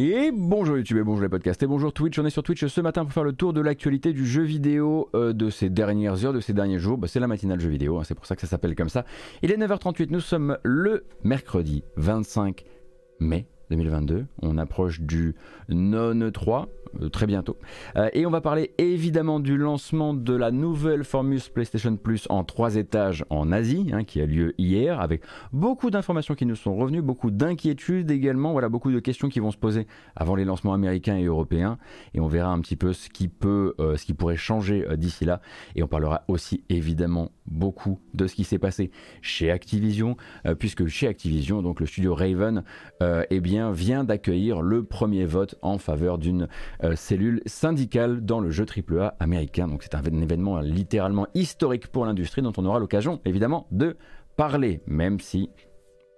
Et bonjour YouTube et bonjour les podcasts et bonjour Twitch. On est sur Twitch ce matin pour faire le tour de l'actualité du jeu vidéo euh, de ces dernières heures, de ces derniers jours. Bah, c'est la matinale jeu vidéo, hein, c'est pour ça que ça s'appelle comme ça. Il est 9h38, nous sommes le mercredi 25 mai 2022. On approche du non 3 euh, très bientôt. Euh, et on va parler évidemment du lancement de la nouvelle Formus PlayStation Plus en trois étages en Asie, hein, qui a lieu hier, avec beaucoup d'informations qui nous sont revenues, beaucoup d'inquiétudes également, voilà, beaucoup de questions qui vont se poser avant les lancements américains et européens. Et on verra un petit peu ce qui peut, euh, ce qui pourrait changer d'ici là. Et on parlera aussi évidemment beaucoup de ce qui s'est passé chez Activision, puisque chez Activision, donc le studio Raven, eh bien, vient d'accueillir le premier vote en faveur d'une euh, cellule syndicale dans le jeu AAA américain. Donc c'est un événement littéralement historique pour l'industrie dont on aura l'occasion évidemment de parler, même si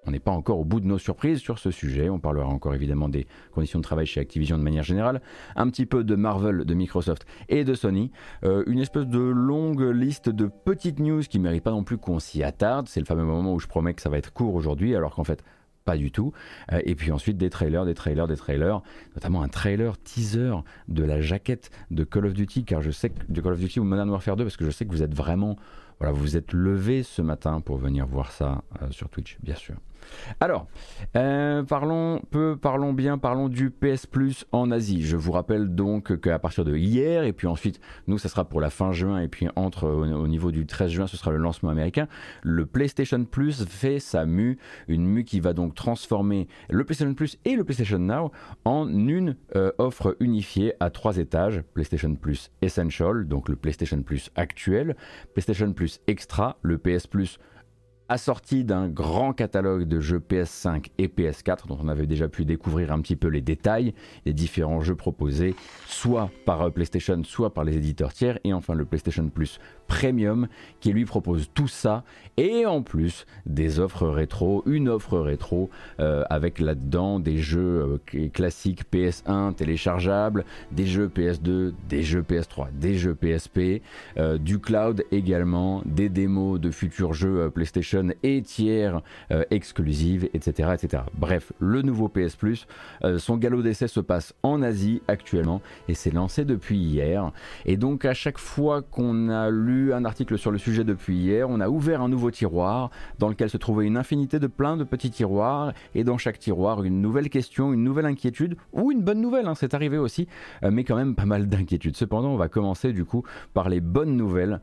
on n'est pas encore au bout de nos surprises sur ce sujet. On parlera encore évidemment des conditions de travail chez Activision de manière générale, un petit peu de Marvel, de Microsoft et de Sony. Euh, une espèce de longue liste de petites news qui ne méritent pas non plus qu'on s'y attarde. C'est le fameux moment où je promets que ça va être court aujourd'hui, alors qu'en fait pas du tout. Euh, et puis ensuite des trailers, des trailers, des trailers, notamment un trailer teaser de la jaquette de Call of Duty, car je sais que de Call of Duty ou Modern Warfare 2, parce que je sais que vous êtes vraiment, voilà, vous vous êtes levé ce matin pour venir voir ça euh, sur Twitch, bien sûr. Alors, euh, parlons peu, parlons bien, parlons du PS Plus en Asie. Je vous rappelle donc qu'à partir de hier, et puis ensuite, nous, ça sera pour la fin juin, et puis entre au, niveau du 13 juin, ce sera le lancement américain. Le PlayStation Plus fait sa mue, une mue qui va donc transformer le PlayStation Plus et le PlayStation Now en une euh, offre unifiée à trois étages. PlayStation Plus Essential, donc le PlayStation Plus actuel, PlayStation Plus Extra, le PS Plus assorti d'un grand catalogue de jeux PS5 et PS4 dont on avait déjà pu découvrir un petit peu les détails, les différents jeux proposés, soit par euh, PlayStation, soit par les éditeurs tiers, et enfin le PlayStation Plus Premium qui lui propose tout ça, et en plus des offres rétro, une offre rétro euh, avec là-dedans des jeux euh, classiques PS1 téléchargeables, des jeux PS2, des jeux PS3, des jeux PSP, du cloud également, des démos de futurs jeux PlayStation et tiers euh, exclusives, etc., etc. Bref, le nouveau PS Plus, euh, son galop d'essai se passe en Asie actuellement et c'est lancé depuis hier. Et donc à chaque fois qu'on a lu un article sur le sujet depuis hier, on a ouvert un nouveau tiroir dans lequel se trouvait une infinité de plein de petits tiroirs et dans chaque tiroir une nouvelle question, une nouvelle inquiétude ou une bonne nouvelle, hein, c'est arrivé aussi, euh, mais quand même pas mal d'inquiétudes. Cependant, on va commencer du coup par les bonnes nouvelles.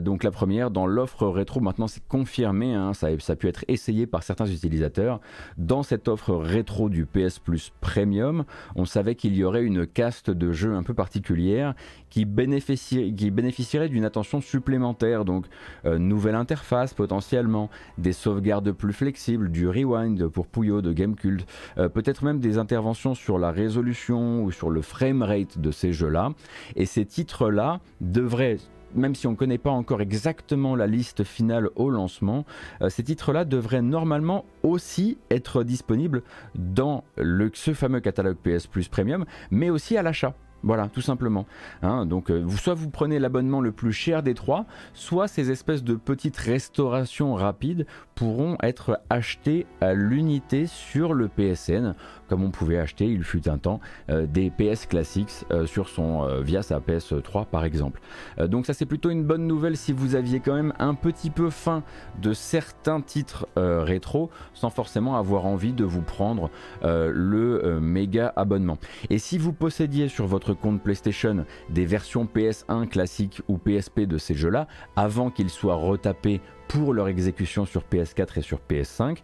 donc la première, dans l'offre rétro, maintenant c'est confirmé Hein, ça, a pu être essayé par certains utilisateurs. Dans cette offre rétro du PS Plus Premium, on savait qu'il y aurait une caste de jeux un peu particulière qui, bénéficierait d'une attention supplémentaire. Donc, euh, nouvelle interface potentiellement, des sauvegardes plus flexibles, du rewind pour Puyo de Gamecult, euh, peut-être même des interventions sur la résolution ou sur le framerate de ces jeux-là. Et ces titres-là devraient même si on ne connaît pas encore exactement la liste finale au lancement, euh, ces titres-là devraient normalement aussi être disponibles dans ce fameux catalogue PS Plus Premium, mais aussi à l'achat. Voilà, tout simplement. Hein, donc, euh, soit vous prenez l'abonnement le plus cher des trois, soit ces espèces de petites restaurations rapides pourront être achetées à l'unité sur le PSN, comme on pouvait acheter, il fut un temps, euh, des PS Classics euh, sur son, via sa PS3 par exemple. donc ça c'est plutôt une bonne nouvelle si vous aviez quand même un petit peu faim de certains titres rétro, sans forcément avoir envie de vous prendre le méga abonnement. Et si vous possédiez sur votre compte PlayStation des versions PS1 classiques ou PSP de ces jeux-là, avant qu'ils soient retapés pour leur exécution sur PS4 et sur PS5,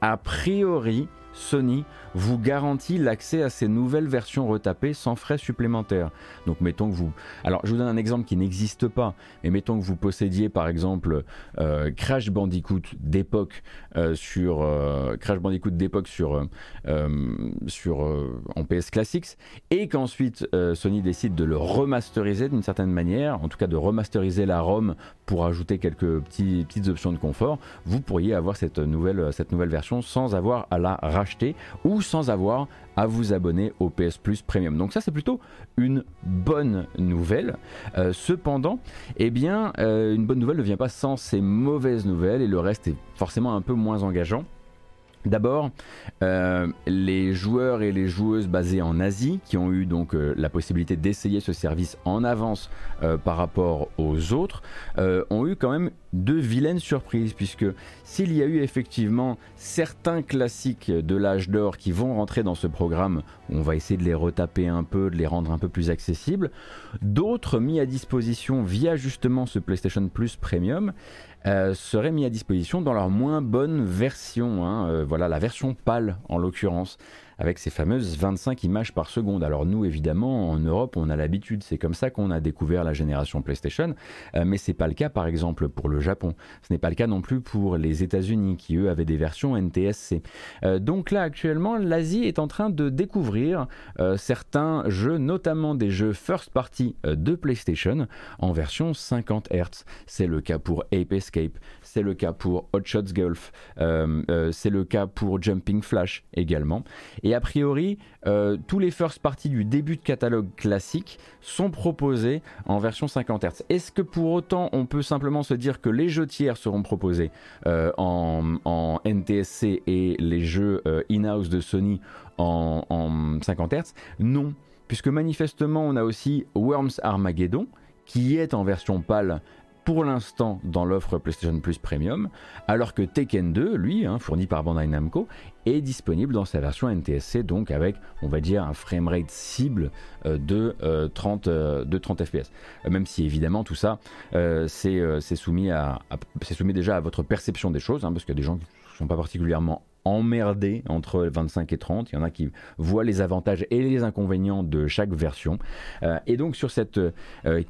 a priori, Sony vous garantit l'accès à ces nouvelles versions retapées sans frais supplémentaires. Donc mettons que vous... Alors je vous donne un exemple qui n'existe pas, mais mettons que vous possédiez par exemple euh, Crash Bandicoot d'époque euh, sur... Euh, Crash Bandicoot d'époque sur... sur en PS Classics, et qu'ensuite Sony décide de le remasteriser d'une certaine manière, en tout cas de remasteriser la ROM pour ajouter quelques petits, petites options de confort, vous pourriez avoir cette nouvelle, cette nouvelle version sans avoir à la racheter ou sans avoir à vous abonner au PS Plus Premium. Donc ça c'est plutôt une bonne nouvelle. Euh, cependant, eh bien, euh, une bonne nouvelle ne vient pas sans ces mauvaises nouvelles et le reste est forcément un peu moins engageant. D'abord, euh, les joueurs et les joueuses basés en Asie, qui ont eu donc euh, la possibilité d'essayer ce service en avance euh, par rapport aux autres, ont eu quand même de vilaines surprises, puisque s'il y a eu effectivement certains classiques de l'âge d'or qui vont rentrer dans ce programme, on va essayer de les retaper un peu, de les rendre un peu plus accessibles, d'autres mis à disposition via justement ce PlayStation Plus Premium, euh, seraient mis à disposition dans leur moins bonne version, hein, euh, voilà la version pâle en l'occurrence avec ces fameuses 25 images par seconde. Alors nous, évidemment, en Europe, on a l'habitude, c'est comme ça qu'on a découvert la génération PlayStation, euh, mais c'est pas le cas, par exemple, pour le Japon. Ce n'est pas le cas non plus pour les États-Unis, qui eux avaient des versions NTSC. Euh, donc là, actuellement, l'Asie est en train de découvrir euh, certains jeux, notamment des jeux first party de PlayStation, en version 50 Hz. C'est le cas pour Ape Escape, c'est le cas pour Hot Shots Golf, c'est le cas pour Jumping Flash également. A priori, euh, tous les first parties du début de catalogue classique sont proposés en version 50 Hz. Est-ce que pour autant on peut simplement se dire que les jeux tiers seront proposés euh, en, NTSC et les jeux euh, in-house de Sony en, en 50 Hz Non, puisque manifestement on a aussi Worms Armageddon qui est en version pâle pour l'instant dans l'offre PlayStation Plus Premium, alors que Tekken 2, lui, hein, fourni par Bandai Namco, est disponible dans sa version NTSC, donc avec, on va dire, un framerate cible euh, de, 30, euh, de 30 FPS. Euh, même si évidemment tout ça, c'est soumis déjà à votre perception des choses, hein, parce qu'il y a des gens qui ne sont pas particulièrement emmerdés entre 25 et 30. Il y en a qui voient les avantages et les inconvénients de chaque version. et donc sur cette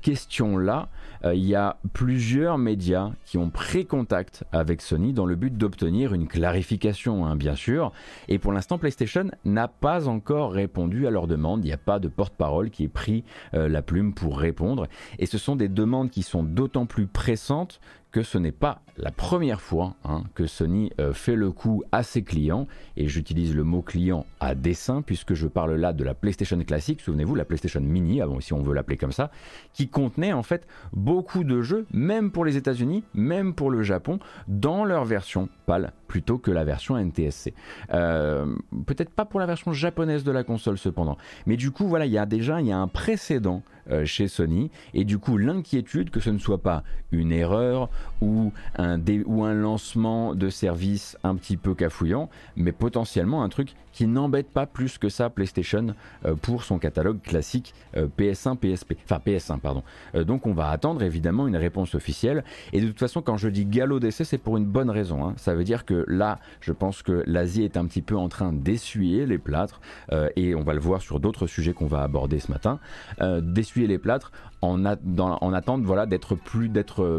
question-là, euh, il y a plusieurs médias qui ont pris contact avec Sony dans le but d'obtenir une clarification, hein, bien sûr. Et pour l'instant, PlayStation n'a pas encore répondu à leurs demandes. Il n'y a pas de porte-parole qui ait pris euh, la plume pour répondre. Et ce sont des demandes qui sont d'autant plus pressantes que ce n'est pas la première fois hein, que Sony euh, fait le coup à ses clients, et j'utilise le mot client à dessein, puisque je parle là de la PlayStation classique, souvenez-vous, la PlayStation Mini, si on veut l'appeler comme ça, qui contenait en fait beaucoup de jeux, même pour les États-Unis, même pour le Japon, dans leur version PAL, plutôt que la version NTSC. Euh, peut-être pas pour la version japonaise de la console cependant, mais du coup, voilà, il y a déjà un précédent euh, chez Sony. Et du coup, l'inquiétude que ce ne soit pas une erreur ou un, ou un lancement de service un petit peu cafouillant, mais potentiellement un truc qui n'embête pas plus que ça PlayStation euh, pour son catalogue classique PS1, PSP, enfin PS1 pardon. Euh, donc on va attendre évidemment une réponse officielle. Et de toute façon, quand je dis galop d'essai, c'est pour une bonne raison. Hein. Ça veut dire que là, je pense que l'Asie est un petit peu en train d'essuyer les plâtres, euh, et on va le voir sur d'autres sujets qu'on va aborder ce matin, d'essuyer les plâtres en, en attente voilà, d'être plus,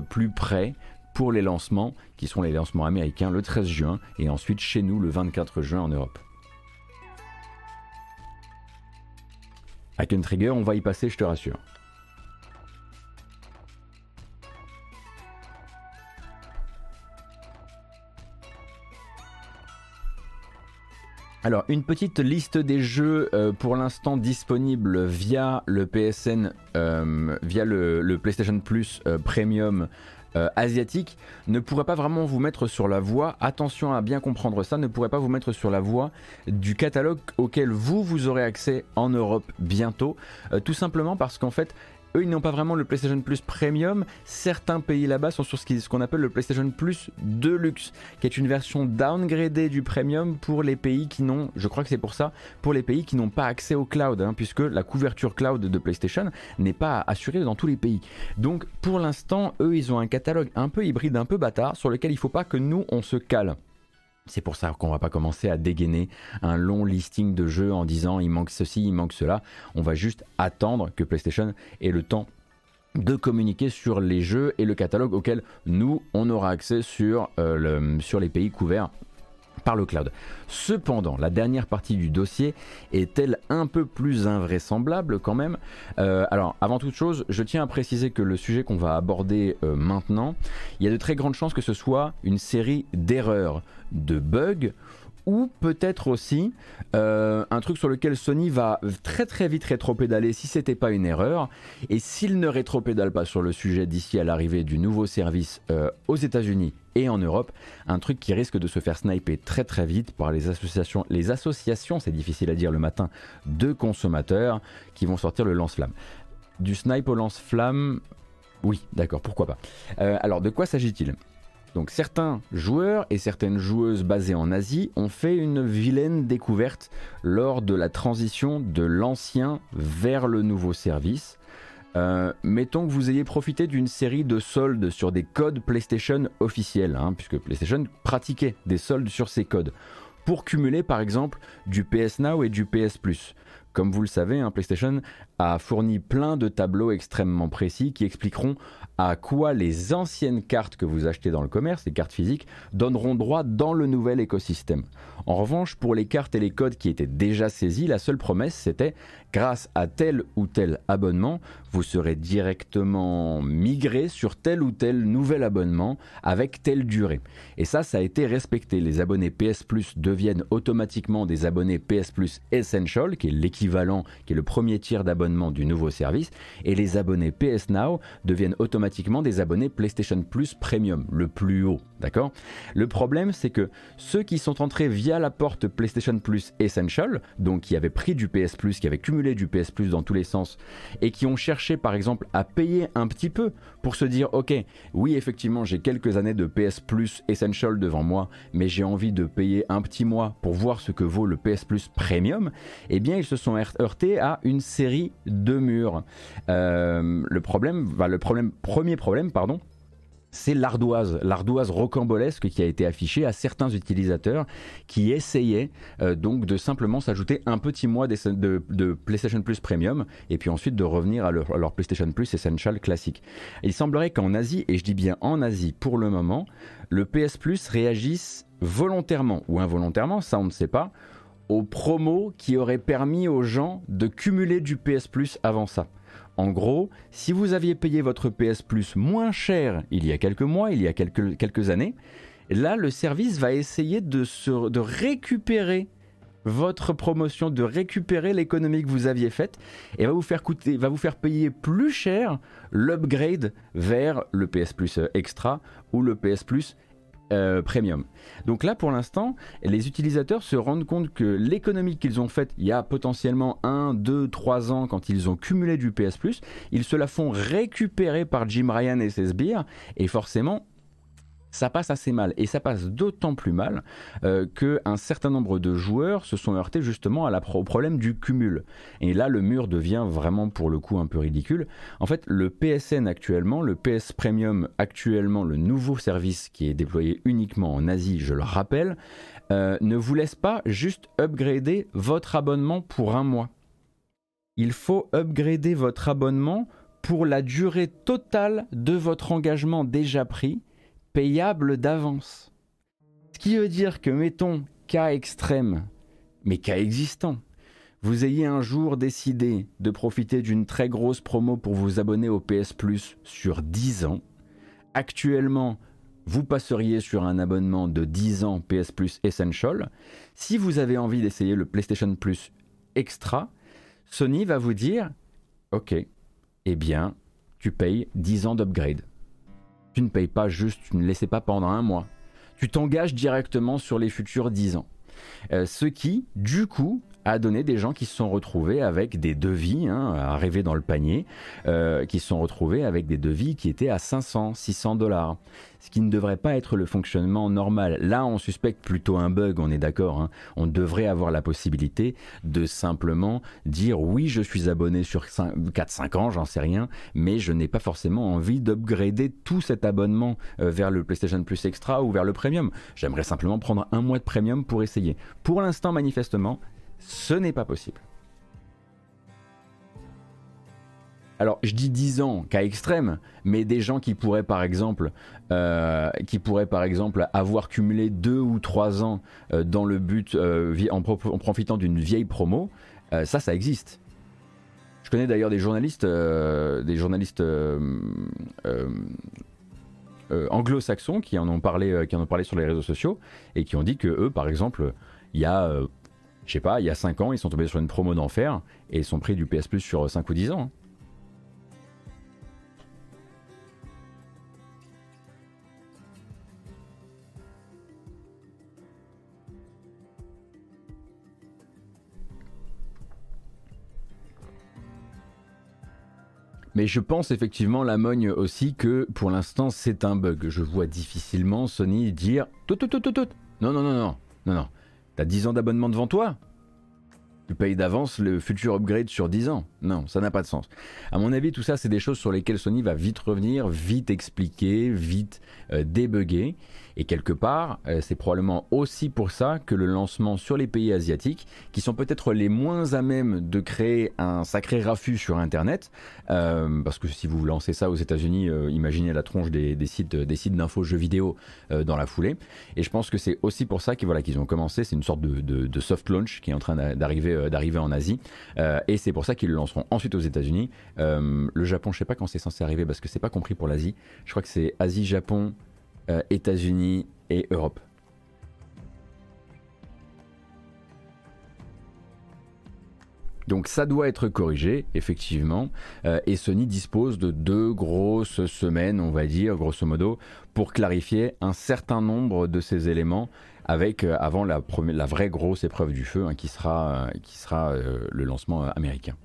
plus près pour les lancements, qui sont les lancements américains le 13 juin, et ensuite chez nous le 24 juin en Europe. Icon Trigger, on va y passer, je te rassure. Alors, une petite liste des jeux euh, pour l'instant disponibles via le PSN, euh, via le, PlayStation Plus euh, Premium asiatique, ne pourrait pas vraiment vous mettre sur la voie, attention à bien comprendre ça, ne pourrait pas vous mettre sur la voie du catalogue auquel vous, vous aurez accès en Europe bientôt, tout simplement parce qu'en fait, eux, ils n'ont pas vraiment le PlayStation Plus Premium. Certains pays là-bas sont sur ce qu'on appelle le PlayStation Plus Deluxe, qui est une version downgradée du Premium pour les pays qui n'ont, je crois que c'est pour ça, pour les pays qui n'ont pas accès au cloud, hein, puisque la couverture cloud de PlayStation n'est pas assurée dans tous les pays. Donc, pour l'instant, eux, ils ont un catalogue un peu hybride, un peu bâtard, sur lequel il ne faut pas que nous, on se cale. C'est pour ça qu'on va pas commencer à dégainer un long listing de jeux en disant il manque ceci, il manque cela. On va juste attendre que PlayStation ait le temps de communiquer sur les jeux et le catalogue auquel nous on aura accès sur, euh, sur les pays couverts par le cloud. Cependant, la dernière partie du dossier est-elle un peu plus invraisemblable quand même? Euh, Alors, avant toute chose, je tiens à préciser que le sujet qu'on va aborder euh, maintenant, il y a de très grandes chances que ce soit une série d'erreurs, de bugs ou peut-être aussi euh, un truc sur lequel Sony va très très vite rétro-pédaler si c'était pas une erreur. Et s'il ne rétro-pédale pas sur le sujet d'ici à l'arrivée du nouveau service euh, aux États-Unis et en Europe, un truc qui risque de se faire sniper très très vite par les associations, les associations, c'est difficile à dire le matin, de consommateurs qui vont sortir le lance-flamme. Du snipe au lance-flamme, oui, d'accord, pourquoi pas. Euh, alors, de quoi s'agit-il? Donc certains joueurs et certaines joueuses basées en Asie ont fait une vilaine découverte lors de la transition de l'ancien vers le nouveau service. Euh, mettons que vous ayez profité d'une série de soldes sur des codes PlayStation officiels, hein, puisque PlayStation pratiquait des soldes sur ces codes, pour cumuler par exemple du PS Now et du PS Plus. Comme vous le savez, hein, PlayStation a fourni plein de tableaux extrêmement précis qui expliqueront à quoi les anciennes cartes que vous achetez dans le commerce, les cartes physiques, donneront droit dans le nouvel écosystème. En revanche, pour les cartes et les codes qui étaient déjà saisis, la seule promesse c'était grâce à tel ou tel abonnement, vous serez directement migré sur tel ou tel nouvel abonnement avec telle durée. Et ça, ça a été respecté. Les abonnés PS Plus deviennent automatiquement des abonnés PS Plus Essential, qui est l'équivalent, qui est le premier tiers d'abonnement du nouveau service, et les abonnés PS Now deviennent automatiquement des abonnés PlayStation Plus Premium, le plus haut. D'accord? Le problème, c'est que ceux qui sont entrés via la porte PlayStation Plus Essential, donc qui avaient pris du PS qui avaient cumulé du PS Plus dans tous les sens, et qui ont cherché par exemple à payer un petit peu pour se dire ok, oui effectivement j'ai quelques années de PS Plus Essential devant moi, mais j'ai envie de payer un petit mois pour voir ce que vaut le PS Plus Premium, eh bien ils se sont heurtés à une série de murs. Euh, le problème, bah, le problème, premier problème, pardon, c'est l'ardoise, l'ardoise rocambolesque qui a été affichée à certains utilisateurs qui essayaient euh, donc de simplement s'ajouter un petit mois de, PlayStation Plus Premium et puis ensuite de revenir à leur, PlayStation Plus Essential classique. il semblerait qu'en Asie, et je dis bien en Asie pour le moment, le PS Plus réagisse volontairement ou involontairement, ça on ne sait pas, aux promos qui auraient permis aux gens de cumuler du PS Plus avant ça. En gros, si vous aviez payé votre PS Plus moins cher il y a quelques mois, il y a quelques, années, là le service va essayer de, récupérer votre promotion, de récupérer l'économie que vous aviez faite et va vous faire va vous faire payer plus cher l'upgrade vers le PS Plus Extra ou le PS Plus euh, premium. Donc là, pour l'instant, les utilisateurs se rendent compte que l'économie qu'ils ont faite il y a potentiellement 1, 2, 3 ans quand ils ont cumulé du PS ils se la font récupérer par Jim Ryan et ses sbires, et forcément, ça passe assez mal. Et ça passe d'autant plus mal euh, qu'un certain nombre de joueurs se sont heurtés justement au problème du cumul. Et là, le mur devient vraiment pour le coup un peu ridicule. En fait, le PSN actuellement, le PS Premium actuellement, le nouveau service qui est déployé uniquement en Asie, je le rappelle, euh, ne vous laisse pas juste upgrader votre abonnement pour un mois. Il faut upgrader votre abonnement pour la durée totale de votre engagement déjà pris payable d'avance. Ce qui veut dire que, mettons, cas extrême, mais cas existant, vous ayez un jour décidé de profiter d'une très grosse promo pour vous abonner au PS Plus sur 10 ans. Actuellement, vous passeriez sur un abonnement de 10 ans PS Plus Essential. Si vous avez envie d'essayer le PlayStation Plus Extra, Sony va vous dire Ok, eh bien, tu payes 10 ans d'upgrade. Tu ne payes pas juste, tu ne laissais pas pendant un mois. Tu t'engages directement sur les futurs 10 ans. Euh, ce qui, du coup, a donné des gens qui se sont retrouvés avec des devis, hein, à dans le panier, euh, qui se sont retrouvés avec des devis qui étaient à 500, 600 dollars. Ce qui ne devrait pas être le fonctionnement normal. Là, on suspecte plutôt un bug, on est d'accord. Hein. On devrait avoir la possibilité de simplement dire oui, je suis abonné sur 4-5 ans, j'en sais rien, mais je n'ai pas forcément envie d'upgrader tout cet abonnement euh, vers le PlayStation Plus Extra ou vers le Premium. J'aimerais simplement prendre un mois de Premium pour essayer. Pour l'instant, manifestement, ce n'est pas possible. Alors, je dis 10 ans, cas extrême, mais des gens qui pourraient par exemple, euh, qui pourraient par exemple avoir cumulé 2 ou 3 ans euh, dans le but, euh, en, profitant d'une vieille promo, ça, ça existe. Je connais d'ailleurs des journalistes, des journalistes anglo-saxons qui en ont parlé, qui en ont parlé sur les réseaux sociaux et qui ont dit que eux, par exemple, il y a, je sais pas, il y a 5 ans, ils sont tombés sur une promo d'enfer et ils sont pris du PS Plus sur 5 ou 10 ans. Hein. Mais je pense effectivement, la mogne aussi, que pour l'instant c'est un bug. Je vois difficilement Sony dire tout, tout, tout, tout, tout. Non, non, non, non, non, non. T'as 10 ans d'abonnement devant toi? Tu payes d'avance le futur upgrade sur 10 ans. Non, ça n'a pas de sens. À mon avis, tout ça, c'est des choses sur lesquelles Sony va vite revenir, vite expliquer, vite euh, débugger. Et quelque part, euh, c'est probablement aussi pour ça que le lancement sur les pays asiatiques, qui sont peut-être les moins à même de créer un sacré raffut sur Internet, euh, parce que si vous lancez ça aux États-Unis, euh, imaginez la tronche des, sites, d'infos jeux vidéo dans la foulée. Et je pense que c'est aussi pour ça qu'ils ont commencé. C'est une sorte de, soft launch qui est en train d'arriver en Asie. et c'est pour ça qu'ils le lanceront ensuite aux États-Unis. le Japon, je sais pas quand c'est censé arriver parce que c'est pas compris pour l'Asie. Je crois que c'est Asie, Japon, euh, États-Unis et Europe. Donc ça doit être corrigé, effectivement, euh, et Sony dispose de deux grosses semaines, on va dire, grosso modo, pour clarifier un certain nombre de ces éléments avec euh, avant la, vraie grosse épreuve du feu, hein, qui sera, qui sera le lancement américain.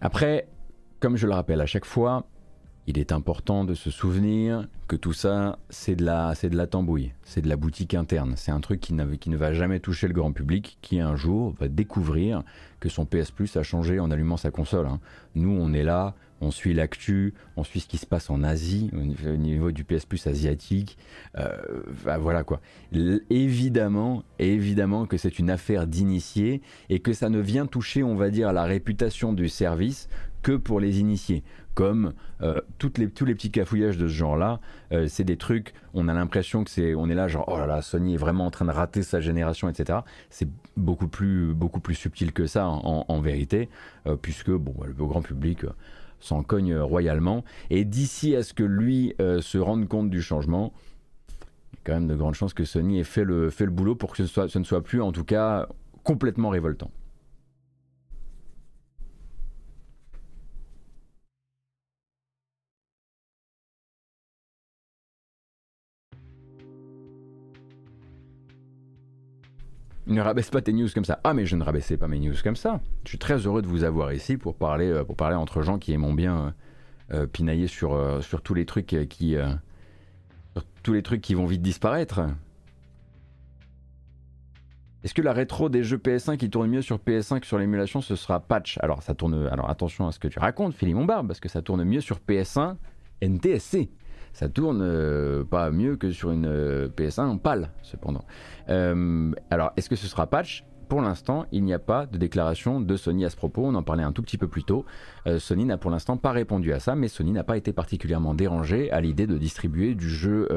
Après, comme je le rappelle à chaque fois, il est important de se souvenir que tout ça, c'est de la, c'est de la tambouille, c'est de la boutique interne. C'est un truc qui, ne va jamais toucher le grand public, qui un jour va découvrir que son PS Plus a changé en allumant sa console. Hein. Nous, on est là, on suit l'actu, on suit ce qui se passe en Asie, au niveau du PS Plus asiatique. Euh, voilà quoi. évidemment, évidemment que c'est une affaire d'initié et que ça ne vient toucher, on va dire, la réputation du service que pour les initiés. Comme euh, les, tous les petits cafouillages de ce genre-là, euh, c'est des trucs, on a l'impression que c'est, on est là genre, oh là là, Sony est vraiment en train de rater sa génération, etc. C'est beaucoup plus, beaucoup plus subtil que ça en, vérité, puisque bon, le grand public s'en cogne royalement. Et d'ici à ce que lui euh, se rende compte du changement, il y a quand même de grandes chances que Sony ait fait le, fait le boulot pour que ce, soit, ce ne soit plus, en tout cas, complètement révoltant. Ne rabaisse pas tes news comme ça. Ah mais je ne rabaissais pas mes news comme ça. Je suis très heureux de vous avoir ici pour parler, euh, entre gens qui aiment bien pinailler sur, tous les trucs qui vont vite disparaître. Est-ce que la rétro des jeux PS1 qui tourne mieux sur PS5 que sur l'émulation, ce sera patch? Alors ça tourne. Alors attention à ce que tu racontes, Philippe Montbarbe, parce que ça tourne mieux sur PS1 NTSC ça tourne euh, pas mieux que sur une euh, PS1 pâle, cependant. Euh, alors, est-ce que ce sera patch? Pour l'instant, il n'y a pas de déclaration de Sony à ce propos. On en parlait un tout petit peu plus tôt. Sony n'a pour l'instant pas répondu à ça, mais Sony n'a pas été particulièrement dérangé à l'idée de distribuer du jeu,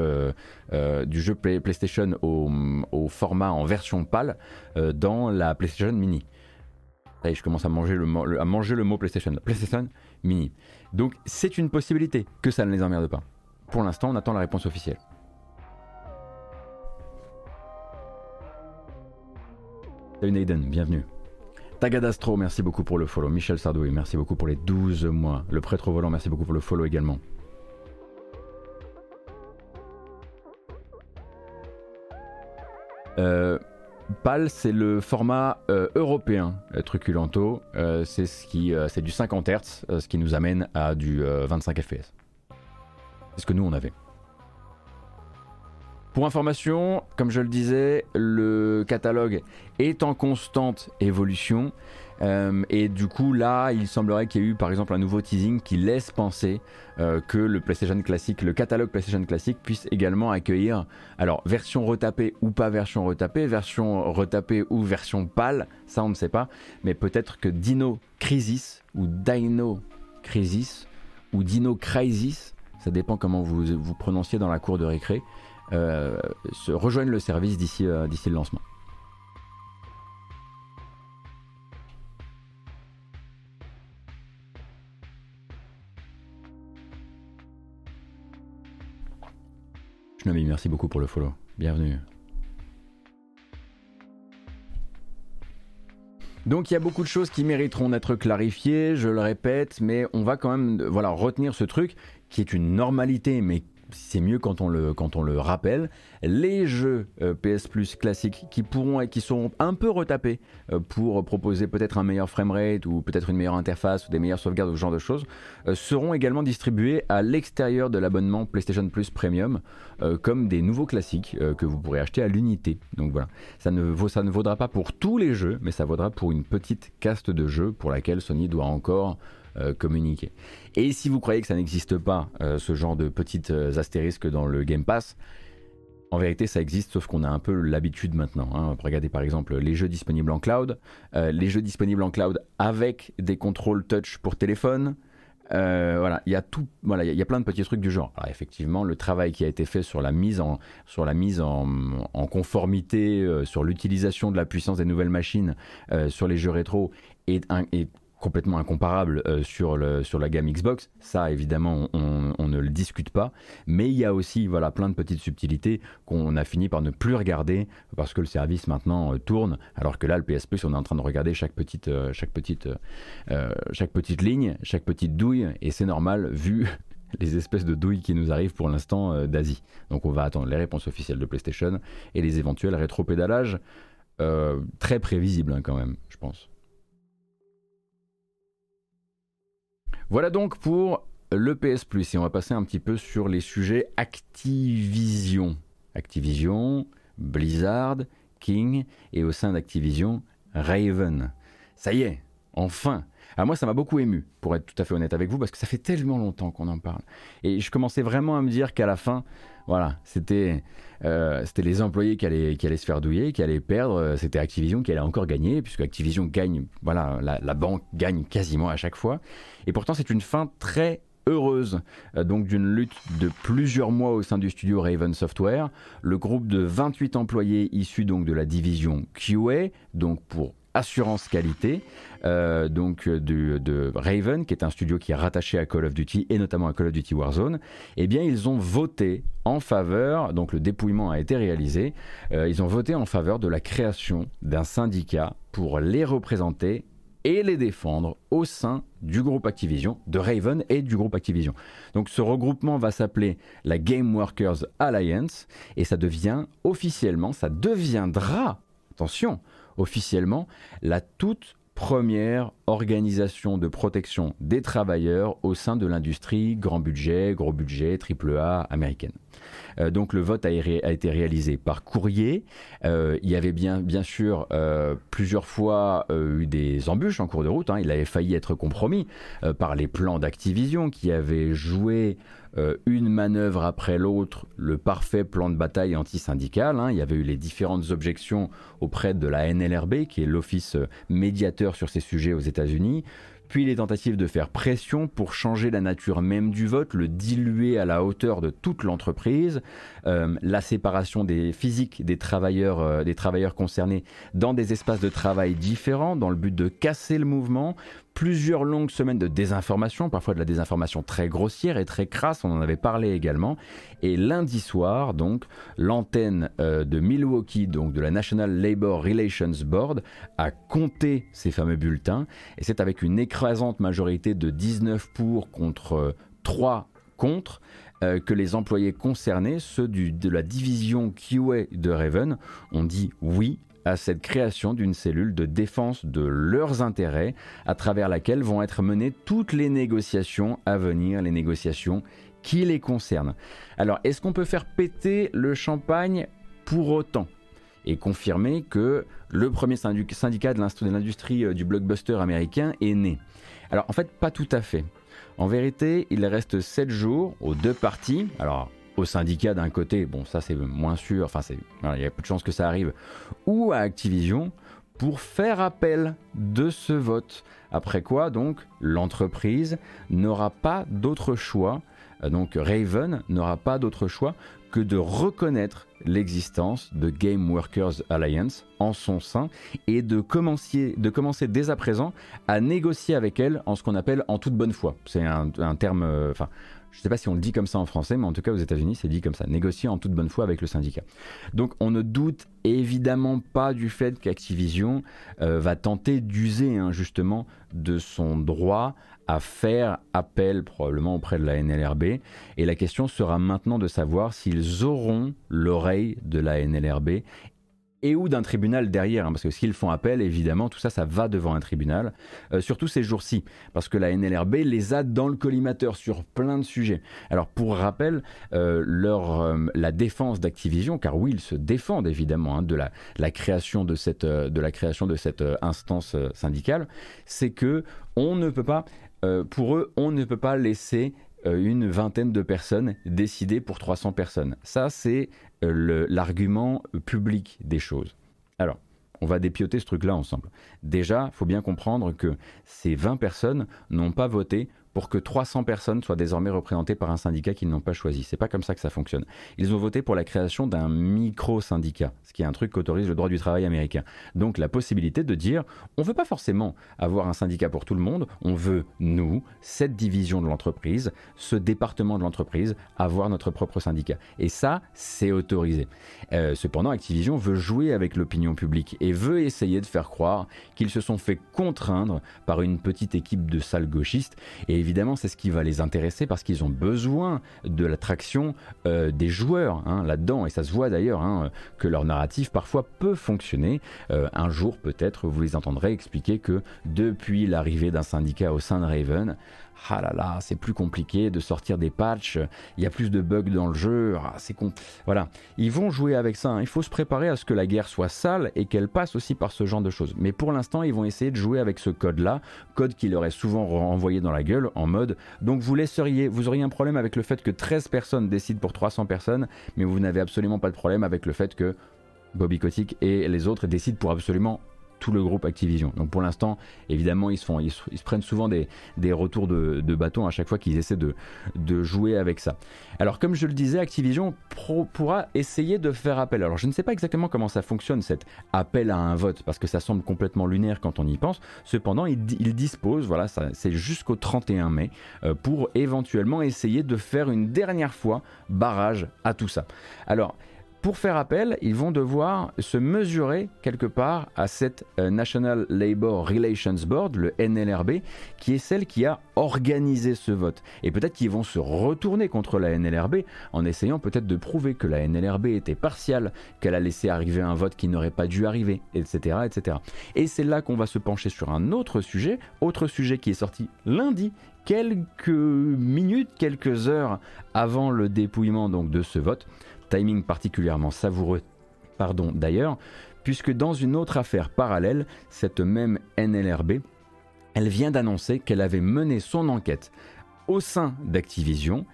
du jeu PlayStation au, format en version pâle dans la PlayStation Mini. Allez, je commence à manger le, à manger le mot PlayStation. PlayStation Mini. Donc c'est une possibilité que ça ne les emmerde pas. Pour l'instant, on attend la réponse officielle. Salut Naiden, bienvenue. Tagadastro, merci beaucoup pour le follow. Michel Sardouille, merci beaucoup pour les 12 mois. Le prêtre volant, merci beaucoup pour le follow également. Euh, PAL, c'est le format euh, européen. Euh, c'est ce c'est du 50 Hz, ce qui nous amène à du 25 fps. C'est ce que nous on avait. Pour information, comme je le disais, le catalogue est en constante évolution. Euh, et du coup, là, il semblerait qu'il y ait eu par exemple un nouveau teasing qui laisse penser euh, que le PlayStation classique, le catalogue PlayStation classique puisse également accueillir, alors version retapée ou pas version retapée, version retapée ou version pâle, ça on ne sait pas, mais peut-être que Dino Crisis ou Dino Crisis ou Dino Crisis ça dépend comment vous vous prononciez dans la cour de récré, euh, se rejoignent le service d'ici euh, le lancement. Shinobi, merci beaucoup pour le follow. Bienvenue. Donc il y a beaucoup de choses qui mériteront d'être clarifiées, je le répète, mais on va quand même voilà, retenir ce truc qui est une normalité, mais c'est mieux quand on, le, quand on le rappelle, les jeux euh, PS Plus classiques qui pourront et qui seront un peu retapés euh, pour proposer peut-être un meilleur framerate ou peut-être une meilleure interface ou des meilleures sauvegardes ou ce genre de choses euh, seront également distribués à l'extérieur de l'abonnement PlayStation Plus Premium comme des nouveaux classiques que vous pourrez acheter à l'unité. Donc voilà, ça ne, ça ne vaudra pas pour tous les jeux, mais ça vaudra pour une petite caste de jeux pour laquelle Sony doit encore communiquer. Et si vous croyez que ça n'existe pas, euh, ce genre de petites euh, astérisques dans le Game Pass, en vérité, ça existe, sauf qu'on a un peu l'habitude maintenant. Hein. Regardez par exemple les jeux disponibles en cloud, les jeux disponibles en cloud avec des contrôles touch pour téléphone. voilà, il y a tout, voilà, il y, a plein de petits trucs du genre. Alors effectivement, le travail qui a été fait sur la mise en, sur la mise en, conformité, sur l'utilisation de la puissance des nouvelles machines, sur les jeux rétro est, est complètement incomparable euh, sur, le, sur la gamme Xbox. Ça, évidemment, on, ne le discute pas. Mais il y a aussi voilà, plein de petites subtilités qu'on a fini par ne plus regarder parce que le service maintenant euh, tourne. Alors que là, le PS Plus, on est en train de regarder chaque petite, euh, chaque petite, chaque petite ligne, chaque petite douille. Et c'est normal vu les espèces de douilles qui nous arrivent pour l'instant d'Asie. Donc on va attendre les réponses officielles de PlayStation et les éventuels rétropédalages. très prévisibles hein, quand même, je pense. Voilà donc pour le PS Plus et on va passer un petit peu sur les sujets Activision. Activision, Blizzard, King et au sein d'Activision, Raven. Ça y est, enfin. Alors moi ça m'a beaucoup ému, pour être tout à fait honnête avec vous, parce que ça fait tellement longtemps qu'on en parle. Et je commençais vraiment à me dire qu'à la fin, voilà, c'était euh, c'était les employés qui allaient, qui allaient se faire douiller, qui allaient perdre. Euh, c'était Activision qui allait encore gagner, puisque Activision gagne, voilà, la, banque gagne quasiment à chaque fois. Et pourtant, c'est une fin très heureuse, euh, donc d'une lutte de plusieurs mois au sein du studio Raven Software. Le groupe de 28 employés issus donc de la division QA, donc pour assurance qualité, euh, donc euh, de, Raven, qui est un studio qui est rattaché à Call of Duty et notamment à Call of Duty Warzone, eh bien ils ont voté en faveur, donc le dépouillement a été réalisé, euh, ils ont voté en faveur de la création d'un syndicat pour les représenter et les défendre au sein du groupe Activision, de Raven et du groupe Activision. Donc ce regroupement va s'appeler la Game Workers Alliance et ça devient officiellement, ça deviendra, attention, officiellement la toute première organisation de protection des travailleurs au sein de l'industrie grand budget, gros budget, AAA américaine. Euh, donc le vote a, été réalisé par courrier. Euh, il y avait bien, bien sûr euh, plusieurs fois eu des embûches en cours de route. Hein. Il avait failli être compromis par les plans d'Activision qui avaient joué euh, une manœuvre après l'autre, le parfait plan de bataille anti-syndical. Hein. Il y avait eu les différentes objections auprès de la NLRB, qui est l'office euh, médiateur sur ces sujets aux États-Unis puis les tentatives de faire pression pour changer la nature même du vote, le diluer à la hauteur de toute l'entreprise, euh, la séparation des physiques des travailleurs, des travailleurs concernés dans des espaces de travail différents, dans le but de casser le mouvement, plusieurs longues semaines de désinformation, parfois de la désinformation très grossière et très crasse, on en avait parlé également. Et lundi soir, donc, l'antenne euh, de Milwaukee, donc de la National Labor Relations Board, a compté ces fameux bulletins, et c'est avec une écrasante majorité de 19 pour contre 3 contre, euh, que les employés concernés, ceux de la division QA de Raven, ont dit oui à cette création d'une cellule de défense de leurs intérêts à travers laquelle vont être menées toutes les négociations à venir, les négociations qui les concernent. Alors, est-ce qu'on peut faire péter le champagne pour autant et confirmer que le premier syndicat de l'industrie euh, du blockbuster américain est né? Alors, en fait, pas tout à fait. En vérité, il reste 7 jours aux deux parties. Alors, au syndicat d'un côté, bon, ça c'est moins sûr, enfin, il y a peu de chances que ça arrive, ou à Activision pour faire appel de ce vote. Après quoi, donc, l'entreprise n'aura pas d'autre choix, euh, donc Raven n'aura pas d'autre choix que de reconnaître l'existence de Game Workers Alliance en son sein et de commencer, dès à présent à négocier avec elle en ce qu'on appelle en toute bonne foi. C'est un, terme, euh, enfin, Je ne sais pas si on le dit comme ça en français, mais en tout cas aux États-Unis, c'est dit comme ça. Négocier en toute bonne foi avec le syndicat. Donc on ne doute évidemment pas du fait qu'Activision euh, va tenter d'user hein, justement de son droit à faire appel probablement auprès de la NLRB. Et la question sera maintenant de savoir s'ils auront l'oreille de la NLRB et ou d'un tribunal derrière, hein, parce que s'ils font appel, évidemment, tout ça, ça va devant un tribunal, euh, surtout ces jours-ci, parce que la NLRB les a dans le collimateur sur plein de sujets. Alors, pour rappel, euh, leur, euh, la défense d'Activision, car oui, ils se défendent évidemment hein, de, la, la, création de cette, de la création de cette instance syndicale, c'est que on ne peut pas, pour eux, on ne peut pas laisser une vingtaine de personnes décider pour 300 personnes. Ça, c'est euh, l'argument public des choses. Alors, on va dépioter ce truc-là ensemble. Déjà, il faut bien comprendre que ces 20 personnes n'ont pas voté pour que 300 personnes soient désormais représentées par un syndicat qu'ils n'ont pas choisi. C'est pas comme ça que ça fonctionne. Ils ont voté pour la création d'un micro-syndicat, ce qui est un truc qu'autorise le droit du travail américain. Donc la possibilité de dire, on veut pas forcément avoir un syndicat pour tout le monde, on veut, nous, cette division de l'entreprise, ce département de l'entreprise, avoir notre propre syndicat. Et ça, c'est autorisé. Euh, cependant, Activision veut jouer avec l'opinion publique et veut essayer de faire croire qu'ils se sont fait contraindre par une petite équipe de sales gauchistes et évidemment, c'est ce qui va les intéresser parce qu'ils ont besoin de l'attraction euh, des joueurs hein, là-dedans. Et ça se voit d'ailleurs hein, que leur narratif parfois peut fonctionner. Euh, un jour, peut-être, vous les entendrez expliquer que depuis l'arrivée d'un syndicat au sein de Raven, ah là là, c'est plus compliqué de sortir des patchs, il y a plus de bugs dans le jeu, ah, c'est con. Voilà, ils vont jouer avec ça, hein. il faut se préparer à ce que la guerre soit sale et qu'elle passe aussi par ce genre de choses. Mais pour l'instant, ils vont essayer de jouer avec ce code-là, code qui leur est souvent renvoyé dans la gueule en mode donc vous laisseriez, vous auriez un problème avec le fait que 13 personnes décident pour 300 personnes, mais vous n'avez absolument pas de problème avec le fait que Bobby Kotick et les autres décident pour absolument tout le groupe Activision. Donc pour l'instant, évidemment, ils se, font, ils, se, prennent souvent des, retours de, bâton à chaque fois qu'ils essaient de, jouer avec ça. Alors comme je le disais, Activision pourra essayer de faire appel. Alors je ne sais pas exactement comment ça fonctionne, cet appel à un vote, parce que ça semble complètement lunaire quand on y pense. Cependant, ils, disposent, voilà, c'est jusqu'au 31 mai, euh, pour éventuellement essayer de faire une dernière fois barrage à tout ça. Alors, pour faire appel, ils vont devoir se mesurer quelque part à cette euh, National Labor Relations Board, le NLRB, qui est celle qui a organisé ce vote. Et peut-être qu'ils vont se retourner contre la NLRB en essayant peut-être de prouver que la NLRB était partiale, qu'elle a laissé arriver un vote qui n'aurait pas dû arriver, etc. etc. Et c'est là qu'on va se pencher sur un autre sujet, autre sujet qui est sorti lundi, quelques minutes, quelques heures avant le dépouillement donc de ce vote timing particulièrement savoureux pardon, d'ailleurs, puisque dans une autre affaire parallèle, cette même NLRB, elle vient d'annoncer qu'elle avait mené son enquête au sein d'Activision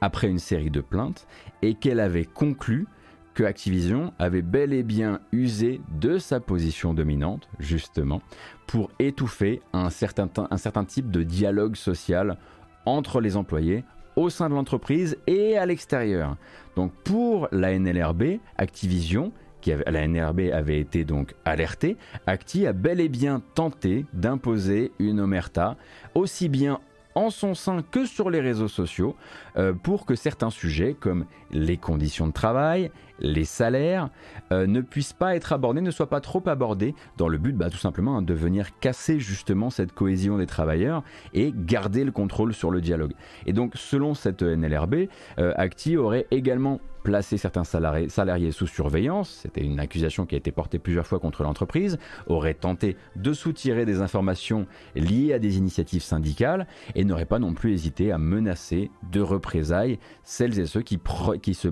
après une série de plaintes et qu'elle avait conclu que Activision avait bel et bien usé de sa position dominante, justement, pour étouffer un certain, un certain type de dialogue social entre les employés au sein de l'entreprise et à l'extérieur. Donc pour la NLRB, Activision, qui la NLRB avait été donc alertée, Acti a bel et bien tenté d'imposer une omerta aussi bien en son sein que sur les réseaux sociaux euh, pour que certains sujets comme les conditions de travail, les salaires euh, ne puissent pas être abordés, ne soient pas trop abordés dans le but bah, tout simplement hein, de venir casser justement cette cohésion des travailleurs et garder le contrôle sur le dialogue. Et donc selon cette NLRB, euh, Acti aurait également placer certains salariés, sous surveillance, c'était une accusation qui a été portée plusieurs fois contre l'entreprise, aurait tenté de soutirer des informations liées à des initiatives syndicales et n'aurait pas non plus hésité à menacer de représailles celles et ceux qui, qui se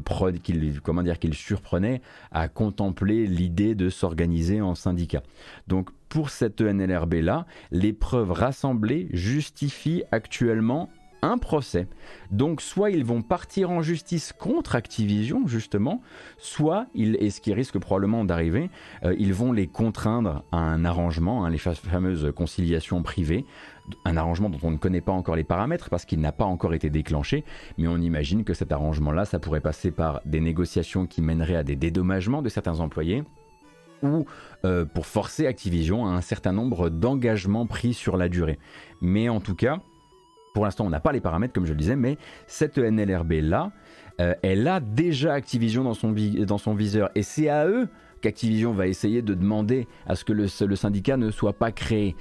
comment dire qu'ils surprenaient à contempler l'idée de s'organiser en syndicat. Donc pour cette NLRB là, les preuves rassemblées justifient actuellement un procès. Donc soit ils vont partir en justice contre Activision, justement, soit, ils, et ce qui risque probablement d'arriver, euh, ils vont les contraindre à un arrangement, hein, les fameuses conciliations privées, un arrangement dont on ne connaît pas encore les paramètres parce qu'il n'a pas encore été déclenché, mais on imagine que cet arrangement-là, ça pourrait passer par des négociations qui mèneraient à des dédommagements de certains employés ou euh, pour forcer Activision à un certain nombre d'engagements pris sur la durée. Mais en tout cas, Pour l'instant, on n'a pas les paramètres, comme je le disais, mais cette NLRB-là, euh, elle a déjà Activision dans son, dans son viseur. Et c'est à eux qu'Activision va essayer de demander à ce que le, syndicat ne soit pas créé.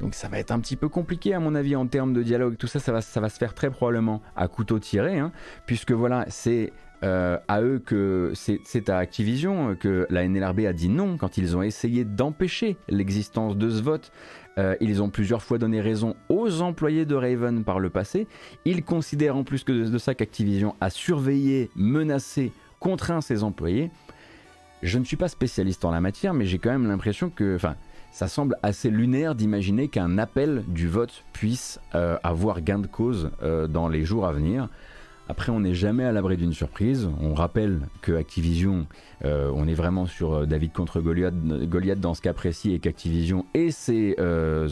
Donc ça va être un petit peu compliqué à mon avis en termes de dialogue. Tout ça, ça va, se faire très probablement à couteau tiré, hein, puisque voilà, c'est euh, à eux que c'est à Activision que la NLRB a dit non quand ils ont essayé d'empêcher l'existence de ce vote. Euh, ils ont plusieurs fois donné raison aux employés de Raven par le passé. Ils considèrent en plus que de, ça qu'Activision a surveillé, menacé, contraint ses employés. Je ne suis pas spécialiste en la matière, mais j'ai quand même l'impression que, ça semble assez lunaire d'imaginer qu'un appel du vote puisse euh, avoir gain de cause euh, dans les jours à venir. Après, on n'est jamais à l'abri d'une surprise. On rappelle que Activision, euh, on est vraiment sur David contre Goliath, Goliath dans ce cas précis, et qu'Activision et ses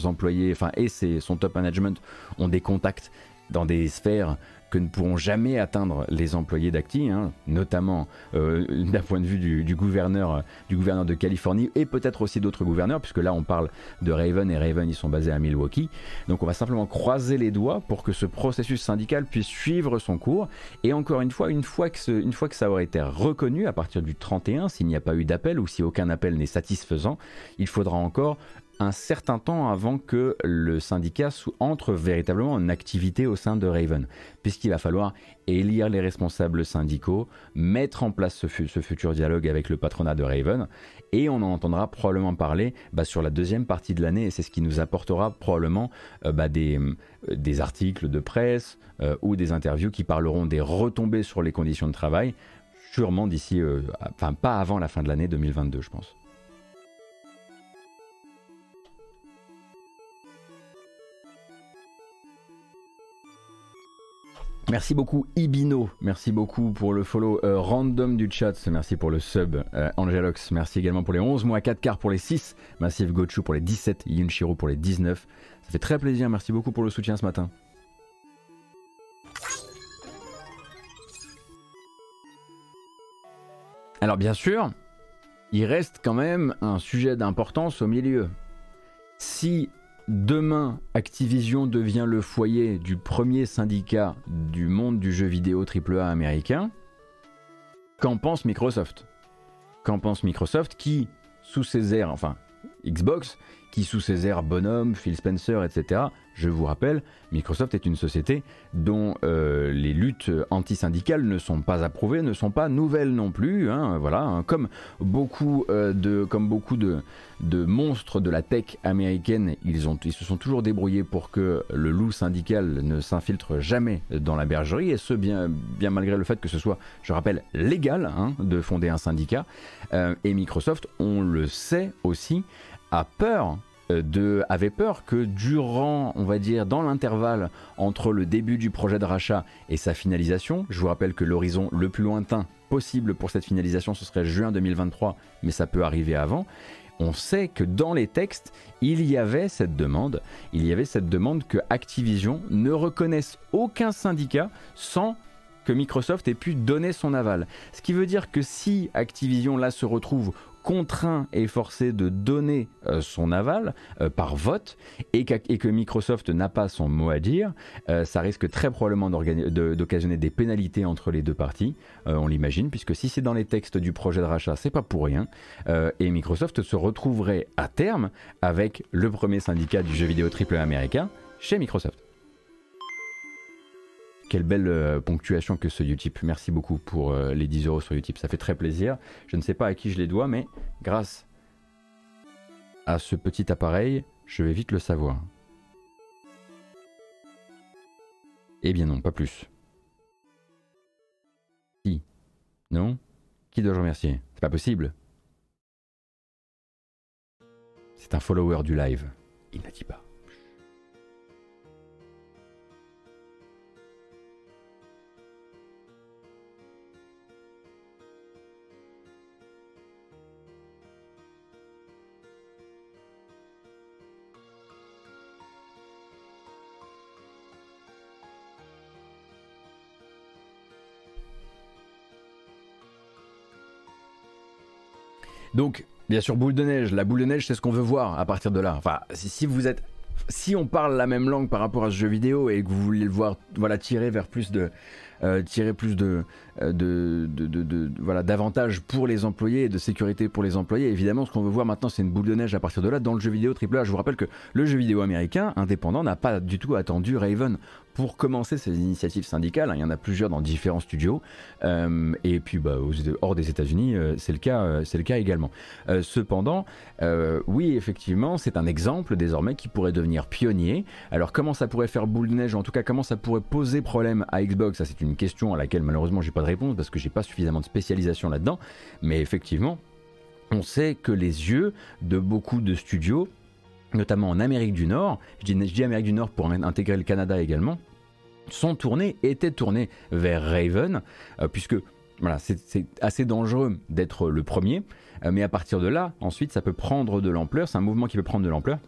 employés, enfin et son top management ont des contacts dans des sphères que ne pourront jamais atteindre les employés d'Acti, hein, notamment euh, d'un point de vue du, gouverneur, du gouverneur de Californie et peut-être aussi d'autres gouverneurs, puisque là on parle de Raven et Raven ils sont basés à Milwaukee. Donc on va simplement croiser les doigts pour que ce processus syndical puisse suivre son cours. Et encore une fois, une fois que, une fois que ça aurait été reconnu à partir du 31, s'il n'y a pas eu d'appel ou si aucun appel n'est satisfaisant, il faudra encore un certain temps avant que le syndicat entre véritablement en activité au sein de Raven, puisqu'il va falloir élire les responsables syndicaux, mettre en place ce, futur dialogue avec le patronat de Raven, et on en entendra probablement parler bah, sur la deuxième partie de l'année, et c'est ce qui nous apportera probablement euh, bah, euh, des, articles de presse euh, ou des interviews qui parleront des retombées sur les conditions de travail, sûrement d'ici, enfin pas avant la fin de l'année 2022 je pense. Merci beaucoup Ibino, merci beaucoup pour le follow euh, random du chat, merci pour le sub euh, Angelox, merci également pour les 11 mois, 4 quarts pour les 6, Massive Gochu pour les 17, Yunshiro pour les 19. Ça fait très plaisir, merci beaucoup pour le soutien ce matin. Alors bien sûr, il reste quand même un sujet d'importance au milieu. Si demain Activision devient le foyer du premier syndicat du monde du jeu vidéo AAA américain, qu'en pense Microsoft? Qu'en pense Microsoft qui, sous ses airs, enfin Xbox, qui sous ses airs bonhomme, Phil Spencer, etc., je vous rappelle, Microsoft est une société dont euh, les luttes antisyndicales ne sont pas approuvées, ne sont pas nouvelles non plus. Hein, voilà, hein. comme beaucoup, euh, de, comme beaucoup de, de, monstres de la tech américaine, ils, ont, ils se sont toujours débrouillés pour que le loup syndical ne s'infiltre jamais dans la bergerie, et ce bien, bien malgré le fait que ce soit, je rappelle, légal hein, de fonder un syndicat. Euh, et Microsoft, on le sait aussi, a peur euh, avait peur que durant, on va dire, dans l'intervalle entre le début du projet de rachat et sa finalisation, je vous rappelle que l'horizon le plus lointain possible pour cette finalisation, ce serait juin 2023, mais ça peut arriver avant. On sait que dans les textes, il y avait cette demande, il y avait cette demande que Activision ne reconnaisse aucun syndicat sans que Microsoft ait pu donner son aval. Ce qui veut dire que si Activision là se retrouve contraint et forcé de donner euh, son aval euh, par vote et, que Microsoft n'a pas son mot à dire, euh, ça risque très probablement d'occasionner des pénalités entre les deux parties, on l'imagine, puisque si c'est dans les textes du projet de rachat, c'est pas pour rien, et Microsoft se retrouverait à terme avec le premier syndicat du jeu vidéo triple américain chez Microsoft. Quelle belle euh, ponctuation que ce Utip. Merci beaucoup pour euh, les 10 euros sur Utip. Ça fait très plaisir. Je ne sais pas à qui je les dois, mais grâce à ce petit appareil, je vais vite le savoir. Eh bien non, pas plus. Qui? Non? Qui dois-je remercier? C'est pas possible. C'est un follower du live. Il n'a dit pas. Donc, bien sûr, boule de neige. La boule de neige, c'est ce qu'on veut voir à partir de là. Enfin, si, vous êtes si on parle la même langue par rapport à ce jeu vidéo et que vous voulez le voir voilà, tirer vers plus de, euh, tirer plus de, euh, de, de, voilà, d'avantages pour les employés et de sécurité pour les employés. Évidemment, ce qu'on veut voir maintenant, c'est une boule de neige à partir de là dans le jeu vidéo AAA. Je vous rappelle que le jeu vidéo américain indépendant n'a pas du tout attendu Raven pour commencer ces initiatives syndicales. Il y en a plusieurs dans différents studios. Euh, et puis, bah, hors des États-Unis, c'est le cas, c'est le cas également. cependant, oui, effectivement, c'est un exemple désormais qui pourrait devenir pionnier. Alors, comment ça pourrait faire boule de neige, en tout cas, comment ça pourrait poser problème à Xbox? Ça, c'est une question à laquelle malheureusement j'ai pas de réponse parce que j'ai pas suffisamment de spécialisation là-dedans. Mais effectivement, on sait que les yeux de beaucoup de studios notamment en Amérique du Nord, je dis, Amérique du Nord pour intégrer le Canada également, sont tournés, étaient tournés vers Raven, euh, puisque voilà, c'est assez dangereux d'être le premier, euh, mais à partir de là, ensuite, ça peut prendre de l'ampleur, c'est un mouvement qui peut prendre de l'ampleur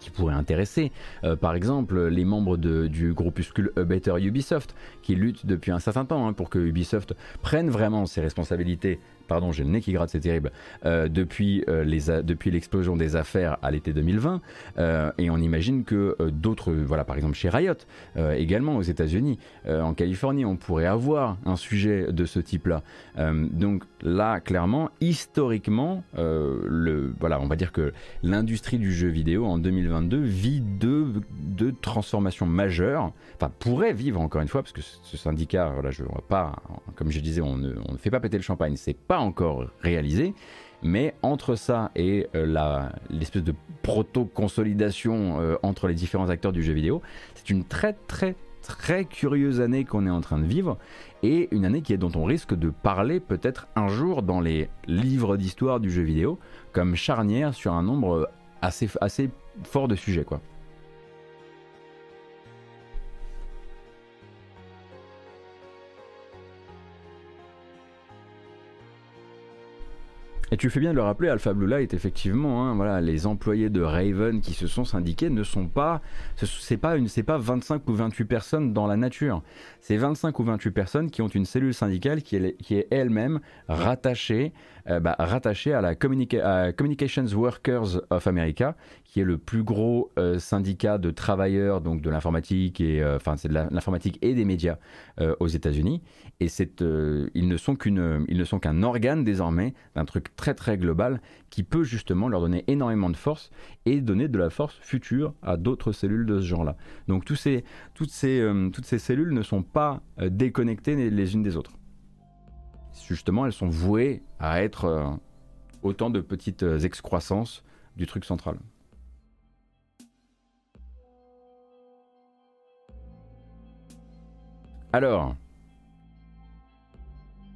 qui pourrait intéresser, euh, par exemple, les membres du groupuscule Better Ubisoft, qui luttent depuis un certain temps hein, pour que Ubisoft prenne vraiment ses responsabilités pardon, j'ai le nez qui gratte, c'est terrible, euh, depuis, euh, depuis l'explosion des affaires à l'été 2020. Euh, et on imagine que d'autres, voilà, par exemple chez Riot, également aux États-Unis, en Californie, on pourrait avoir un sujet de ce type-là. donc là, clairement, historiquement, le, voilà, on va dire que l'industrie du jeu vidéo en 2022 vit deux, transformations majeures, enfin pourrait vivre encore une fois, parce que ce syndicat, voilà, je pas, comme je disais, on ne, on ne fait pas péter le champagne, c'est pas encore réalisé. Mais entre ça et euh, l'espèce de proto-consolidation euh, entre les différents acteurs du jeu vidéo, c'est une très très très curieuse année qu'on est en train de vivre et une année qui est dont on risque de parler peut-être un jour dans les livres d'histoire du jeu vidéo comme charnière sur un nombre assez, assez fort de sujets quoi. Et tu fais bien de le rappeler, Alpha Blue Light, effectivement, hein, voilà, les employés de Raven qui se sont syndiqués ne sont pas, c'est pas une, pas 25 ou 28 personnes dans la nature, c'est 25 ou 28 personnes qui ont une cellule syndicale qui est, qui est elle-même rattachée euh, bah, rattaché à la Communications Workers of America, qui est le plus gros euh, syndicat de travailleurs donc de l'informatique et euh, c'est de l'informatique et des médias aux États-Unis. Et c'est ils ne sont qu'une ils ne sont qu'un organe désormais d'un truc très très global qui peut justement leur donner énormément de force et donner de la force future à d'autres cellules de ce genre-là. Donc ces, toutes, ces, cellules ne sont pas déconnectées les unes des autres justement, elles sont vouées à être euh, autant de petites euh, excroissances du truc central. Alors,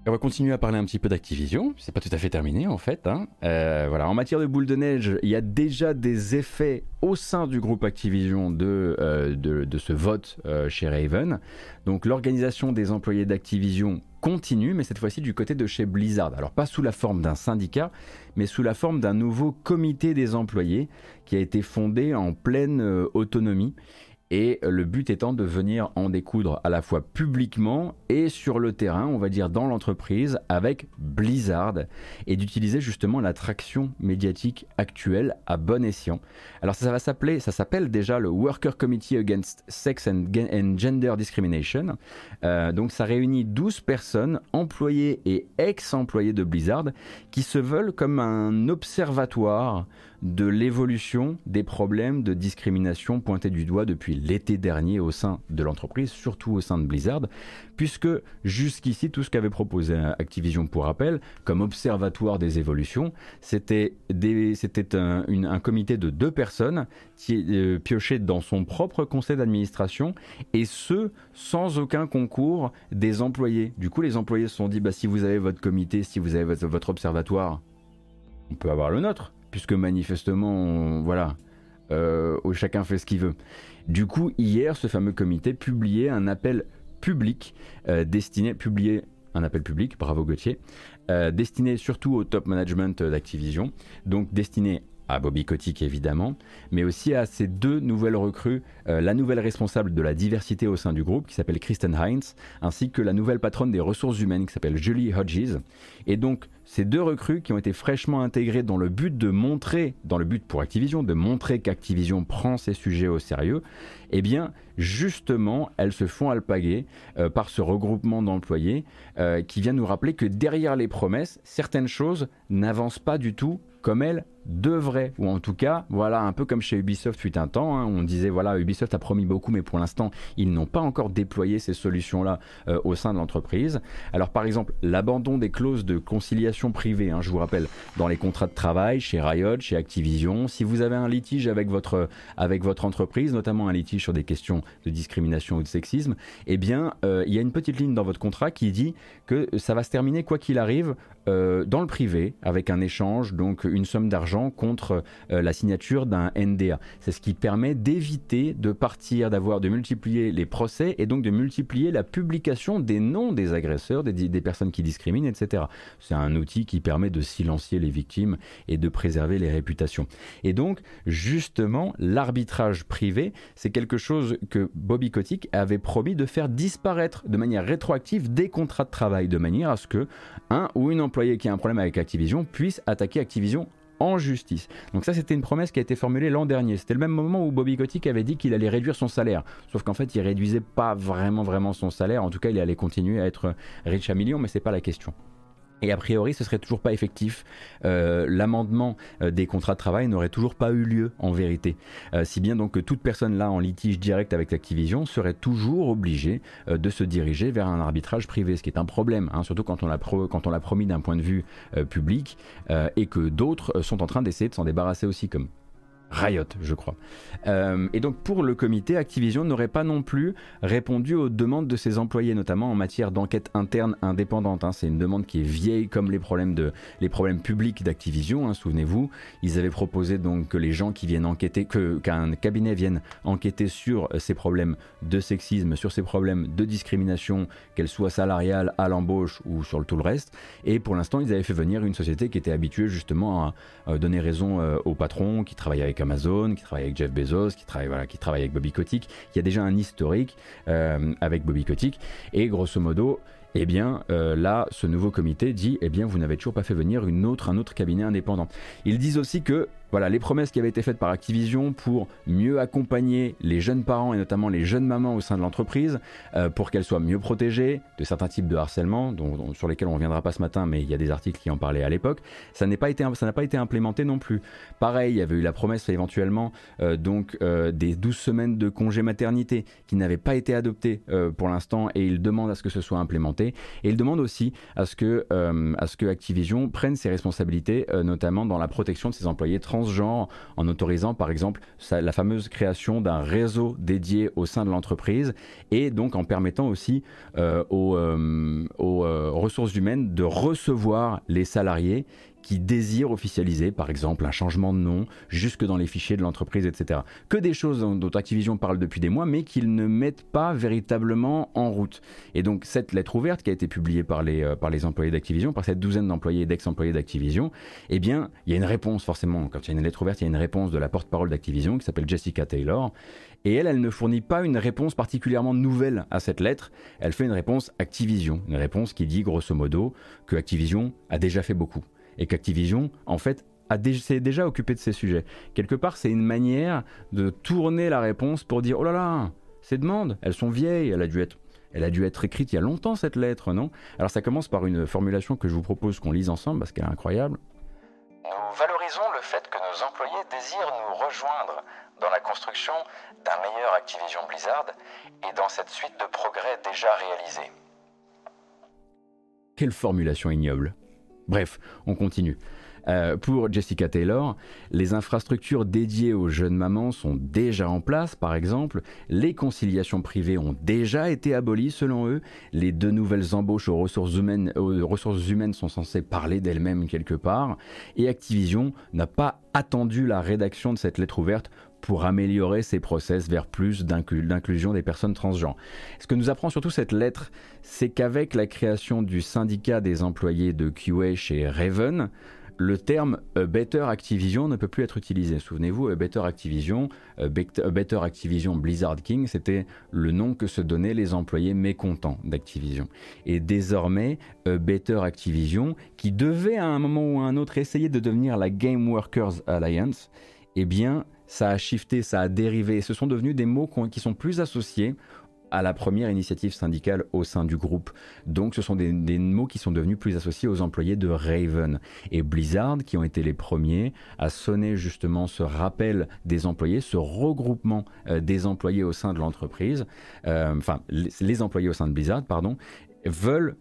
on va continuer à parler un petit peu d'Activision. C'est pas tout à fait terminé en fait. Hein. Euh, voilà, en matière de boule de neige, il y a déjà des effets au sein du groupe Activision de, de, ce vote chez Raven. Donc l'organisation des employés d'Activision continue, mais cette fois-ci du côté de chez Blizzard. Alors pas sous la forme d'un syndicat, mais sous la forme d'un nouveau comité des employés qui a été fondé en pleine euh, autonomie et le but étant de venir en découdre à la fois publiquement et sur le terrain, on va dire dans l'entreprise, avec Blizzard, et d'utiliser justement la traction médiatique actuelle à bon escient. Alors ça, va s'appeler, ça s'appelle déjà le Worker Committee Against Sex and, Gender Discrimination. Euh, donc ça réunit 12 personnes, employés et ex-employés de Blizzard, qui se veulent comme un observatoire de l'évolution des problèmes de discrimination pointés du doigt depuis l'été dernier au sein de l'entreprise, surtout au sein de Blizzard, puisque jusqu'ici, tout ce qu'avait proposé Activision pour rappel, comme observatoire des évolutions, c'était un, comité de deux personnes qui euh, piochait dans son propre conseil d'administration, et ce, sans aucun concours des employés. Du coup, les employés se sont dit, bah, si vous avez votre comité, si vous avez votre observatoire, on peut avoir le nôtre puisque manifestement, voilà, euh, chacun fait ce qu'il veut. Du coup, hier, ce fameux comité publiait un appel public euh, destiné, publié un appel public, bravo Gauthier, euh, destiné surtout au top management d'Activision, donc destiné à Bobby Kotick évidemment, mais aussi à ces deux nouvelles recrues, la nouvelle responsable de la diversité au sein du groupe qui s'appelle Kristen Heinz, ainsi que la nouvelle patronne des ressources humaines qui s'appelle Julie Hodges. Et donc ces deux recrues qui ont été fraîchement intégrées dans le but de montrer, dans le but pour Activision, de montrer qu'Activision prend ces sujets au sérieux, eh bien, justement, elles se font alpaguer euh, par ce regroupement d'employés euh, qui vient nous rappeler que derrière les promesses, certaines choses n'avancent pas du tout comme elles devrait, ou en tout cas, voilà, un peu comme chez Ubisoft fut un temps, hein, on disait, voilà, Ubisoft a promis beaucoup, mais pour l'instant, ils n'ont pas encore déployé ces solutions-là euh, au sein de l'entreprise. Alors, par exemple, l'abandon des clauses de conciliation privée, hein, je vous rappelle, dans les contrats de travail, chez Riot, chez Activision, si vous avez un litige avec votre, avec votre entreprise, notamment un litige sur des questions de discrimination ou de sexisme, eh bien, euh, il y a une petite ligne dans votre contrat qui dit que ça va se terminer, quoi qu'il arrive, euh, dans le privé, avec un échange, donc une somme d'argent contre euh, la signature d'un NDA. C'est ce qui permet d'éviter de partir, d'avoir, de multiplier les procès et donc de multiplier la publication des noms des agresseurs, des, personnes qui discriminent, etc. C'est un outil qui permet de silencier les victimes et de préserver les réputations. Et donc, justement, l'arbitrage privé, c'est quelque chose que Bobby Kotick avait promis de faire disparaître de manière rétroactive des contrats de travail, de manière à ce que un ou une employée qui a un problème avec Activision puisse attaquer Activision en justice. Donc ça, c'était une promesse qui a été formulée l'an dernier. C'était le même moment où Bobby Kotick avait dit qu'il allait réduire son salaire. Sauf qu'en fait, il réduisait pas vraiment, vraiment son salaire. En tout cas, il allait continuer à être riche à millions, mais c'est pas la question. Et a priori, ce serait toujours pas effectif. Euh, l'amendement euh, des contrats de travail n'aurait toujours pas eu lieu en vérité. Euh, si bien donc que toute personne là en litige direct avec Activision serait toujours obligée de se diriger vers un arbitrage privé, ce qui est un problème, hein, surtout quand on l'a promis d'un point de vue public et que d'autres sont en train d'essayer de s'en débarrasser aussi comme Riot, je crois. Euh, et donc pour le comité, Activision n'aurait pas non plus répondu aux demandes de ses employés, notamment en matière d'enquête interne indépendante. Hein. C'est une demande qui est vieille comme les problèmes, de, les problèmes publics d'Activision. Hein, souvenez-vous, ils avaient proposé donc que les gens qui viennent enquêter, qu'un cabinet vienne enquêter sur ces problèmes de sexisme, sur ces problèmes de discrimination, qu'elle soit salariale, à l'embauche ou sur le tout le reste. Et pour l'instant, ils avaient fait venir une société qui était habituée justement à, donner raison euh, aux patrons, qui travaillaient avec Amazon, qui travaille avec Jeff Bezos, qui travaille, qui travaille avec Bobby Kotick, qui a déjà un historique euh, avec Bobby Kotick. Et grosso modo, eh bien euh, là, ce nouveau comité dit, eh bien vous n'avez toujours pas fait venir un autre cabinet indépendant. Ils disent aussi que voilà, les promesses qui avaient été faites par Activision pour mieux accompagner les jeunes parents et notamment les jeunes mamans au sein de l'entreprise, euh, pour qu'elles soient mieux protégées de certains types de harcèlement, dont, sur lesquels on ne reviendra pas ce matin, mais il y a des articles qui en parlaient à l'époque, ça n'a pas, été, pas été implémenté non plus. Pareil, il y avait eu la promesse éventuellement euh, donc, euh, des 12 semaines de congé maternité qui n'avaient pas été adoptées pour l'instant et ils demandent à ce que ce soit implémenté. Et ils demandent aussi à ce que, à ce que Activision prenne ses responsabilités, notamment dans la protection de ses employés trans genre en autorisant par exemple la fameuse création d'un réseau dédié au sein de l'entreprise et donc en permettant aussi euh, aux, euh, euh, ressources humaines de recevoir les salariés qui désirent officialiser, par exemple, un changement de nom jusque dans les fichiers de l'entreprise, etc. Que des choses dont Activision parle depuis des mois, mais qu'ils ne mettent pas véritablement en route. Et donc, cette lettre ouverte qui a été publiée par les, euh, par les employés d'Activision, par cette douzaine d'employés et d'ex-employés d'Activision, eh bien, il y a une réponse, forcément. Quand il y a une lettre ouverte, il y a une réponse de la porte-parole d'Activision qui s'appelle Jessica Taylor. Et elle, elle ne fournit pas une réponse particulièrement nouvelle à cette lettre. Elle fait une réponse Activision. Une réponse qui dit, grosso modo, que Activision a déjà fait beaucoup et qu'Activision, en fait, s'est déjà occupé de ces sujets. Quelque part, c'est une manière de tourner la réponse pour dire oh là là, ces demandes, elles sont vieilles, elle a dû être, elle a dû être écrite il y a longtemps cette lettre, non? Alors ça commence par une formulation que je vous propose qu'on lise ensemble parce qu'elle est incroyable. Nous valorisons le fait que nos employés désirent nous rejoindre dans la construction d'un meilleur Activision Blizzard et dans cette suite de progrès déjà réalisés. Quelle formulation ignoble Bref, on continue. Euh, pour Jessica Taylor, les infrastructures dédiées aux jeunes mamans sont déjà en place, par exemple. Les conciliations privées ont déjà été abolies, selon eux. Les deux nouvelles embauches aux ressources humaines, aux ressources humaines sont censées parler d'elles-mêmes quelque part. Et Activision n'a pas attendu la rédaction de cette lettre ouverte pour améliorer ces process vers plus d'inclusion des personnes transgenres. Ce que nous apprend surtout cette lettre, c'est qu'avec la création du syndicat des employés de QA chez Raven, le terme Better Activision ne peut plus être utilisé. Souvenez-vous, Better Activision, Better Activision Blizzard King, c'était le nom que se donnaient les employés mécontents d'Activision. Et désormais, Better Activision, qui devait à un moment ou à un autre essayer de devenir la Game Workers Alliance, eh bien, ça a shifté, ça a dérivé. Ce sont devenus des mots qui sont plus associés à la première initiative syndicale au sein du groupe. Donc ce sont des, mots qui sont devenus plus associés aux employés de Raven et Blizzard qui ont été les premiers à sonner justement ce rappel des employés, ce regroupement euh, des employés au sein de l'entreprise, euh, enfin les employés au sein de Blizzard, pardon, veulent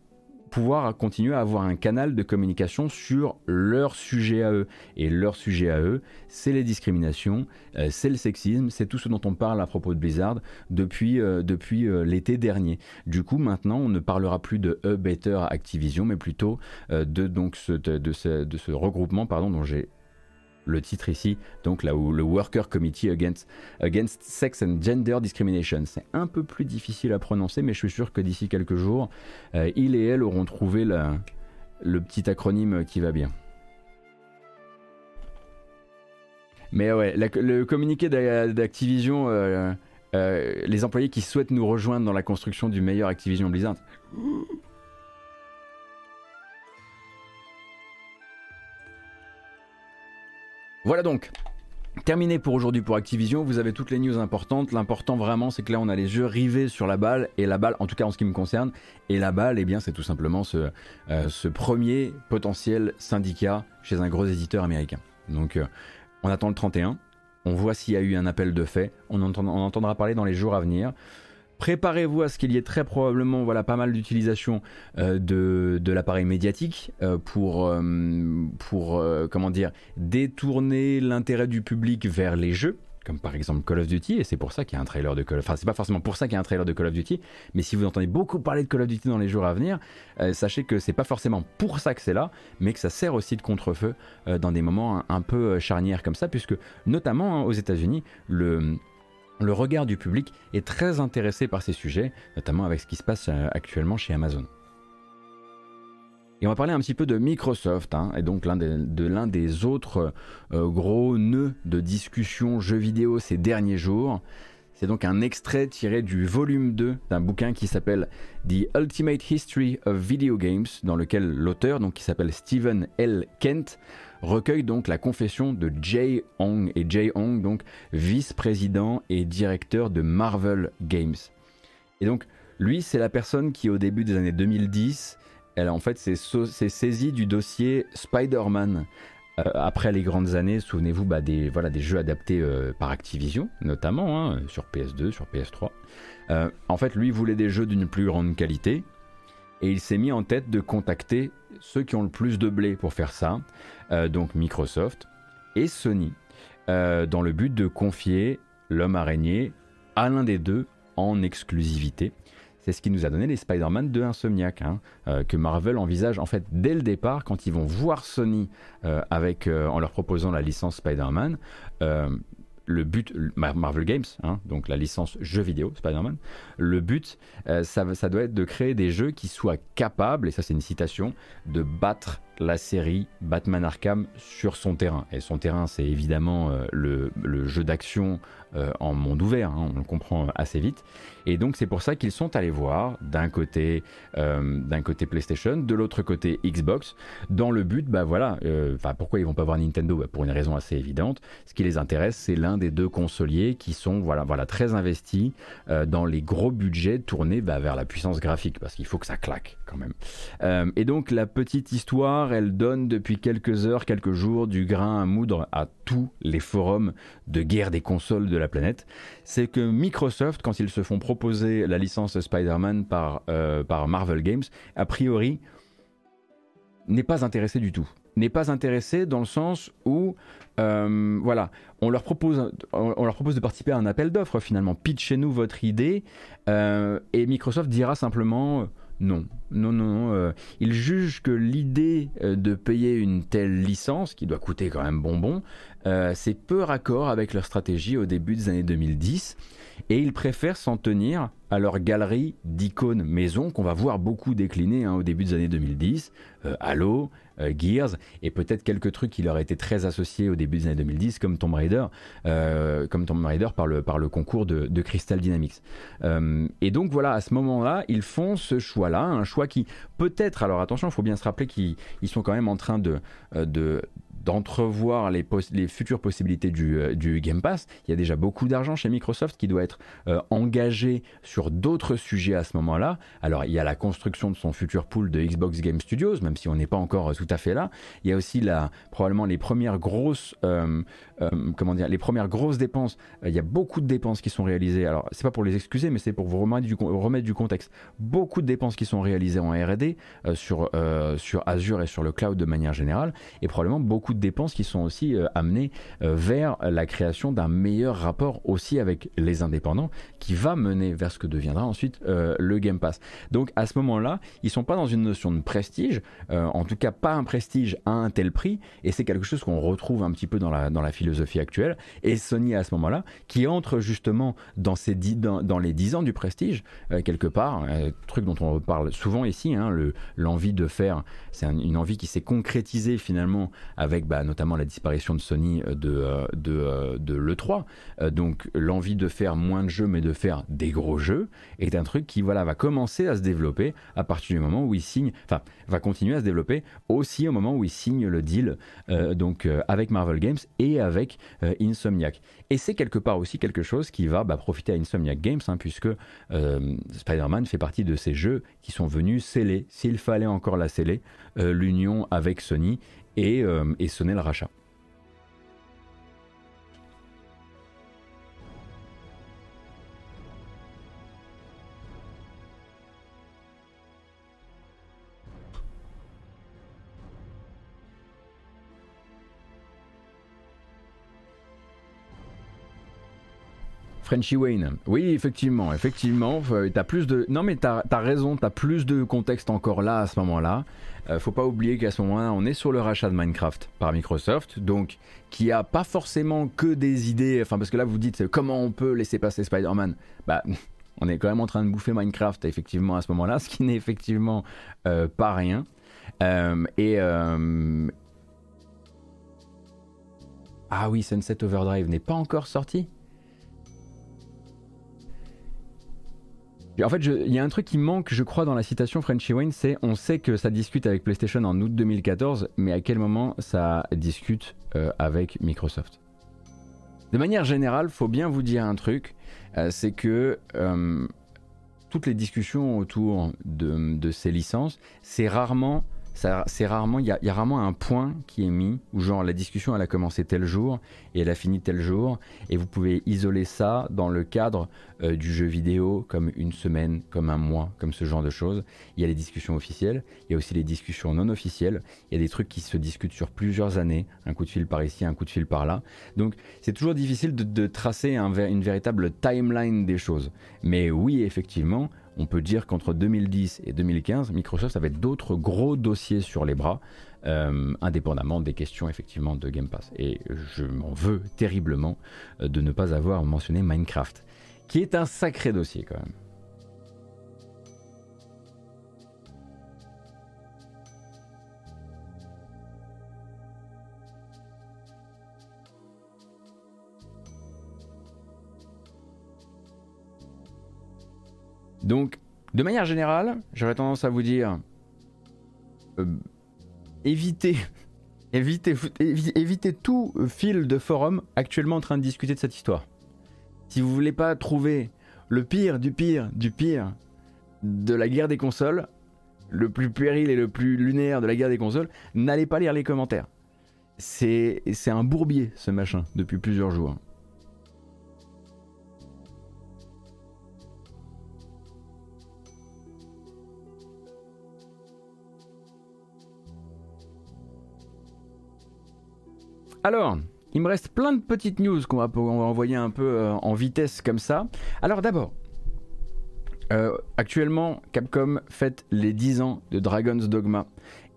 pouvoir continuer à avoir un canal de communication sur leur sujet à eux. Et leur sujet à eux, c'est les discriminations, euh, c'est le sexisme, c'est tout ce dont on parle à propos de Blizzard depuis, euh, euh, l'été dernier. Du coup, maintenant, on ne parlera plus de A Better Activision, mais plutôt de, donc, ce, de, ce, de ce regroupement pardon, dont j'ai le titre ici, donc là où le Worker Committee Against, Against Sex and Gender Discrimination. C'est un peu plus difficile à prononcer, mais je suis sûr que d'ici quelques jours, euh, il et elle auront trouvé le petit acronyme qui va bien. Mais ouais, le communiqué d'Activision, euh, euh, les employés qui souhaitent nous rejoindre dans la construction du meilleur Activision Blizzard. Voilà donc. Terminé pour aujourd'hui pour Activision, vous avez toutes les news importantes. L'important vraiment, c'est que là, on a les yeux rivés sur la balle. Et la balle, en tout cas en ce qui me concerne, et la balle, eh bien, c'est tout simplement ce, euh, premier potentiel syndicat chez un gros éditeur américain. Donc, euh, on attend le 31. On voit s'il y a eu un appel de fait. On, on entendra parler dans les jours à venir. Préparez-vous à ce qu'il y ait très probablement voilà, pas mal d'utilisation euh, de, l'appareil médiatique euh, pour, euh, comment dire, détourner l'intérêt du public vers les jeux comme par exemple Call of Duty, et c'est pour ça qu'il y a un trailer de Call of Enfin, c'est pas forcément pour ça qu'il y a un trailer de Call of Duty, mais si vous entendez beaucoup parler de Call of Duty dans les jours à venir, sachez que c'est pas forcément pour ça que c'est là, mais que ça sert aussi de contre-feu dans des moments un, peu charnières comme ça, puisque notamment hein, aux États-Unis, le le regard du public est très intéressé par ces sujets, notamment avec ce qui se passe euh, actuellement chez Amazon. Et on va parler un petit peu de Microsoft, hein, et donc de l'un des autres euh, gros nœuds de discussion jeux vidéo ces derniers jours. C'est donc un extrait tiré du volume 2 d'un bouquin qui s'appelle The Ultimate History of Video Games, dans lequel l'auteur, donc qui s'appelle Stephen L. Kent, recueille donc la confession de Jay Hong, et Jay Hong, donc vice-président et directeur de Marvel Games. Et donc, lui, c'est la personne qui, au début des années 2010, elle en fait s'est saisie du dossier Spider-Man. Euh, après les grandes années, souvenez-vous bah, des, voilà, des jeux adaptés euh, par Activision, notamment hein, sur PS2, sur PS3. Euh, en fait, lui voulait des jeux d'une plus grande qualité et il s'est mis en tête de contacter ceux qui ont le plus de blé pour faire ça. Euh, donc Microsoft et Sony, euh, dans le but de confier l'homme araignée à l'un des deux en exclusivité. C'est ce qui nous a donné les Spider-Man de Insomniac, hein, euh, que Marvel envisage en fait dès le départ quand ils vont voir Sony avec, en leur proposant la licence Spider-Man le but, Marvel Games, hein, donc la licence jeu vidéo, Spider-Man, le but, ça, ça, doit être de créer des jeux qui soient capables, et ça c'est une citation, de battre la série Batman Arkham sur son terrain. Et son terrain, c'est évidemment euh, le, jeu d'action euh, en monde ouvert, hein, on le comprend assez vite. Et donc c'est pour ça qu'ils sont allés voir d'un côté, euh, côté PlayStation, de l'autre côté Xbox, dans le but, bah voilà, pourquoi ils vont pas voir Nintendo? Bah, Pour une raison assez évidente. Ce qui les intéresse, c'est l'un des deux consoliers qui sont voilà, voilà très investis dans les gros budgets tournés bah, vers la puissance graphique, parce qu'il faut que ça claque quand même. et donc la petite histoire elle donne depuis quelques heures, quelques jours du grain à moudre à tous les forums de guerre des consoles de la planète. C'est que Microsoft, quand ils se font proposer la licence Spider-Man par, euh, Marvel Games, a priori, n'est pas intéressé du tout. N'est pas intéressé dans le sens où, euh, voilà, on leur, propose, on leur propose de participer à un appel d'offres finalement. Pitchez-nous votre idée euh, et Microsoft dira simplement non, non, non. Euh, il juge que l'idée euh, de payer une telle licence, qui doit coûter quand même bonbon, euh, c'est peu raccord avec leur stratégie au début des années 2010. et ils préfèrent s'en tenir à leur galerie d'icônes maison qu'on va voir beaucoup décliner hein, au début des années 2010, euh, Halo, Gears, et peut-être quelques trucs qui leur étaient très associés au début des années 2010, comme Tomb Raider, euh, comme Tomb Raider par le, par le concours de, Crystal Dynamics. et donc voilà, à ce moment-là, ils font ce choix-là, un choix qui peut-être, alors attention, il faut bien se rappeler qu'ils sont quand même en train de d'entrevoir les, futures possibilités du, euh, du, Game Pass. Il y a déjà beaucoup d'argent chez Microsoft qui doit être euh, engagé sur d'autres sujets à ce moment-là. Alors il y a la construction de son futur pool de Xbox Game Studios, même si on n'est pas encore euh, tout à fait là. Il y a aussi probablement les premières grosses, comment dire, les premières grosses dépenses. il y a beaucoup de dépenses qui sont réalisées. Alors c'est pas pour les excuser, mais c'est pour vous remettre du, remettre du contexte. Beaucoup de dépenses qui sont réalisées en R&D sur, sur Azure et sur le cloud de manière générale, et probablement beaucoup de dépenses qui sont aussi euh, amenées euh, vers la création d'un meilleur rapport aussi avec les indépendants qui va mener vers ce que deviendra ensuite euh, le Game Pass. Donc à ce moment-là, ils sont pas dans une notion de prestige, en tout cas pas un prestige à un tel prix, et c'est quelque chose qu'on retrouve un petit peu dans la, dans la philosophie actuelle. Et Sony à ce moment-là, qui entre justement dans, ces dans, les 10 ans du prestige, quelque part, truc dont on parle souvent ici, hein, l'envie de faire, c'est une envie qui s'est concrétisée finalement avec bah, notamment la disparition de Sony euh, de, euh, de, euh, de l'E3. donc l'envie de faire moins de jeux mais de faire des gros jeux est un truc qui voilà, va commencer à se développer à partir du moment où il signe, enfin va continuer à se développer aussi au moment où il signe le deal donc avec Marvel Games et avec Insomniac. Et c'est quelque part aussi quelque chose qui va bah, profiter à Insomniac Games, hein, puisque Spider-Man fait partie de ces jeux qui sont venus sceller, s'il fallait encore la sceller, l'union avec Sony et, euh, et sonner le rachat. Frenchy Wayne. Oui, effectivement, effectivement. Euh, t'as plus de. Non, mais t'as as raison, t'as plus de contexte encore là à ce moment-là. Euh, faut pas oublier qu'à ce moment-là, on est sur le rachat de Minecraft par Microsoft, donc qui a pas forcément que des idées. Enfin, parce que là, vous dites comment on peut laisser passer Spider-Man? Bah. On est quand même en train de bouffer Minecraft effectivement à ce moment-là, ce qui n'est effectivement euh, pas rien. et, ah oui, Sunset Overdrive n'est pas encore sorti? En fait, il y a un truc qui manque, je crois, dans la citation Frenchy Wayne, c'est on sait que ça discute avec PlayStation en août 2014, mais à quel moment ça discute euh, avec Microsoft? De manière générale, faut bien vous dire un truc, euh, c'est que euh, toutes les discussions autour de ces licences, c'est rarement c'est rarement, il y, a rarement un point qui est mis où genre la discussion elle a commencé tel jour et elle a fini tel jour et vous pouvez isoler ça dans le cadre euh, du jeu vidéo comme une semaine, comme un mois, comme ce genre de choses. Il y a les discussions officielles, il y a aussi les discussions non officielles, il y a des trucs qui se discutent sur plusieurs années, un coup de fil par ici, un coup de fil par là. Donc c'est toujours difficile de, tracer une véritable timeline des choses. Mais oui, effectivement, on peut dire qu'entre 2010 et 2015, Microsoft avait d'autres gros dossiers sur les bras, euh, indépendamment des questions effectivement de Game Pass. Et je m'en veux terriblement euh, de ne pas avoir mentionné Minecraft, qui est un sacré dossier quand même. Donc, de manière générale, j'aurais tendance à vous dire euh, évitez, évitez, évitez, tout fil de forum actuellement en train de discuter de cette histoire. Si vous voulez pas trouver le pire du pire du pire de la guerre des consoles, le plus puéril et le plus lunaire de la guerre des consoles, n'allez pas lire les commentaires. C'est un bourbier ce machin depuis plusieurs jours. Alors, il me reste plein de petites news qu'on va, envoyer un peu euh, en vitesse comme ça. Alors d'abord, euh, actuellement, Capcom fête les 10 ans de Dragon's Dogma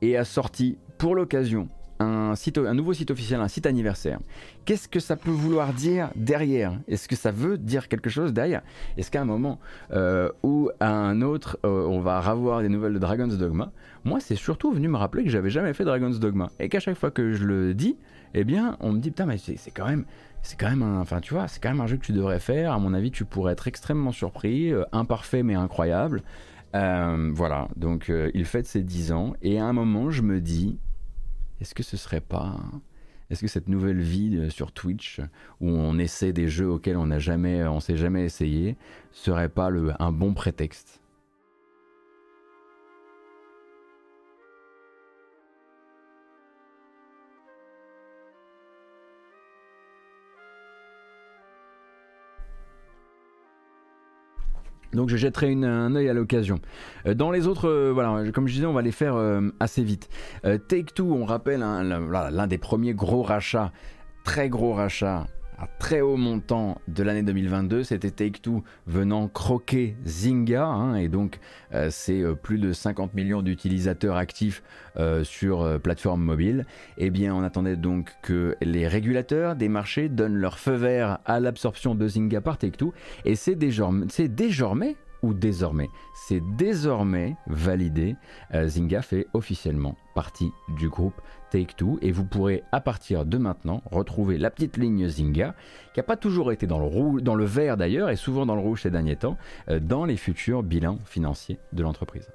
et a sorti pour l'occasion un, nouveau site officiel, un site anniversaire. Qu'est-ce que ça peut vouloir dire derrière? Est-ce que ça veut dire quelque chose derrière? Est-ce qu'à un moment euh, ou à un autre, on va revoir des nouvelles de Dragon's Dogma? Moi, c'est surtout venu me rappeler que j'avais jamais fait Dragon's Dogma et qu'à chaque fois que je le dis, eh bien, on me dit putain, mais c'est quand même c'est quand même un, enfin tu vois, c'est quand même un jeu que tu devrais faire. À mon avis, tu pourrais être extrêmement surpris, euh, imparfait mais incroyable. Euh, voilà, donc euh, il fête ses 10 ans et à un moment, je me dis, est-ce que ce serait pas, est-ce que cette nouvelle vie sur Twitch où on essaie des jeux auxquels on n'a jamais, on s'est jamais essayé, serait pas le, un bon prétexte? Donc je jetterai un œil à l'occasion. Euh, dans les autres, euh, voilà, comme je disais, on va les faire euh, assez vite. Take Two, on rappelle hein, l'un des premiers gros rachats, très gros rachats très haut montant de l'année 2022. C'était Take-Two venant croquer Zynga, hein, et donc euh, c'est euh, plus de 50 millions d'utilisateurs actifs euh, sur plateforme mobile. Eh bien, on attendait donc que les régulateurs des marchés donnent leur feu vert à l'absorption de Zynga par Take-Two, et c'est désormais, désormais ou désormais C'est désormais validé. Zynga fait officiellement partie du groupe Take-Two et vous pourrez à partir de maintenant retrouver la petite ligne Zynga qui n'a pas toujours été dans le, rouge, dans le vert d'ailleurs et souvent dans le rouge ces derniers temps euh, dans les futurs bilans financiers de l'entreprise.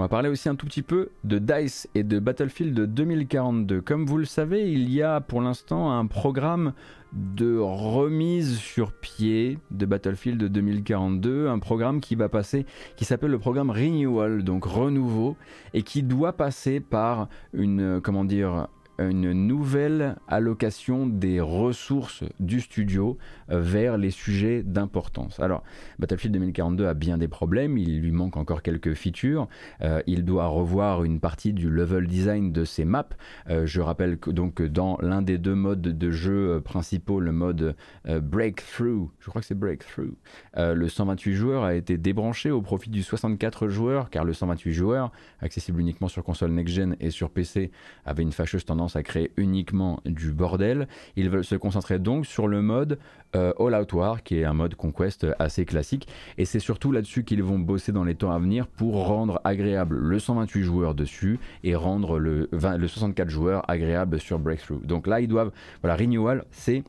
On va parler aussi un tout petit peu de DICE et de Battlefield 2042. Comme vous le savez, il y a pour l'instant un programme de remise sur pied de Battlefield 2042, un programme qui va passer, qui s'appelle le programme Renewal, donc renouveau, et qui doit passer par une, comment dire, une nouvelle allocation des ressources du studio euh, vers les sujets d'importance. Alors, Battlefield 2042 a bien des problèmes, il lui manque encore quelques features, euh, il doit revoir une partie du level design de ses maps. Euh, je rappelle que donc dans l'un des deux modes de jeu principaux, le mode Breakthrough, je crois que c'est Breakthrough, le 128 joueurs a été débranché au profit du 64 joueurs, car le 128 joueurs, accessible uniquement sur console next-gen et sur PC, avait une fâcheuse tendance à créer uniquement du bordel. Ils veulent se concentrer donc sur le mode euh, All Out War, qui est un mode Conquest assez classique. Et c'est surtout là-dessus qu'ils vont bosser dans les temps à venir pour rendre agréable le 128 joueurs dessus et rendre le, le 64 joueurs agréable sur Breakthrough. Donc là, ils doivent. Voilà, Renewal, c'est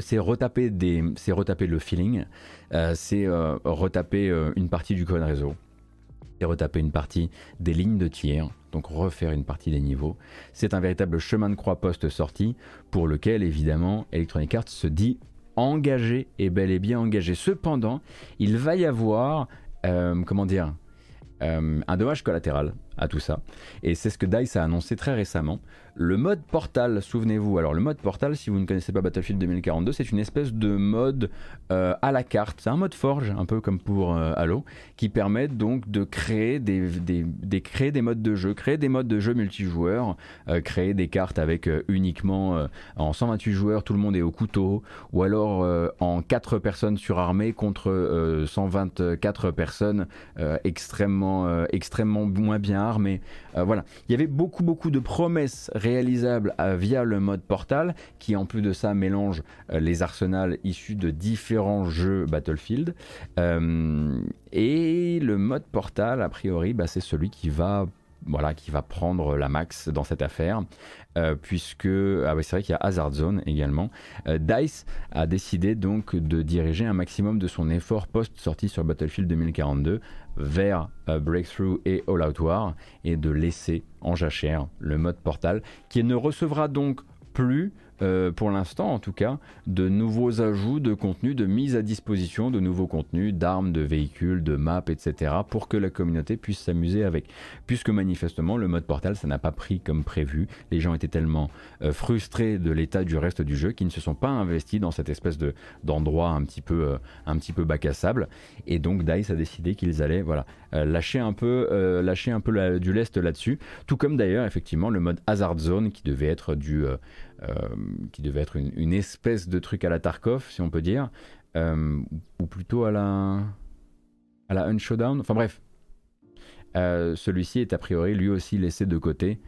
c'est retaper, retaper le feeling, euh, c'est euh, retaper une partie du code réseau, c'est retaper une partie des lignes de tir, donc refaire une partie des niveaux. C'est un véritable chemin de croix post-sortie pour lequel évidemment Electronic Arts se dit engagé et bel et bien engagé. Cependant, il va y avoir, euh, comment dire, euh, un dommage collatéral à tout ça. Et c'est ce que DICE a annoncé très récemment. Le mode Portal, souvenez-vous, alors le mode Portal, si vous ne connaissez pas Battlefield 2042, c'est une espèce de mode euh, à la carte. C'est un mode Forge, un peu comme pour euh, Halo, qui permet donc de créer des, créer des modes de jeu, créer des modes de jeu multijoueurs, euh, créer des cartes avec uniquement en 128 joueurs, tout le monde est au couteau, ou alors en 4 personnes surarmées contre 124 personnes extrêmement, extrêmement moins bien armées. voilà, il y avait beaucoup beaucoup de promesses réalisable euh, via le mode Portal, qui en plus de ça mélange euh, les arsenals issus de différents jeux Battlefield. Euh, et le mode Portal, a priori, bah, c'est celui qui va voilà, qui va prendre la max dans cette affaire, puisque ah c'est vrai qu'il y a Hazard Zone également. Dice a décidé donc de diriger un maximum de son effort post-sortie sur Battlefield 2042 vers euh, Breakthrough et All Out War et de laisser en jachère le mode Portal qui ne recevra donc plus euh, pour l'instant en tout cas, de nouveaux ajouts de contenu, de mise à disposition de nouveaux contenus, d'armes, de véhicules, de maps, etc. pour que la communauté puisse s'amuser avec. Puisque manifestement, le mode portal, ça n'a pas pris comme prévu. Les gens étaient tellement euh, frustrés de l'état du reste du jeu qu'ils ne se sont pas investis dans cette espèce de, d'endroit un petit peu, euh, un petit peu bac à sable. Et donc DICE a décidé qu'ils allaient voilà, lâcher un peu, lâcher un peu du lest là-dessus. Tout comme d'ailleurs, effectivement, le mode Hazard Zone qui devait être du qui devait être une, espèce de truc à la Tarkov, si on peut dire, ou plutôt à la, à la Unshowdown. Enfin bref, celui-ci est a priori lui aussi laissé de côté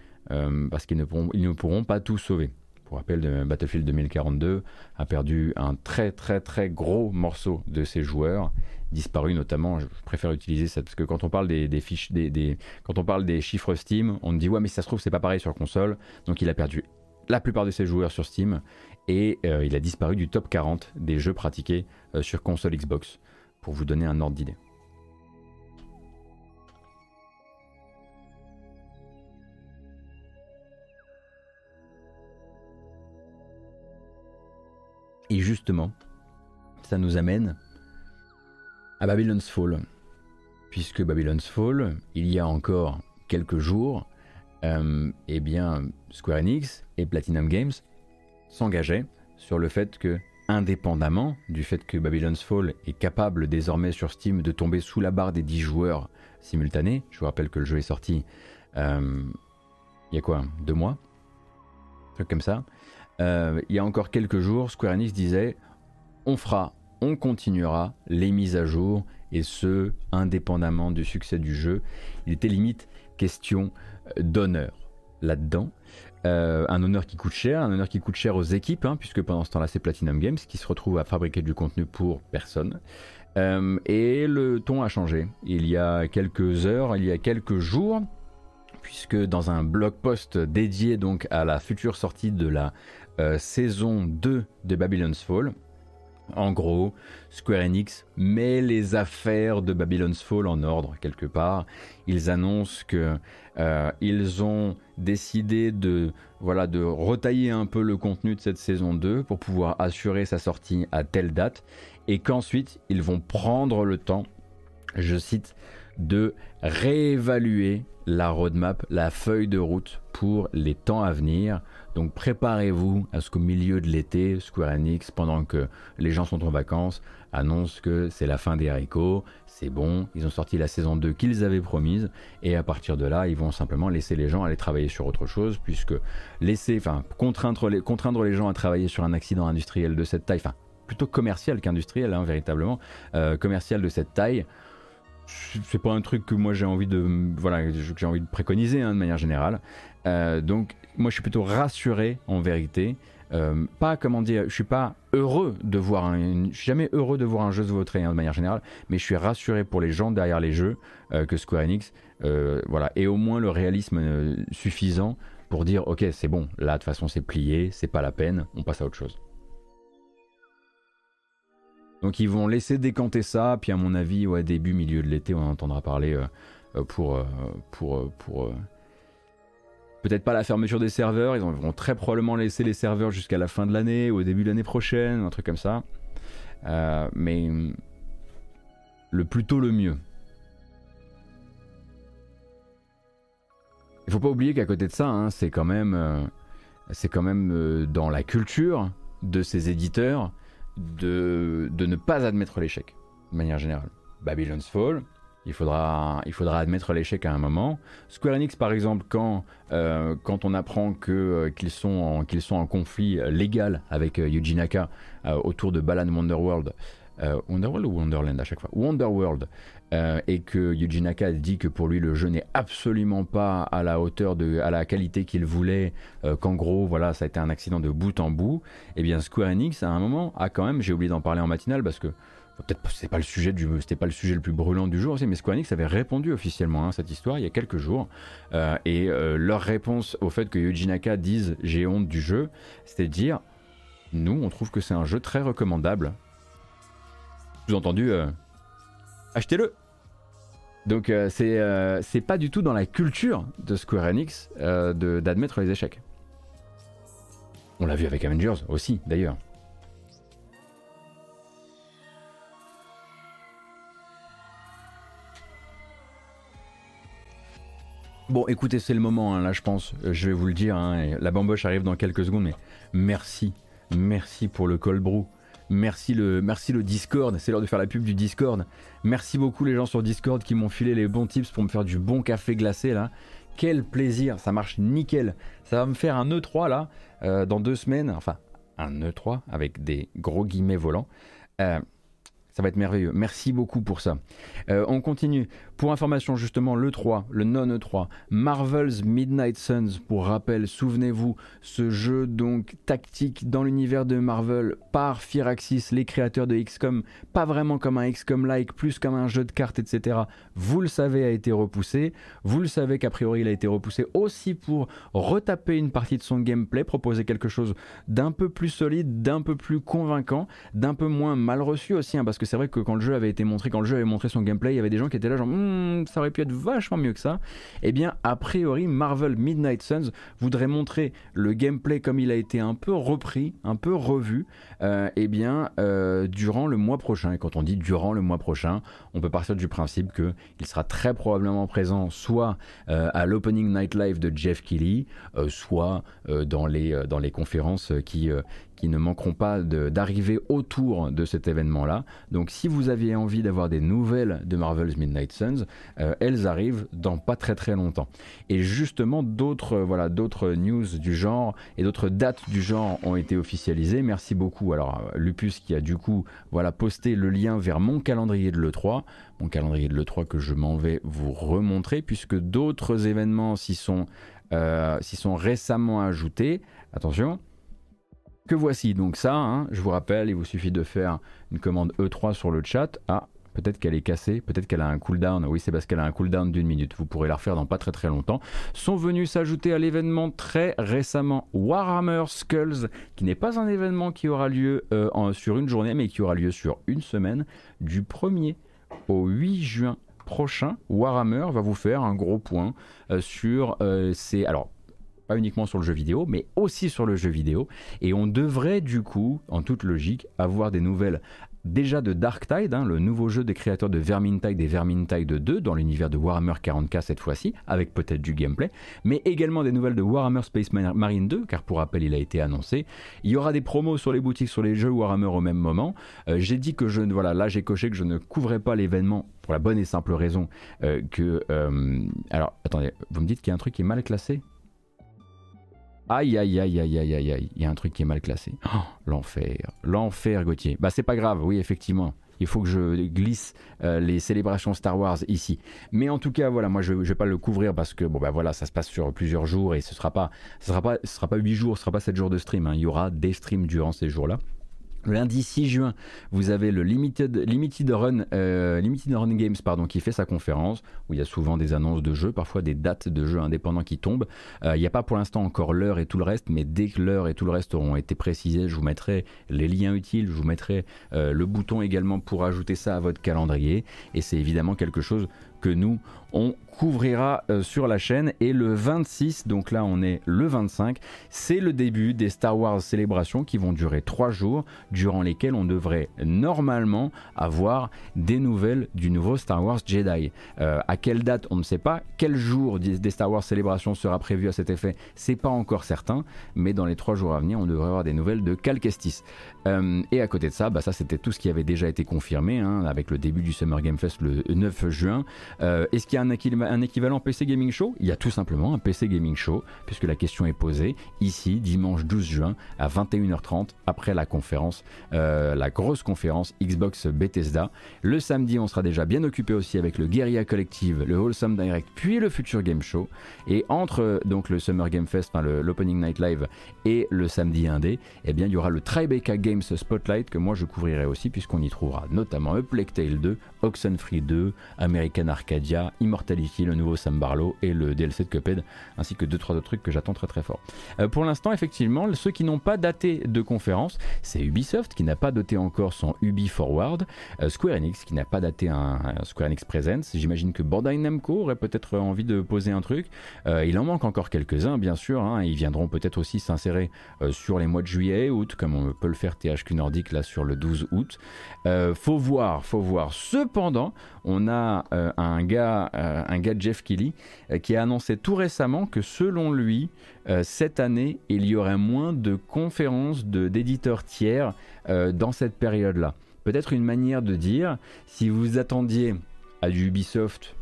parce qu'ils ne, pourront, pas tout sauver. Pour rappel, Battlefield 2042 a perdu un très très très gros morceau de ses joueurs, disparus notamment. Je préfère utiliser ça parce que quand on parle des, fiches, des, quand on parle des chiffres Steam, on dit ouais mais ça se trouve c'est pas pareil sur console. Donc il a perdu la plupart de ses joueurs sur Steam et euh, il a disparu du top 40 des jeux pratiqués euh, sur console Xbox. Pour vous donner un ordre d'idée. Et justement, ça nous amène à Babylon's Fall. Puisque Babylon's Fall, il y a encore quelques jours, euh, eh bien, Square Enix et Platinum Games s'engageaient sur le fait que, indépendamment du fait que Babylon's Fall est capable désormais sur Steam de tomber sous la barre des 10 joueurs simultanés, je vous rappelle que le jeu est sorti euh, il y a quoi Deux mois Un truc comme ça. Euh, il y a encore quelques jours, Square Enix disait on fera, on continuera les mises à jour et ce, indépendamment du succès du jeu. Il était limite question d'honneur là-dedans. Euh, un honneur qui coûte cher, un honneur qui coûte cher aux équipes, hein, puisque pendant ce temps-là c'est Platinum Games qui se retrouve à fabriquer du contenu pour personne. et le ton a changé. Il y a quelques heures, il y a quelques jours, puisque dans un blog post dédié donc à la future sortie de la euh, saison 2 de Babylon's Fall. En gros, Square Enix met les affaires de Babylon's Fall en ordre quelque part. Ils annoncent que euh, ils ont décidé de voilà de retailler un peu le contenu de cette saison 2 pour pouvoir assurer sa sortie à telle date et qu'ensuite ils vont prendre le temps, je cite, de réévaluer la roadmap, la feuille de route pour les temps à venir. Donc préparez-vous à ce qu'au milieu de l'été, Square Enix, pendant que les gens sont en vacances, annonce que c'est la fin des haricots, c'est bon, ils ont sorti la saison 2 qu'ils avaient promise, et à partir de là, ils vont simplement laisser les gens aller travailler sur autre chose, puisque laisser, enfin, contraindre les, contraindre les gens à travailler sur un accident industriel de cette taille, enfin, plutôt commercial qu'industriel, hein, véritablement, euh, commercial de cette taille, c'est pas un truc que moi j'ai envie de voilà j'ai envie de préconiser hein, de manière générale euh, donc moi je suis plutôt rassuré en vérité. Euh, pas comment dire, je suis pas heureux de voir suis jamais heureux de voir un jeu se vautrer hein, de manière générale, mais je suis rassuré pour les gens derrière les jeux euh, que Square Enix, euh, voilà, et au moins le réalisme suffisant pour dire ok c'est bon, là de toute façon c'est plié, c'est pas la peine, on passe à autre chose. Donc ils vont laisser décanter ça, puis à mon avis, ouais, début, milieu de l'été, on entendra parler pour, pour, pour peut-être pas la fermeture des serveurs, ils vont très probablement laisser les serveurs jusqu'à la fin de l'année ou au début de l'année prochaine, un truc comme ça. Euh, mais le plus tôt le mieux. Il faut pas oublier qu'à côté de ça, hein, c'est quand même, euh, c'est quand même euh, dans la culture de ces éditeurs de, de ne pas admettre l'échec, de manière générale. Babylon's Fall, il faudra, il faudra admettre l'échec à un moment. Square Enix, par exemple, quand, euh, quand on apprend euh, qu'ils, sont en, qu'ils sont en conflit légal avec euh, Yuji Naka autour de Balan Wonderworld, Wonderworld ou Wonderland à chaque fois? Wonderworld, et que Yuji Naka dit que pour lui le jeu n'est absolument pas à la hauteur de, à la qualité qu'il voulait, qu'en gros, voilà, ça a été un accident de bout en bout, et eh bien Square Enix, à un moment, a quand même, j'ai oublié d'en parler en matinale parce que peut-être c'était pas le sujet du c'était pas le sujet le plus brûlant du jour aussi, mais Square Enix avait répondu officiellement à hein, cette histoire il y a quelques jours. Euh, et euh, leur réponse au fait que Yuji Naka dise j'ai honte du jeu c'était de dire nous on trouve que c'est un jeu très recommandable. Sous-entendu euh, achetez-le. Donc c'est c'est pas du tout dans la culture de Square Enix d'admettre les échecs. On l'a vu avec Avengers aussi d'ailleurs Bon, écoutez, c'est le moment, hein, là, je pense. Euh, je vais vous le dire. Hein, la bamboche arrive dans quelques secondes, mais merci. Merci pour le col brou. Merci le, merci le Discord. C'est l'heure de faire la pub du Discord. Merci beaucoup les gens sur Discord qui m'ont filé les bons tips pour me faire du bon café glacé là. quel plaisir, ça marche nickel. Ça va me faire un E3 là, euh, dans deux semaines, enfin un E3 avec des gros guillemets volants. Euh, ça va être merveilleux. Merci beaucoup pour ça. On continue. Pour information, justement, le 3, le non-E3, Marvel's Midnight Suns, pour rappel, souvenez-vous, ce jeu donc tactique dans l'univers de Marvel par Firaxis, les créateurs de XCOM, pas vraiment comme un XCOM-like, plus comme un jeu de cartes, etc. Vous le savez, a été repoussé. Vous le savez qu'a priori, il a été repoussé aussi pour retaper une partie de son gameplay, proposer quelque chose d'un peu plus solide, d'un peu plus convaincant, d'un peu moins mal reçu aussi, hein, parce que c'est vrai que quand le jeu avait été montré, quand le jeu avait montré son gameplay, il y avait des gens qui étaient là genre hmm, ça aurait pu être vachement mieux que ça. Eh bien, a priori, Marvel Midnight Suns voudrait montrer le gameplay comme il a été un peu repris, un peu revu, euh, eh bien, euh, durant le mois prochain. Et quand on dit durant le mois prochain, on peut partir du principe qu'il sera très probablement présent soit euh, à l'opening night live de Jeff Keighley, soit dans, les, dans les conférences qui, qui ne manqueront pas d'arriver autour de cet événement-là. Donc si vous aviez envie d'avoir des nouvelles de Marvel's Midnight Suns, euh, elles arrivent dans pas très très longtemps. Et justement, d'autres voilà, d'autres news du genre et d'autres dates du genre ont été officialisées. Merci beaucoup. Alors euh, Lupus qui a du coup voilà, posté le lien vers mon calendrier de l'E3 mon calendrier de l'E3 que je m'en vais vous remontrer puisque d'autres événements s'y sont, euh, sont récemment ajoutés. Attention, que voici donc ça, hein. je vous rappelle, il vous suffit de faire une commande E3 sur le chat. Ah, peut-être qu'elle est cassée, peut-être qu'elle a un cooldown. Oui, c'est parce qu'elle a un cooldown d'une minute. Vous pourrez la refaire dans pas très très longtemps. Sont venus s'ajouter à l'événement très récemment Warhammer Skulls, qui n'est pas un événement qui aura lieu euh, sur une journée, mais qui aura lieu sur une semaine, du 1er au 8 juin prochain. Warhammer va vous faire un gros point euh, sur euh, ces. Alors, pas uniquement sur le jeu vidéo, mais aussi sur le jeu vidéo. Et on devrait du coup, en toute logique, avoir des nouvelles déjà de Darktide, hein, le nouveau jeu des créateurs de Vermintide et Vermintide 2 dans l'univers de Warhammer 40k cette fois-ci, avec peut-être du gameplay, mais également des nouvelles de Warhammer Space Marine 2, car pour rappel il a été annoncé. Il y aura des promos sur les boutiques sur les jeux Warhammer au même moment. Euh, j'ai dit que je, voilà, là j'ai coché que je ne couvrais pas l'événement pour la bonne et simple raison euh, que... Euh, alors attendez, vous me dites qu'il y a un truc qui est mal classé? Aïe, aïe, aïe, aïe, aïe, aïe, aïe. Il y a un truc qui est mal classé. Oh, l'enfer. L'enfer, Gauthier. Bah, c'est pas grave, oui, effectivement. Il faut que je glisse euh, les célébrations Star Wars ici. Mais en tout cas, voilà, moi je, vais pas le couvrir parce que bon bah voilà, ça se passe sur plusieurs jours et ce sera pas, ce sera pas, ce sera pas 8 jours, ce sera pas 7 jours de stream. Hein. Il y aura des streams durant ces jours-là. Lundi 6 juin, vous avez le Limited, euh, Limited Run Games pardon, qui fait sa conférence, où il y a souvent des annonces de jeux, parfois des dates de jeux indépendants qui tombent. Euh, il n'y a pas pour l'instant encore l'heure et tout le reste, mais dès que l'heure et tout le reste auront été précisés, je vous mettrai les liens utiles, je vous mettrai euh, le bouton également pour ajouter ça à votre calendrier. Et c'est évidemment quelque chose que nous, on couvrira euh, sur la chaîne. Et le 26, donc là on est le 25, c'est le début des Star Wars célébrations qui vont durer trois jours, durant lesquels on devrait normalement avoir des nouvelles du nouveau Star Wars Jedi. Euh, à quelle date on ne sait pas. Quel jour des Star Wars célébrations sera prévu à cet effet, c'est pas encore certain. Mais dans les trois jours à venir, on devrait avoir des nouvelles de Cal Kestis. Euh, et à côté de ça, bah ça c'était tout ce qui avait déjà été confirmé hein, avec le début du Summer Game Fest le 9 juin. Est-ce qu'il y a un équivalent PC Gaming Show Il y a tout simplement un PC Gaming Show, puisque la question est posée ici, dimanche 12 juin, à 21h30, après la conférence, euh, la grosse conférence Xbox Bethesda. Le samedi, on sera déjà bien occupé aussi avec le Guerilla Collective, le Wholesome Direct, puis le Future Game Show. Et entre donc le Summer Game Fest, l'Opening Night Live et le samedi indé, eh bien il y aura le Tribeca Games Spotlight que moi je couvrirai aussi, puisqu'on y trouvera notamment Plague Tale 2, Oxenfree 2, American Arcadia, Immortality le nouveau Sam Barlow et le DLC de Cuphead, ainsi que deux trois autres trucs que j'attends très très fort. Euh, pour l'instant, effectivement, ceux qui n'ont pas daté de conférence, c'est Ubisoft qui n'a pas doté encore son Ubi Forward, euh, Square Enix qui n'a pas daté un, Square Enix Presents. J'imagine que Bandai Namco aurait peut-être envie de poser un truc. Euh, il en manque encore quelques-uns, bien sûr. Hein. ils viendront peut-être aussi s'insérer sur les mois de juillet et août, comme on peut le faire THQ Nordic là sur le 12 août. faut voir, faut voir. Cependant, on a un gars, un gars Jeff Kelly, euh, qui a annoncé tout récemment que selon lui, euh, cette année, il y aurait moins de conférences d'éditeurs tiers euh, dans cette période-là. Peut-être une manière de dire, si vous attendiez à du Ubisoft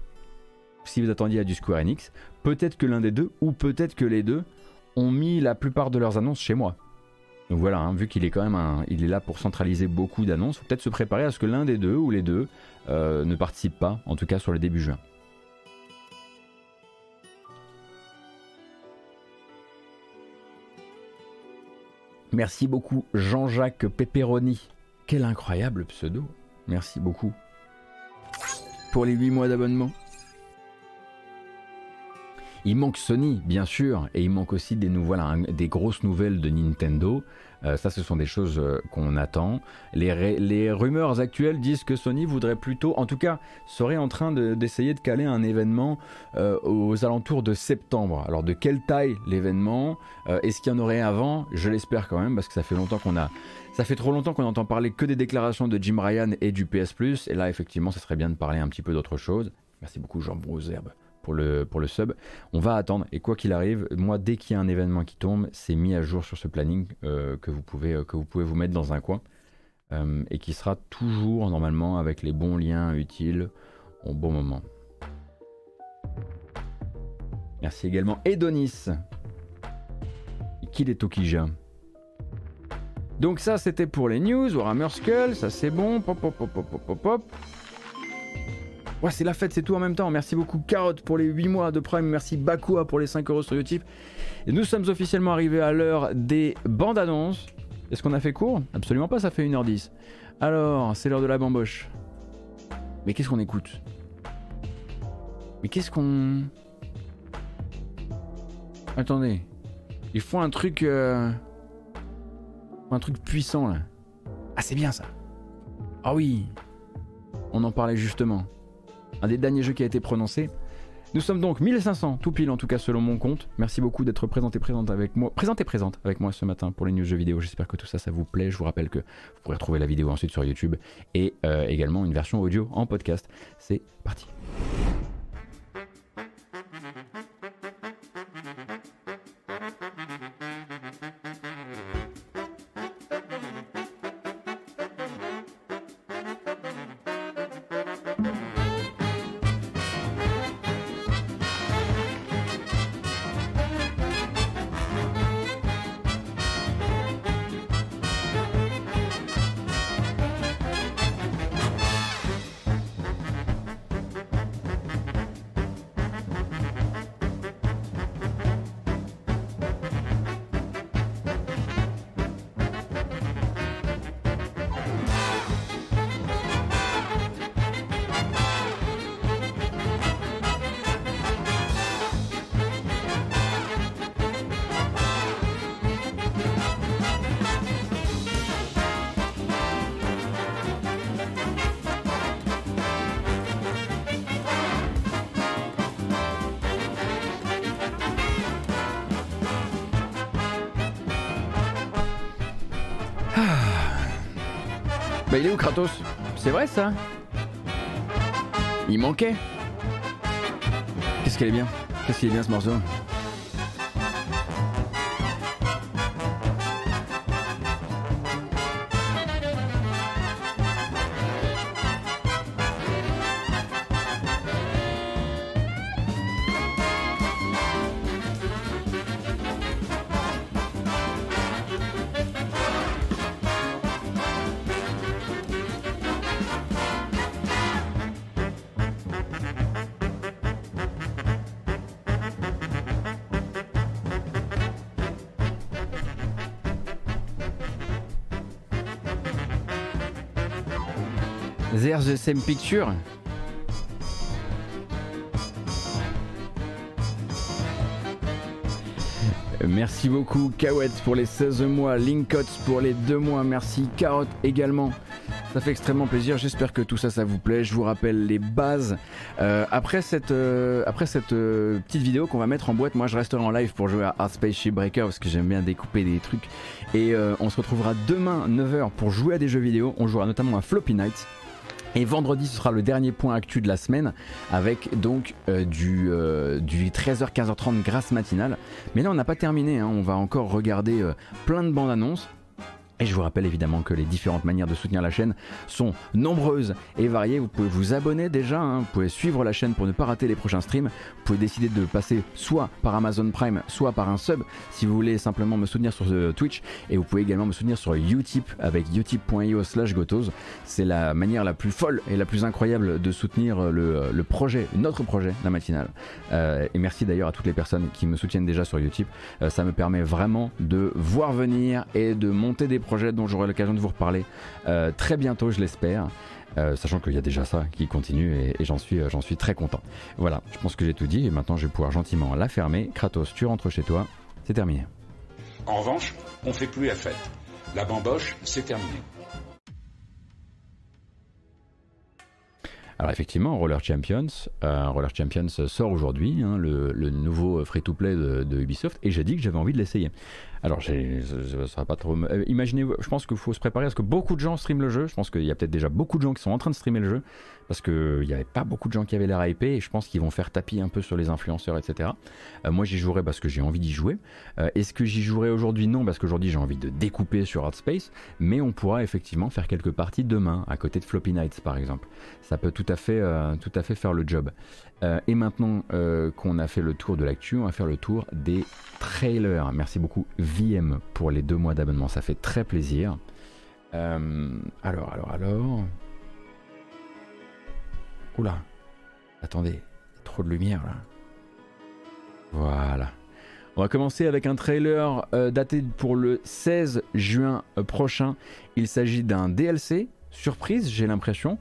si vous attendiez à du Square Enix, peut-être que l'un des deux, ou peut-être que les deux, ont mis la plupart de leurs annonces chez moi. Donc voilà, hein, vu qu'il est quand même un, il est là pour centraliser beaucoup d'annonces, peut-être se préparer à ce que l'un des deux ou les deux euh, ne participe pas, en tout cas sur le début juin. Merci beaucoup Jean-Jacques Pepperoni. Quel incroyable pseudo. Merci beaucoup. Pour les 8 mois d'abonnement. Il manque Sony, bien sûr, et il manque aussi des, des grosses nouvelles de Nintendo. Euh, ça, ce sont des choses euh, qu'on attend. Les, rumeurs actuelles disent que Sony voudrait plutôt, en tout cas, serait en train d'essayer de, caler un événement euh, aux alentours de septembre. Alors, de quelle taille l'événement Est-ce qu'il y en aurait avant? Je l'espère quand même, parce que ça fait longtemps qu'on a. Ça fait trop longtemps qu'on entend parler que des déclarations de Jim Ryan et du PS Plus, et là, effectivement, ça serait bien de parler un petit peu d'autre chose. Merci beaucoup, Jean Brouserbe pour le, pour le sub. On va attendre et quoi qu'il arrive, moi dès qu'il y a un événement qui tombe, c'est mis à jour sur ce planning euh, que, vous pouvez, euh, que vous pouvez vous mettre dans un coin euh, et qui sera toujours normalement avec les bons liens utiles au bon moment. Merci également Edonis. Qu'il est Tokija? Donc ça c'était pour les news, Warhammer Skull, ça c'est bon, pop pop pop pop pop pop. Ouais, c'est la fête, c'est tout en même temps. Merci beaucoup Carotte pour les 8 mois de Prime. Merci Bakua pour les 5 euros sur YouTube. Et nous sommes officiellement arrivés à l'heure des bandes annonces. Est-ce qu'on a fait court? Absolument pas, ça fait 1h10. Alors, c'est l'heure de la bamboche. Mais qu'est-ce qu'on écoute? Mais qu'est-ce qu'on. Attendez. Il faut un truc. Euh, un truc puissant là. Ah, c'est bien ça. Ah oui. On en parlait justement un des derniers jeux qui a été prononcé. Nous sommes donc 1500, tout pile en tout cas selon mon compte. Merci beaucoup d'être présenté présente avec moi, et présente avec moi ce matin pour les news jeux vidéo. J'espère que tout ça, ça vous plaît. Je vous rappelle que vous pourrez retrouver la vidéo ensuite sur YouTube et euh, également une version audio en podcast. C'est parti. Il manquait. Qu'est-ce qu'elle est bien? Qu'est-ce qu'il est bien ce morceau? There's the same picture. Merci beaucoup Kawet pour les 16 mois, Linkots pour les 2 mois, merci Carotte également. Ça fait extrêmement plaisir, j'espère que tout ça ça vous plaît. Je vous rappelle les bases. Euh, après cette, euh, après cette euh, petite vidéo qu'on va mettre en boîte, moi je resterai en live pour jouer à Art Spaceship Breaker parce que j'aime bien découper des trucs. Et on se retrouvera demain 9h pour jouer à des jeux vidéo. On jouera notamment à Floppy Night. Et vendredi, ce sera le dernier point actu de la semaine avec donc euh, du, euh, du 13h, 15h30 grâce matinale. Mais là, on n'a pas terminé, hein. on va encore regarder euh, plein de bandes annonces. Et je vous rappelle évidemment que les différentes manières de soutenir la chaîne sont nombreuses et variées. Vous pouvez vous abonner déjà, hein. vous pouvez suivre la chaîne pour ne pas rater les prochains streams. Vous pouvez décider de passer soit par Amazon Prime, soit par un sub si vous voulez simplement me soutenir sur euh, Twitch. Et vous pouvez également me soutenir sur Utip avec utip.io slash gotos. C'est la manière la plus folle et la plus incroyable de soutenir le, projet, notre projet, la matinale. Euh, et merci d'ailleurs à toutes les personnes qui me soutiennent déjà sur Utip. Euh, ça me permet vraiment de voir venir et de monter des projet dont j'aurai l'occasion de vous reparler euh, très bientôt, je l'espère. Euh, sachant qu'il y a déjà ça qui continue et, j'en suis, j'en suis très content. Voilà, je pense que j'ai tout dit et maintenant je vais pouvoir gentiment la fermer. Kratos, tu rentres chez toi, c'est terminé. En revanche, on fait plus la fête. La bamboche, c'est terminé. Alors effectivement, Roller Champions, euh, Roller Champions sort aujourd'hui, hein, le, nouveau free-to-play de, de, Ubisoft, et j'ai dit que j'avais envie de l'essayer. Alors, ça sera pas trop. Euh, imaginez, je pense qu'il faut se préparer à ce que beaucoup de gens streament le jeu. Je pense qu'il y a peut-être déjà beaucoup de gens qui sont en train de streamer le jeu parce qu'il n'y avait pas beaucoup de gens qui avaient l'air hypés et je pense qu'ils vont faire tapis un peu sur les influenceurs, etc. Euh, moi, j'y jouerai parce que j'ai envie d'y jouer. Euh, est-ce que j'y jouerai aujourd'hui? Non, parce qu'aujourd'hui, j'ai envie de découper sur Space. mais on pourra effectivement faire quelques parties demain à côté de Floppy Nights, par exemple. Ça peut tout à fait, tout à fait faire le job. Euh, et maintenant euh, qu'on a fait le tour de l'actu, on va faire le tour des trailers. Merci beaucoup VM pour les deux mois d'abonnement, ça fait très plaisir. Euh, alors, alors, alors. Oula, attendez, trop de lumière là. Voilà. On va commencer avec un trailer daté pour le 16 juin prochain. Il s'agit d'un DLC, surprise j'ai l'impression,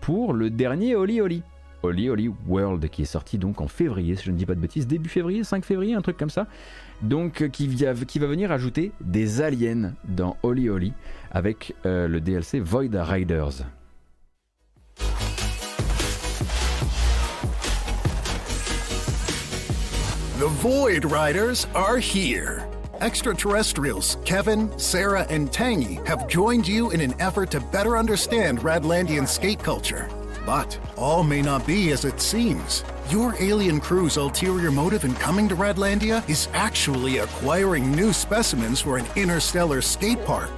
pour le dernier Oli Oli. Holy Holy World qui est sorti donc en février, si je ne dis pas de bêtises, début février, 5 février, un truc comme ça. Donc euh, qui, va venir ajouter des aliens dans Holy Holy avec euh, le DLC Void Riders. The Void Riders are here. Extraterrestrials Kevin, Sarah, and Tangy have joined you in an effort to better understand Radlandian skate culture. But all may not be as it seems. Your alien crew's ulterior motive in coming to Radlandia is actually acquiring new specimens for an interstellar skate park.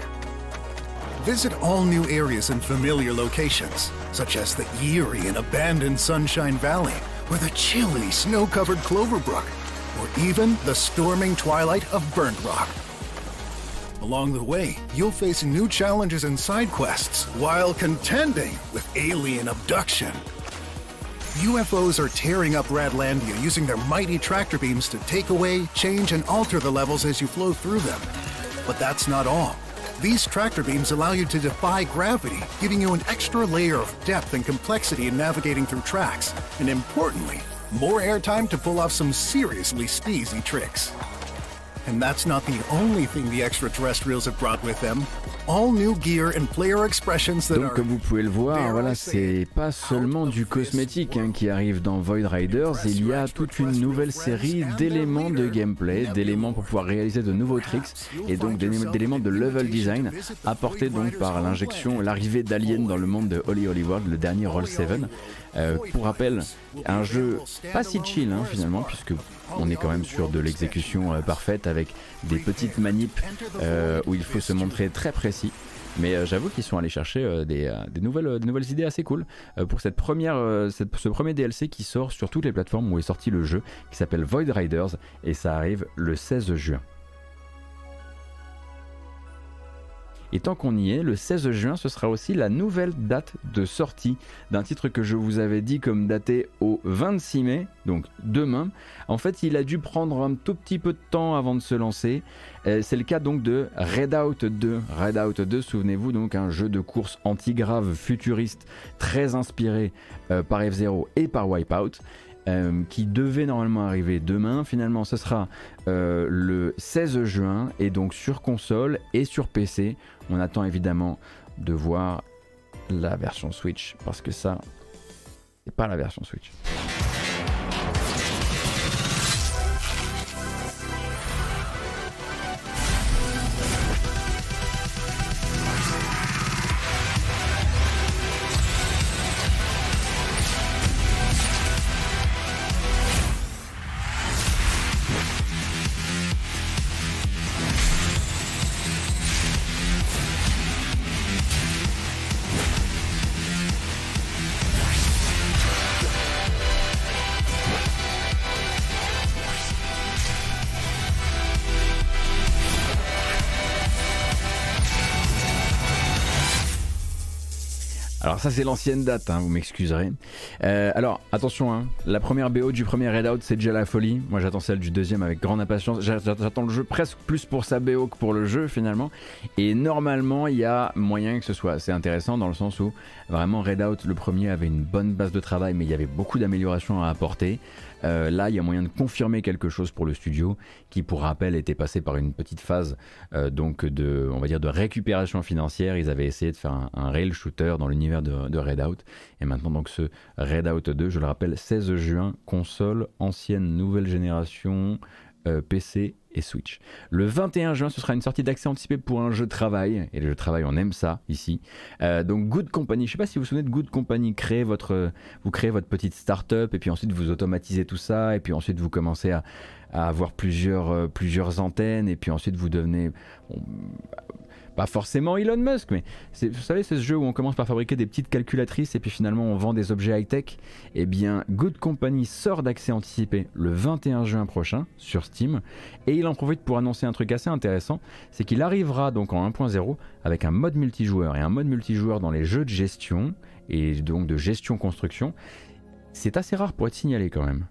Visit all new areas and familiar locations, such as the eerie and abandoned Sunshine Valley, or the chilly snow covered Cloverbrook, or even the storming twilight of Burnt Rock. Along the way, you'll face new challenges and side quests while contending with alien abduction. UFOs are tearing up Radlandia using their mighty tractor beams to take away, change, and alter the levels as you flow through them. But that's not all. These tractor beams allow you to defy gravity, giving you an extra layer of depth and complexity in navigating through tracks, and importantly, more airtime to pull off some seriously steezy tricks. And that's not the only thing the extraterrestrials have brought with them. All new gear and player expressions that Donc, comme vous pouvez le voir, voilà, c'est pas seulement du cosmétique hein, qui arrive dans Void Riders. Il y a toute une nouvelle série d'éléments de gameplay, d'éléments pour pouvoir réaliser de nouveaux tricks et donc d'éléments de level design apportés donc par l'injection, l'arrivée d'aliens dans le monde de Holy Holy World, le dernier Roll 7. Euh, pour rappel, un jeu pas si chill hein, finalement, puisque on est quand même sur de l'exécution euh, parfaite avec des petites manips euh, où il faut se montrer très précis. Mais j'avoue qu'ils sont allés chercher des, nouvelles, idées assez cool pour cette première, ce premier DLC qui sort sur toutes les plateformes où est sorti le jeu, qui s'appelle Void Riders, et ça arrive le 16 juin. Et tant qu'on y est, le 16 juin, ce sera aussi la nouvelle date de sortie d'un titre que je vous avais dit comme daté au 26 mai, donc demain. En fait, il a dû prendre un tout petit peu de temps avant de se lancer. Euh, c'est le cas donc de Redout 2. Redout 2, souvenez-vous, donc un jeu de course anti-grave futuriste très inspiré euh, par F-Zero et par Wipeout. Euh, qui devait normalement arriver demain. Finalement, ce sera euh, le 16 juin et donc sur console et sur PC. On attend évidemment de voir la version Switch parce que ça, c'est pas la version Switch. Ça c'est l'ancienne date, hein, vous m'excuserez. Euh, alors attention, hein, la première BO du premier Redout c'est déjà la folie. Moi j'attends celle du deuxième avec grande impatience. J'attends le jeu presque plus pour sa BO que pour le jeu finalement. Et normalement il y a moyen que ce soit assez intéressant dans le sens où vraiment Redout le premier avait une bonne base de travail mais il y avait beaucoup d'améliorations à apporter. Euh, là, il y a moyen de confirmer quelque chose pour le studio, qui pour rappel était passé par une petite phase euh, donc de, on va dire, de récupération financière. Ils avaient essayé de faire un, rail shooter dans l'univers de, Redout, et maintenant donc ce Redout 2, je le rappelle, 16 juin, console ancienne nouvelle génération, euh, PC Switch. Le 21 juin, ce sera une sortie d'accès anticipé pour un jeu de travail. Et le jeu de travail, on aime ça ici. Euh, donc Good Company, je ne sais pas si vous vous souvenez de Good Company, créez votre, vous créez votre petite start-up et puis ensuite vous automatisez tout ça et puis ensuite vous commencez à, avoir plusieurs, euh, plusieurs antennes et puis ensuite vous devenez pas forcément Elon Musk, mais vous savez, c'est ce jeu où on commence par fabriquer des petites calculatrices et puis finalement on vend des objets high-tech. Eh bien, Good Company sort d'accès anticipé le 21 juin prochain sur Steam et il en profite pour annoncer un truc assez intéressant, c'est qu'il arrivera donc en 1.0 avec un mode multijoueur et un mode multijoueur dans les jeux de gestion et donc de gestion construction. C'est assez rare pour être signalé quand même.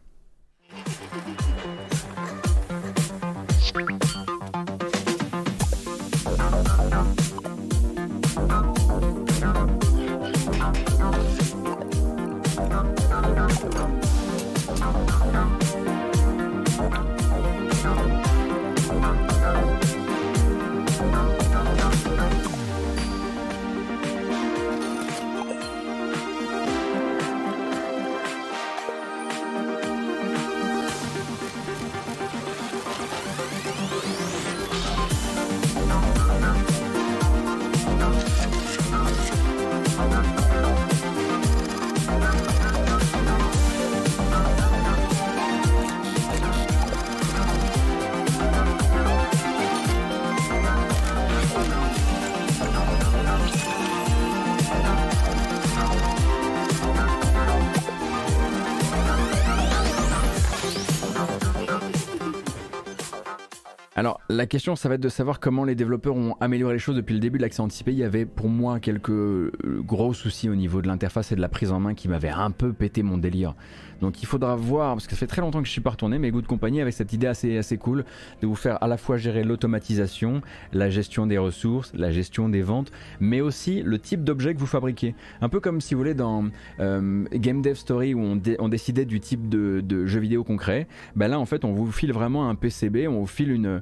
Alors, la question, ça va être de savoir comment les développeurs ont amélioré les choses depuis le début de l'accès anticipé. Il y avait pour moi quelques euh, gros soucis au niveau de l'interface et de la prise en main qui m'avaient un peu pété mon délire. Donc il faudra voir, parce que ça fait très longtemps que je suis pas retourné, mais Good Company avec cette idée assez, assez cool de vous faire à la fois gérer l'automatisation, la gestion des ressources, la gestion des ventes, mais aussi le type d'objet que vous fabriquez. Un peu comme si vous voulez dans euh, Game Dev Story où on, décidait du type de, jeu vidéo concret, ben là en fait on vous file vraiment un PCB, on vous file une, euh,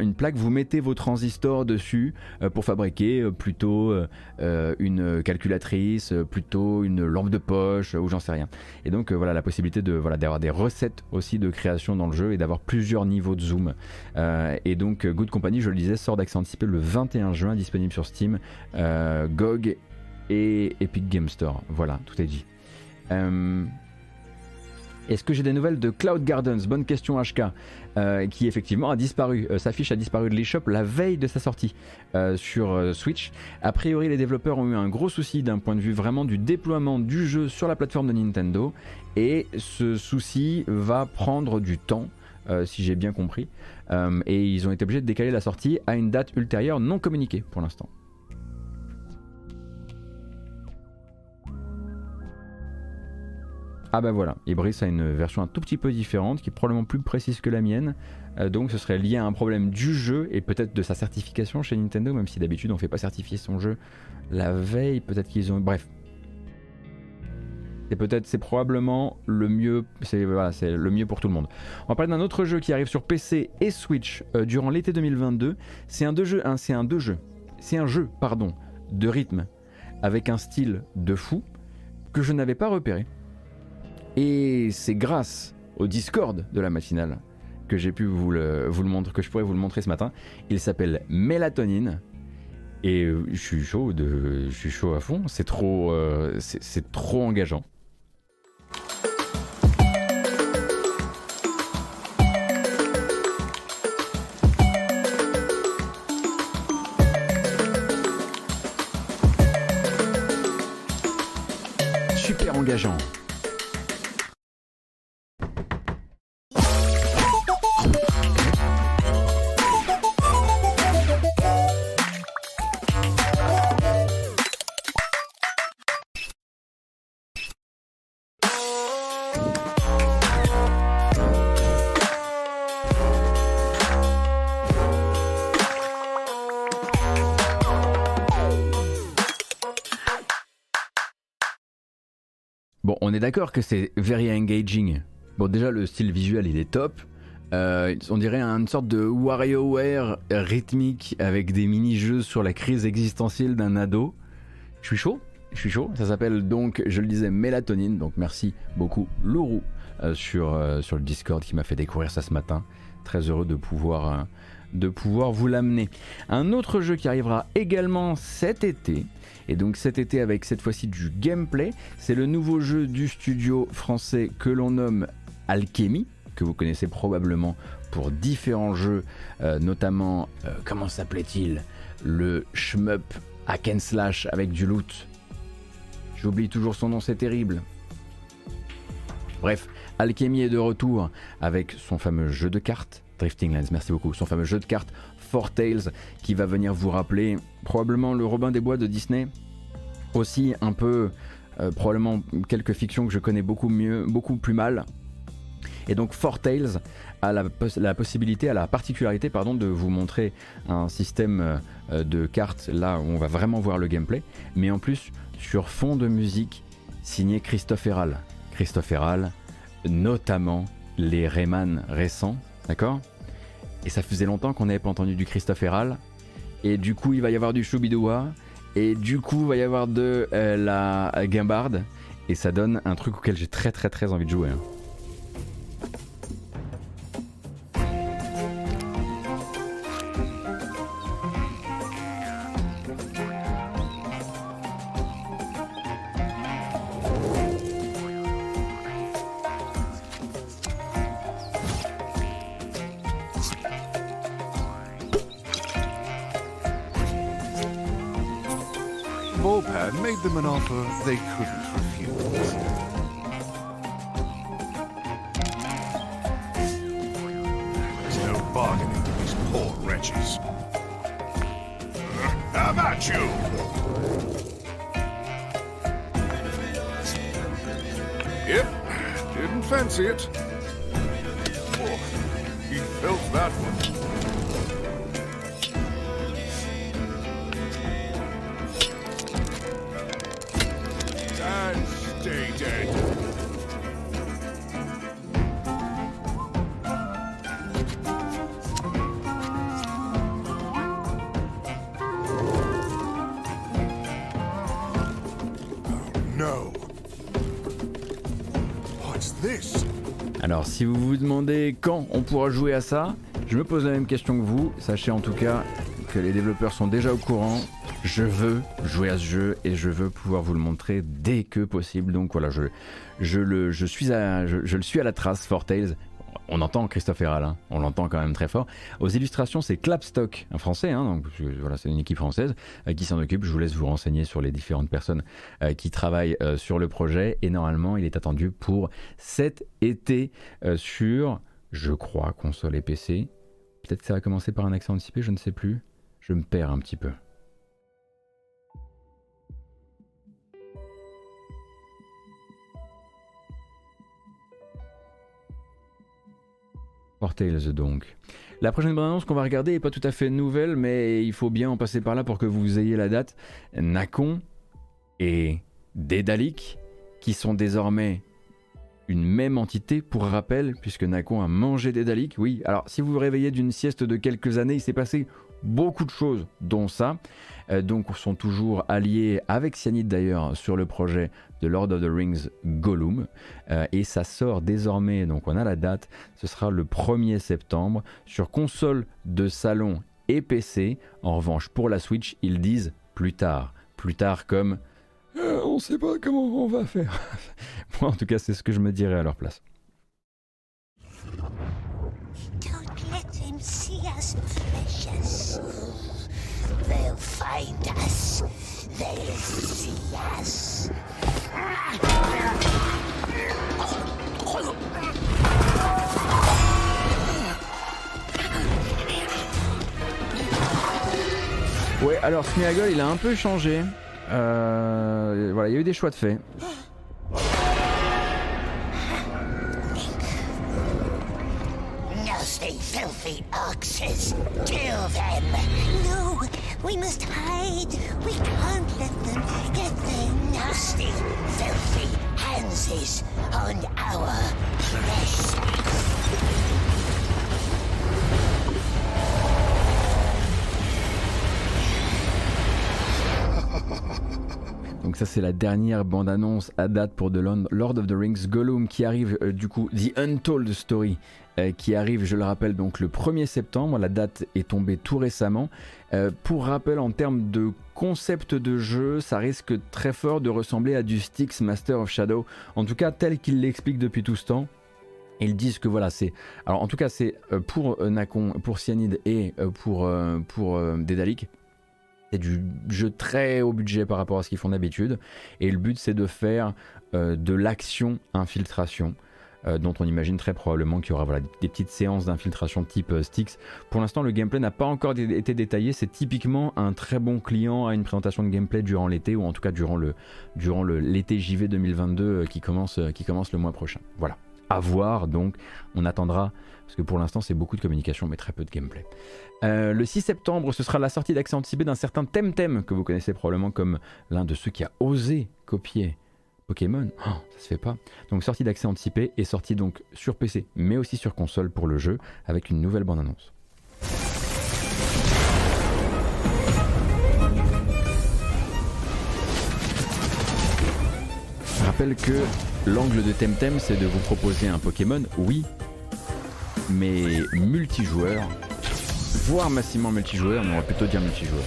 une plaque, vous mettez vos transistors dessus euh, pour fabriquer plutôt une calculatrice, plutôt une lampe de poche ou j'en sais rien. Et donc voilà la possibilité de voilà d'avoir des recettes aussi de création dans le jeu et d'avoir plusieurs niveaux de zoom. Euh, et donc Good Company, je le disais, sort d'accès anticipé le 21 juin, disponible sur Steam, euh, GOG et Epic Game Store. Voilà, tout est dit. Euh, est-ce que j'ai des nouvelles de Cloud Gardens? Bonne question HK, euh, qui effectivement a disparu. Euh, sa fiche a disparu de l'eShop la veille de sa sortie euh, sur Switch. A priori, les développeurs ont eu un gros souci d'un point de vue vraiment du déploiement du jeu sur la plateforme de Nintendo. Et ce souci va prendre du temps. si j'ai bien compris. et ils ont été obligés de décaler la sortie à une date ultérieure non communiquée pour l'instant. Ah bah voilà, Ibris a une version un tout petit peu différente qui est probablement plus précise que la mienne. Euh, donc ce serait lié à un problème du jeu et peut-être de sa certification chez Nintendo, même si d'habitude on fait pas certifier son jeu la veille, peut-être qu'ils ont... Bref. C'est peut-être, c'est probablement le mieux, c'est le mieux pour tout le monde. On va parler d'un autre jeu qui arrive sur PC et Switch euh, durant l'été 2022. C'est un deux jeux, c'est un c'est un jeu, pardon, de rythme avec un style de fou que je n'avais pas repéré. Et c'est grâce au Discord de la matinale que j'ai pu vous le, vous le montrer, que je pourrais vous le montrer ce matin. Il s'appelle Mélatonine. Et euh, je suis chaud, de, je suis chaud à fond. C'est trop, euh, c'est trop engageant. Super engageant. D'accord que c'est very engaging. Bon, déjà, le style visuel, il est top. Euh, on dirait une sorte de WarioWare rythmique avec des mini-jeux sur la crise existentielle d'un ado. Je suis chaud, je suis chaud. Ça s'appelle donc, je le disais, Mélatonine. Donc merci beaucoup Lourou euh, sur, euh, sur le Discord qui m'a fait découvrir ça ce matin. Très heureux de pouvoir, de pouvoir vous l'amener. Un autre jeu qui arrivera également cet été. Et donc cet été avec cette fois-ci du gameplay, c'est le nouveau jeu du studio français que l'on nomme Alchemy que vous connaissez probablement pour différents jeux, euh, notamment, euh, comment s'appelait-il? Le shmup hack slash avec du loot. J'oublie toujours son nom, c'est terrible. Bref, Alchemy est de retour avec son fameux jeu de cartes, Drifting Lens, merci beaucoup, son fameux jeu de cartes Four Tales, qui va venir vous rappeler probablement le Robin des Bois de Disney, aussi un peu, euh, probablement quelques fictions que je connais beaucoup mieux, beaucoup plus mal, et donc Four Tales a la, possibilité, a la particularité pardon, de vous montrer un système euh, de cartes là où on va vraiment voir le gameplay, mais en plus sur fond de musique signé Christophe Herral. Christophe Herral, notamment les Rayman récents, d'accord? Et ça faisait longtemps qu'on n'avait pas entendu du Christophe Herral, et du coup il va y avoir du Choubidoua, et du coup il va y avoir de euh, la Guimbarde, et ça donne un truc auquel j'ai très très très envie de jouer. Hein. Them an offer they couldn't refuse. There's no bargaining with these poor wretches. I'm at you! Yep, didn't fancy it. Oh, he felt that one. Si vous vous demandez quand on pourra jouer à ça, je me pose la même question que vous. Sachez en tout cas que les développeurs sont déjà au courant. Je veux jouer à ce jeu et je veux pouvoir vous le montrer dès que possible. Donc voilà, je, le suis à la trace, For Tales. On entend Christophe Herral, hein. on l'entend quand même très fort. Aux illustrations, c'est Clapstock, un français, hein, donc voilà, c'est une équipe française euh, qui s'en occupe. Je vous laisse vous renseigner sur les différentes personnes euh, qui travaillent euh, sur le projet. Et normalement, il est attendu pour cet été sur, je crois, console et PC. Peut-être que ça va commencer par un accent anticipé, je ne sais plus. Je me perds un petit peu. Tales donc. La prochaine bande-annonce qu'on va regarder est pas tout à fait nouvelle, mais il faut bien en passer par là pour que vous ayez la date. Nakon et Dédalic, qui sont désormais une même entité pour rappel, puisque Nakon a mangé Dédalic. Oui, alors si vous vous réveillez d'une sieste de quelques années, il s'est passé beaucoup de choses, dont ça. Euh, donc sont toujours alliés avec Cyanide d'ailleurs sur le projet de Lord of the Rings Gollum. Euh, et ça sort désormais, donc on a la date, ce sera le 1er septembre sur console de salon et PC. En revanche, pour la Switch, ils disent plus tard. Plus tard comme euh, on sait pas comment on va faire. Moi en tout cas c'est ce que je me dirais à leur place. They'll find us. They'll see us. Ouais, alors Smeagol il a un peu changé. Euh, voilà, il y a eu des choix de fait. Filthy oxes. Kill them. No, We must hide. We can't let them get their nasty, filthy hands on our precious. Donc ça c'est la dernière bande-annonce à date pour The Lord of the Rings Gollum qui arrive euh, du coup The Untold Story euh, qui arrive je le rappelle donc le 1er septembre, la date est tombée tout récemment. Euh, pour rappel en termes de concept de jeu, ça risque très fort de ressembler à du Styx Master of Shadow, en tout cas tel qu'il l'explique depuis tout ce temps. Ils disent que voilà, c'est. Alors en tout cas, c'est pour Nakon, pour Cyanide et pour, pour Dédalic c'est du jeu très haut budget par rapport à ce qu'ils font d'habitude. Et le but, c'est de faire euh, de l'action infiltration. Euh, dont on imagine très probablement qu'il y aura des petites séances d'infiltration type euh, Styx. Pour l'instant, le gameplay n'a pas encore été détaillé. C'est typiquement un très bon client à une présentation de gameplay durant l'été, ou en tout cas durant l'été JV 2022 qui, commence, qui commence le mois prochain. Voilà. À voir, donc, on attendra, parce que pour l'instant, c'est beaucoup de communication, mais très peu de gameplay. Euh, le 6 septembre, ce sera la sortie d'accès anticipé d'un certain Temtem, que vous connaissez probablement comme l'un de ceux qui a osé copier Pokémon. Oh, ça se fait pas. Donc sortie d'accès anticipé et sortie donc sur PC, mais aussi sur console pour le jeu, avec une nouvelle bande-annonce. Rappelle que l'angle de Temtem, c'est de vous proposer un Pokémon, oui, mais multijoueur voire massivement multijoueur, on va plutôt dire multijoueur.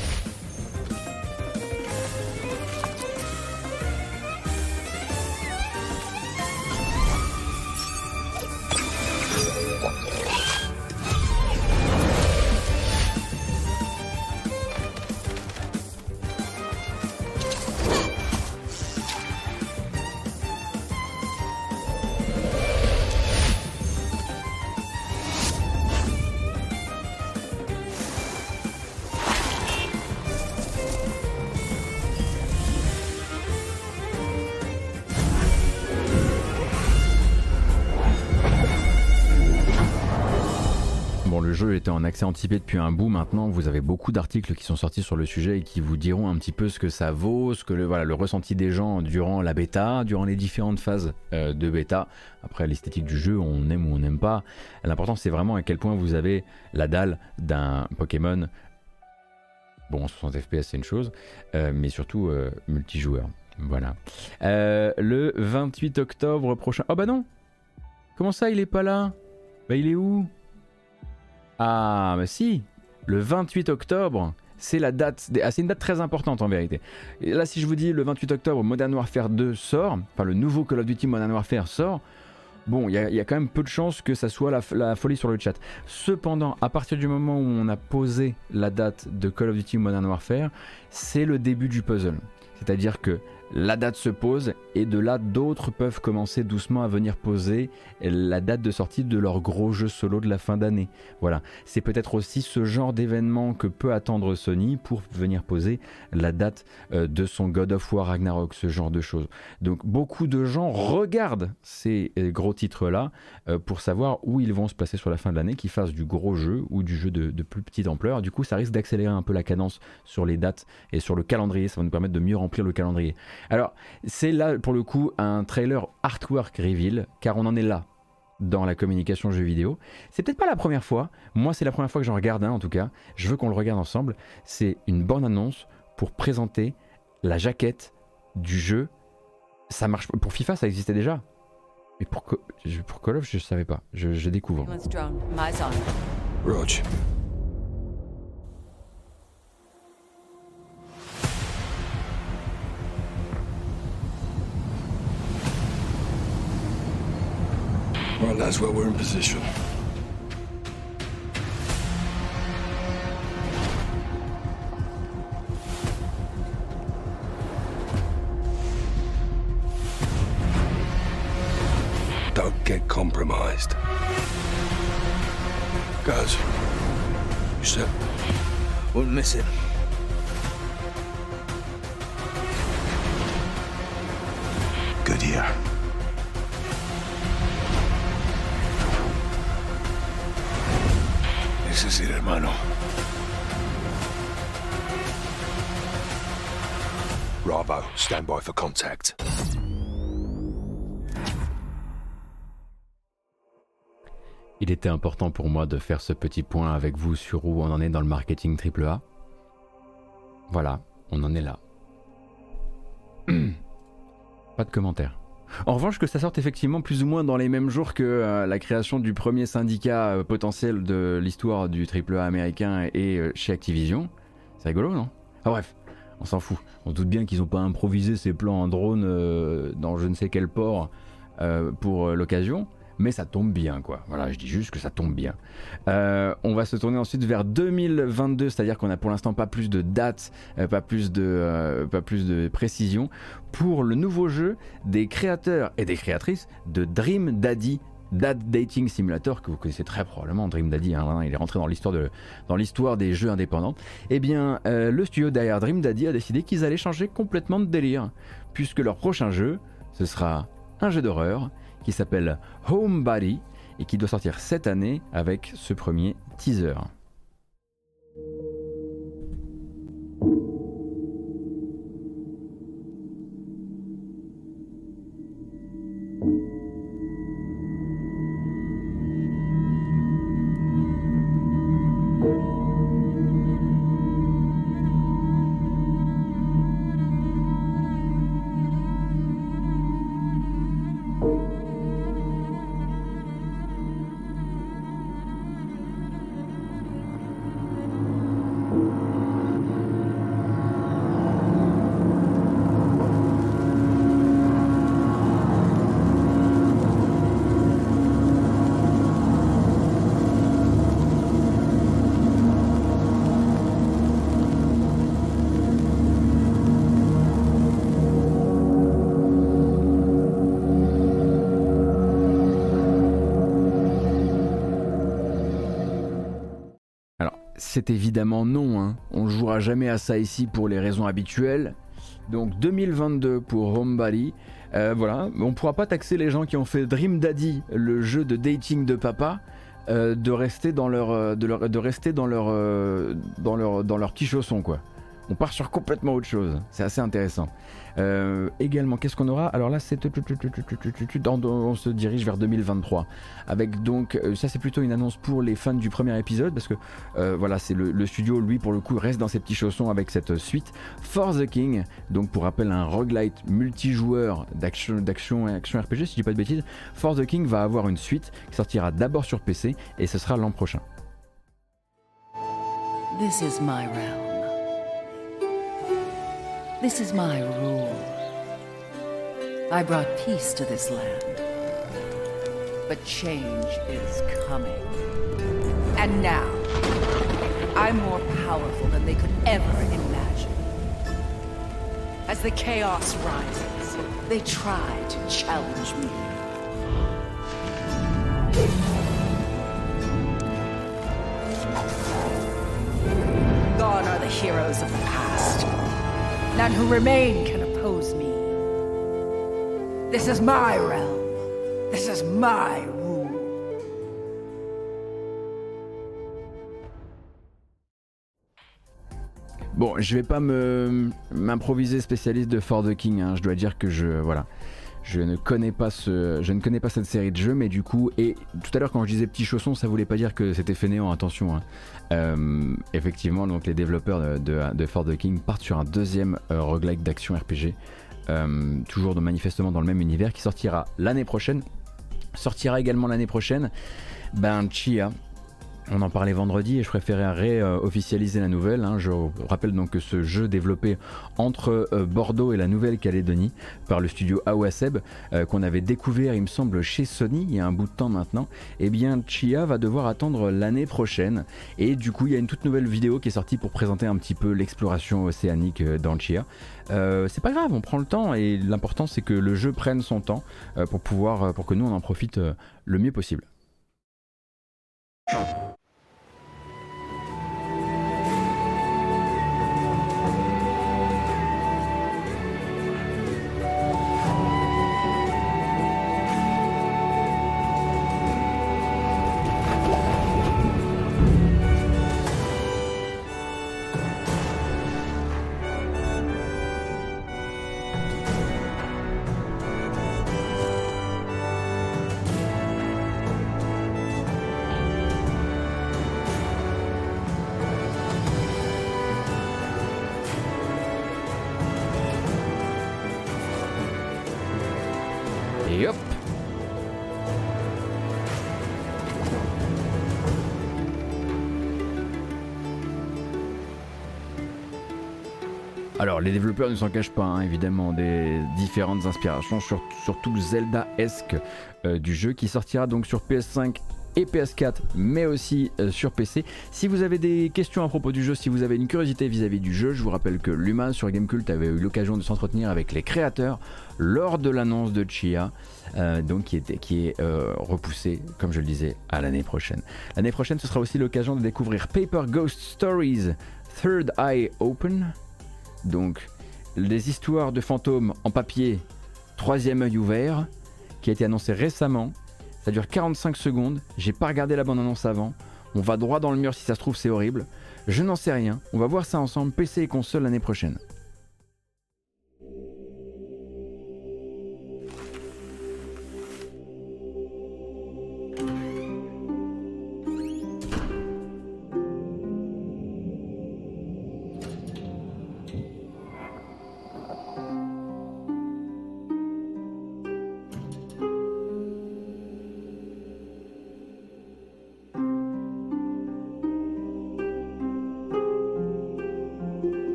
Depuis un bout maintenant. Vous avez beaucoup d'articles qui sont sortis sur le sujet et qui vous diront un petit peu ce que ça vaut, ce que le, voilà, le ressenti des gens durant la bêta, durant les différentes phases euh, de bêta. Après, l'esthétique du jeu, on aime ou on n'aime pas. L'important, c'est vraiment à quel point vous avez la dalle d'un Pokémon. Bon, 60 FPS, c'est une chose, euh, mais surtout euh, multijoueur. Voilà. le 28 octobre prochain. Oh bah non Comment ça, il est pas là? Bah, il est où? Ah, mais si Le 28 octobre, c'est la date, ah, c'est une date très importante en vérité. Là, si je vous dis le 28 octobre, Modern Warfare 2 sort, enfin le nouveau Call of Duty Modern Warfare sort, bon, il y, a quand même peu de chances que ça soit la, folie sur le chat. Cependant, à partir du moment où on a posé la date de Call of Duty Modern Warfare, c'est le début du puzzle. C'est-à-dire que la date se pose et de là d'autres peuvent commencer doucement à venir poser la date de sortie de leur gros jeu solo de la fin d'année. Voilà, c'est peut-être aussi ce genre d'événement que peut attendre Sony pour venir poser la date euh, de son God of War Ragnarok, ce genre de choses. Donc beaucoup de gens regardent ces euh, gros titres-là euh, pour savoir où ils vont se placer sur la fin de l'année, qu'ils fassent du gros jeu ou du jeu de, de plus petite ampleur. Du coup, ça risque d'accélérer un peu la cadence sur les dates et sur le calendrier. Ça va nous permettre de mieux remplir le calendrier. Alors, c'est là pour le coup un trailer artwork reveal, car on en est là dans la communication jeu vidéo. C'est peut-être pas la première fois, moi c'est la première fois que j'en regarde un en tout cas, je veux qu'on le regarde ensemble. C'est une bonne annonce pour présenter la jaquette du jeu. Ça marche pour FIFA, ça existait déjà. Mais pour, pour Call of, je savais pas. Je, je découvre. Roach. Well, that's where we're in position. Don't get compromised. Guys, you said... Won't miss it. Pour moi de faire ce petit point avec vous sur où on en est dans le marketing AAA. Voilà, on en est là. Pas de commentaires. En revanche, que ça sorte effectivement plus ou moins dans les mêmes jours que euh, la création du premier syndicat euh, potentiel de l'histoire du AAA américain et euh, chez Activision, c'est rigolo, non? Ah bref, on s'en fout. On doute bien qu'ils n'ont pas improvisé ces plans en drone dans je ne sais quel port pour l'occasion mais ça tombe bien, quoi. Voilà, je dis juste que ça tombe bien. Euh, on va se tourner ensuite vers 2022, c'est-à-dire qu'on a pour l'instant pas plus de dates, euh, pas, plus de, euh, pas plus de précision, pour le nouveau jeu des créateurs et des créatrices de Dream Daddy Dad Dating Simulator que vous connaissez très probablement, Dream Daddy, hein, il est rentré dans l'histoire de dans l'histoire des jeux indépendants. Eh bien, le studio derrière Dream Daddy a décidé qu'ils allaient changer complètement de délire, puisque leur prochain jeu, ce sera un jeu d'horreur qui s'appelle Homebody et qui doit sortir cette année avec ce premier teaser. Évidemment non. Hein. On jouera jamais à ça ici pour les raisons habituelles. Donc 2022 pour Homebody. Euh, voilà, on pourra pas taxer les gens qui ont fait Dream Daddy, le jeu de dating de papa, euh, de rester dans leur, euh, de, leur, rester leur, dans leur, dans leur petit chausson quoi. On part sur complètement autre chose. C'est assez intéressant. Euh, également, qu'est-ce qu'on aura? Alors là, c'est on se dirige vers 2023. Avec donc, euh, ça c'est plutôt une annonce pour les fans du premier épisode parce que euh, voilà, c'est le, studio, lui pour le coup, reste dans ses petits chaussons avec cette suite. For the King, donc pour rappel un roguelite multijoueur d'action, d'action action RPG, si je dis pas de bêtises. For the King va avoir une suite qui sortira d'abord sur PC et ce sera l'an prochain. This is my realm. This is my rule. I brought peace to this land. But change is coming. And now, I'm more powerful than they could ever imagine. As the chaos rises, they try to challenge me. Gone are the heroes of the past. None who remain can oppose me. This is my realm. This is my rule. Bon, je vais pas me m'improviser spécialiste de For the King. Hein. Je dois dire que je voilà. Je ne connais pas cette série de jeux, mais du coup, et tout à l'heure quand je disais petit chausson, ça voulait pas dire que c'était fainéant. Attention. Hein. Euh, effectivement, les développeurs de, de, For the King partent sur un deuxième euh, roguelike d'action RPG, euh, toujours manifestement dans le même univers, qui sortira l'année prochaine. Sortira également l'année prochaine, ben Chia, on en parlait vendredi et je préférais réofficialiser la nouvelle. Hein. Je rappelle donc que ce jeu développé entre euh, Bordeaux et la Nouvelle-Calédonie par le studio Awaseb, euh, qu'on avait découvert, il me semble, chez Sony il y a un bout de temps maintenant, eh bien Chia va devoir attendre l'année prochaine. Et du coup, il y a une toute nouvelle vidéo qui est sortie pour présenter un petit peu l'exploration océanique euh, dans Chia. c'est pas grave, on prend le temps et l'important c'est que le jeu prenne son temps pour pouvoir, pour que nous on en profite le mieux possible. Les développeurs ne s'en cachent pas, hein, évidemment, des différentes inspirations, sur, surtout Zelda-esque euh, du jeu, qui sortira donc sur PS5 et PS4, mais aussi euh, sur PC. Si vous avez des questions à propos du jeu, si vous avez une curiosité vis-à-vis du jeu, je vous rappelle que Luma sur Gamecult avait eu l'occasion de s'entretenir avec les créateurs lors de l'annonce de Chia, euh, donc qui, est euh, repoussé, comme je le disais, à l'année prochaine. L'année prochaine, ce sera aussi l'occasion de découvrir Paper Ghost Stories Third Eye Open, donc les histoires de fantômes en papier, troisième œil ouvert, qui a été annoncé récemment ça dure 45 secondes. J'ai pas regardé la bande-annonce avant. On va droit dans le mur si ça se trouve, c'est horrible. Je n'en sais rien. On va voir ça ensemble, PC et console l'année prochaine.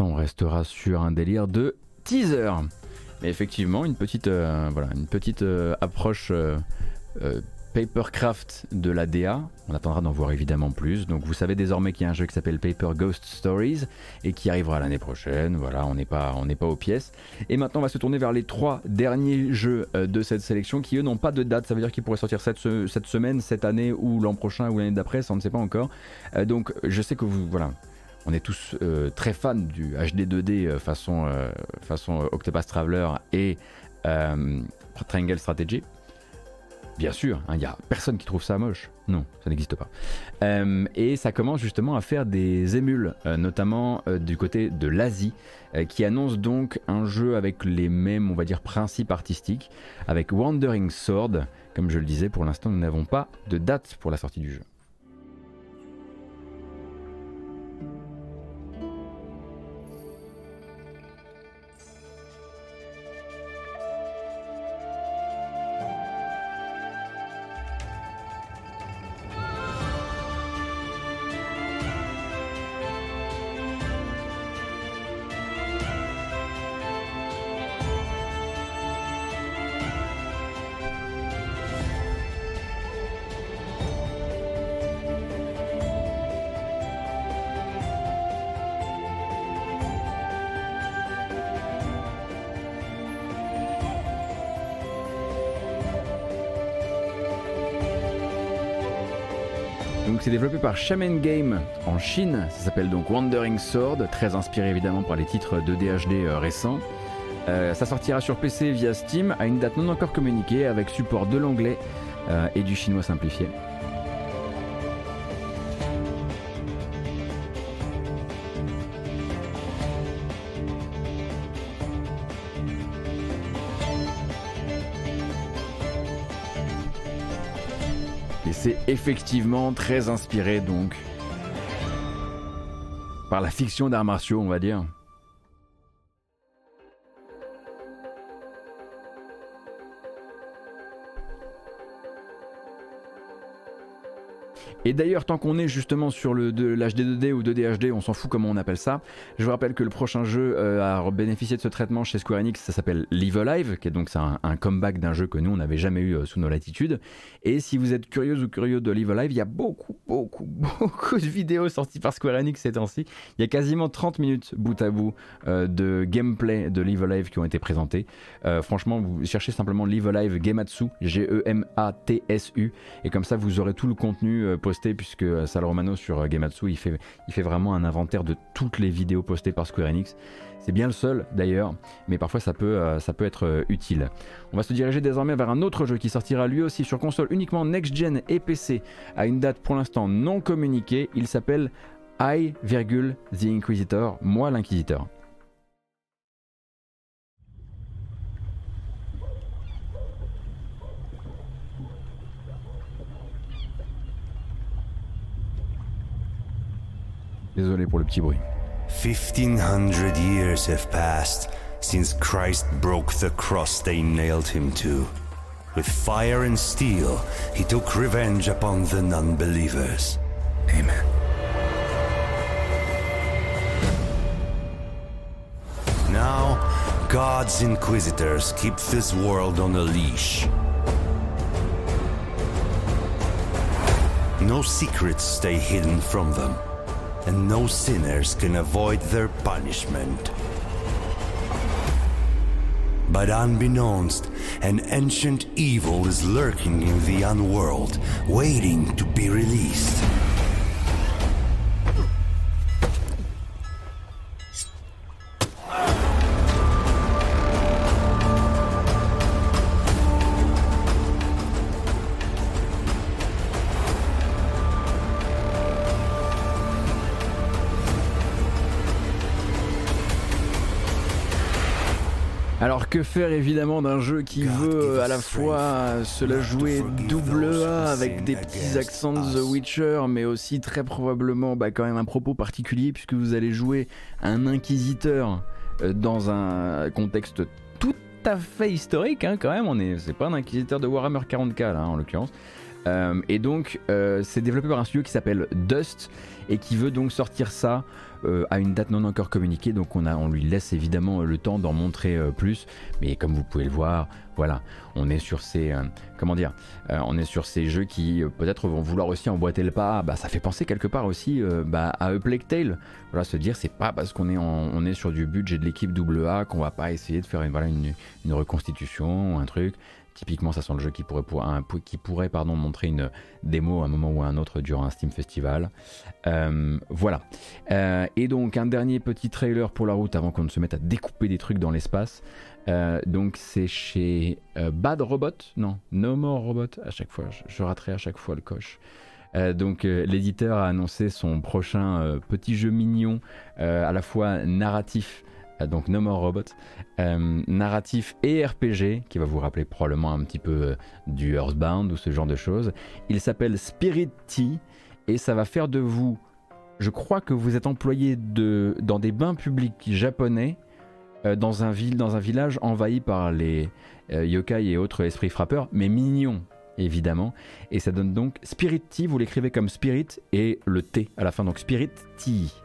On restera sur un délire de teaser. Mais effectivement, une petite, euh, voilà, une petite euh, approche euh, papercraft de la DA. On attendra d'en voir évidemment plus. Donc vous savez désormais qu'il y a un jeu qui s'appelle Paper Ghost Stories et qui arrivera l'année prochaine. Voilà, on n'est pas, pas aux pièces. Et maintenant, on va se tourner vers les trois derniers jeux de cette sélection qui eux n'ont pas de date. Ça veut dire qu'ils pourraient sortir cette, cette semaine, cette année ou l'an prochain ou l'année d'après. Ça on ne sait pas encore. donc je sais que vous, voilà on est tous euh, très fans du HD 2D euh, façon, euh, façon Octopath Traveler et Triangle Strategy. Bien sûr, il hein, n'y a personne qui trouve ça moche. Non, ça n'existe pas. et ça commence justement à faire des émules, notamment du côté de l'Asie, qui annonce donc un jeu avec les mêmes, on va dire, principes artistiques, avec Wandering Sword. Comme je le disais, pour l'instant, nous n'avons pas de date pour la sortie du jeu. Shaman Game en Chine. Ça s'appelle donc Wandering Sword, très inspiré évidemment par les titres de DHD euh, récents. Euh, ça sortira sur PC via Steam à une date non encore communiquée avec support de l'anglais euh, et du chinois simplifié. Effectivement très inspiré donc par la fiction d'arts martiaux, on va dire. Et d'ailleurs, tant qu'on est justement sur le de l'HD2D ou 2DHD, on s'en fout comment on appelle ça. Je vous rappelle que le prochain jeu euh, a bénéficié de ce traitement chez Square Enix, ça s'appelle Live Alive, qui est donc un, comeback d'un jeu que nous on n'avait jamais eu euh, sous nos latitudes. Et si vous êtes curieuse ou curieux de Live Alive, il y a beaucoup, beaucoup, beaucoup de vidéos sorties par Square Enix ces temps-ci. Il y a quasiment 30 minutes bout à bout euh, de gameplay de Live Alive qui ont été présentées. franchement, vous cherchez simplement Live Alive Gematsu, G-E-M-A-T-S-U, et comme ça vous aurez tout le contenu possible puisque euh, Sal Romano sur euh, Gematsu il fait, vraiment un inventaire de toutes les vidéos postées par Square Enix. C'est bien le seul d'ailleurs, mais parfois ça peut, euh, ça peut être utile. On va se diriger désormais vers un autre jeu qui sortira lui aussi sur console uniquement next-gen et PC à une date pour l'instant non communiquée. Il s'appelle I, The Inquisitor, moi l'inquisiteur. Désolé pour le petit bruit. 1500 years have passed since Christ broke the cross they nailed him to. With fire and steel, he took revenge upon the non believers. Amen. Now, God's inquisitors keep this world on a leash. No secrets stay hidden from them, and no sinners can avoid their punishment. But unbeknownst, an ancient evil is lurking in the unworld, waiting to be released. Que faire évidemment d'un jeu qui veut à la fois se la jouer double A avec des petits accents de The Witcher, mais aussi très probablement bah, quand même un propos particulier puisque vous allez jouer un inquisiteur euh, dans un contexte tout à fait historique hein, quand même. On est, c'est pas un inquisiteur de Warhammer 40k là en l'occurrence. Euh, et donc euh, c'est développé par un studio qui s'appelle Dust et qui veut donc sortir ça euh, à une date non encore communiquée, donc on, a, on lui laisse évidemment le temps d'en montrer euh, plus. Mais comme vous pouvez le voir, voilà, on est sur ces, euh, comment dire, on est sur ces jeux qui peut-être vont vouloir aussi emboîter le pas. Bah, ça fait penser quelque part aussi bah, à A Tale. Voilà, se dire c'est pas parce qu'on est, on est sur du budget de l'équipe AA qu'on va pas essayer de faire une, voilà, une, une reconstitution, un truc. Typiquement, ça sent le jeu qui pourrait, qui pourrait pardon, montrer une démo à un moment ou à un autre durant un Steam Festival. Euh, voilà. Euh, et donc, un dernier petit trailer pour la route avant qu'on ne se mette à découper des trucs dans l'espace. Euh, donc, c'est chez Bad Robot. Non, No More Robot. À chaque fois, je, je raterai à chaque fois le coche. donc l'éditeur a annoncé son prochain petit jeu mignon, à la fois narratif donc No More Robot, narratif et RPG, qui va vous rappeler probablement un petit peu du Earthbound ou ce genre de choses. Il s'appelle Spirit Tea et ça va faire de vous, je crois que vous êtes employé de, dans des bains publics japonais dans, un ville, dans un village envahi par les yokai et autres esprits frappeurs, mais mignons évidemment. Et ça donne donc Spirit Tea, vous l'écrivez comme Spirit et le T à la fin, donc Spirit Tea.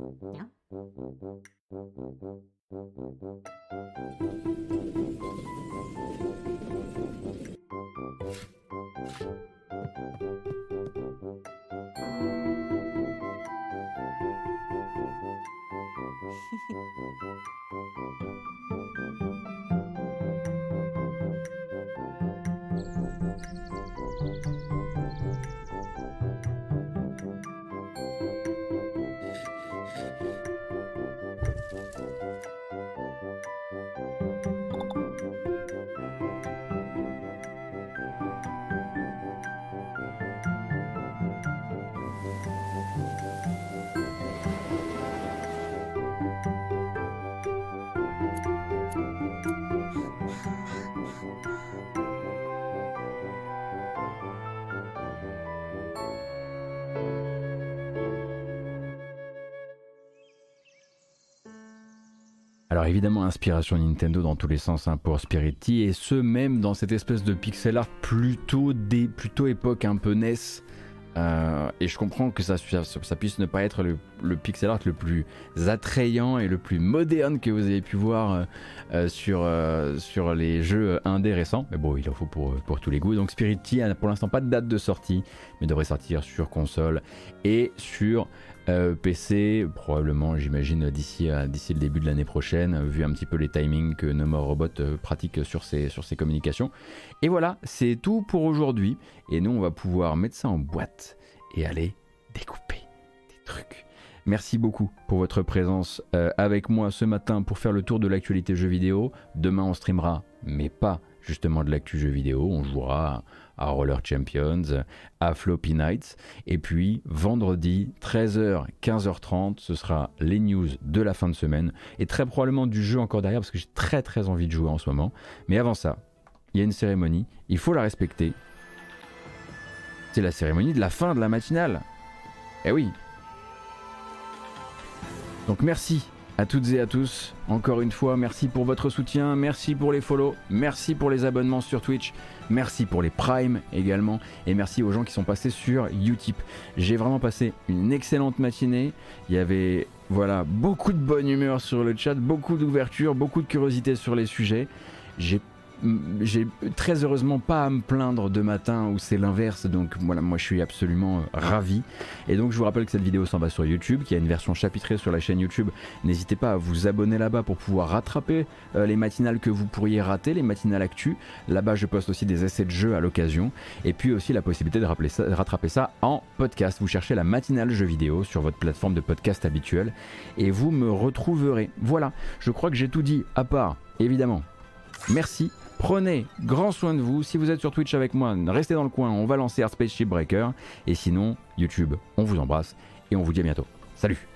Alors évidemment, inspiration Nintendo dans tous les sens hein, pour Spirity, et ce même dans cette espèce de pixel art plutôt, des, plutôt époque un peu NES. Euh, et je comprends que ça, puisse ne pas être le, pixel art le plus attrayant et le plus moderne que vous avez pu voir euh, euh, sur, les jeux indés récents. Mais bon, il en faut pour, pour tous les goûts. Donc Spirity n'a pour l'instant pas de date de sortie, mais devrait sortir sur console et sur euh, PC, probablement, j'imagine, d'ici, d'ici le début de l'année prochaine, vu un petit peu les timings que No Robot euh, pratique sur ses, communications. Et voilà, c'est tout pour aujourd'hui. Et nous, on va pouvoir mettre ça en boîte et aller découper des trucs. Merci beaucoup pour votre présence euh, avec moi ce matin pour faire le tour de l'actualité jeux vidéo. Demain, on streamera, mais pas justement de l'actu jeux vidéo. On jouera Roller Champions, à Floppy Nights. Et puis vendredi, 13h, 15h30, ce sera les news de la fin de semaine. Et très probablement du jeu encore derrière parce que j'ai très très envie de jouer en ce moment. Mais avant ça, il y a une cérémonie, il faut la respecter. C'est la cérémonie de la fin de la matinale. Eh oui. Donc merci à toutes et à tous. Encore une fois, merci pour votre soutien, merci pour les follow, merci pour les abonnements sur Twitch, merci pour les primes également, et merci aux gens qui sont passés sur Utip. J'ai vraiment passé une excellente matinée. Il y avait voilà beaucoup de bonne humeur sur le chat, beaucoup d'ouverture, beaucoup de curiosité sur les sujets. J'ai très heureusement pas à me plaindre de matin où c'est l'inverse, donc voilà, moi je suis absolument euh, ravi. Et donc je vous rappelle que cette vidéo s'en va sur YouTube, qu'il y a une version chapitrée sur la chaîne YouTube. N'hésitez pas à vous abonner là-bas pour pouvoir rattraper euh, les matinales que vous pourriez rater, les matinales actu. Là-bas je poste aussi des essais de jeux à l'occasion, et puis aussi la possibilité de, de rattraper ça en podcast. Vous cherchez la matinale jeux vidéo sur votre plateforme de podcast habituelle, et vous me retrouverez. Voilà, je crois que j'ai tout dit, à part évidemment. Merci Prenez grand soin de vous. Si vous êtes sur Twitch avec moi, restez dans le coin. On va lancer Art Spaceship Breaker. Et sinon, YouTube, on vous embrasse et on vous dit à bientôt. Salut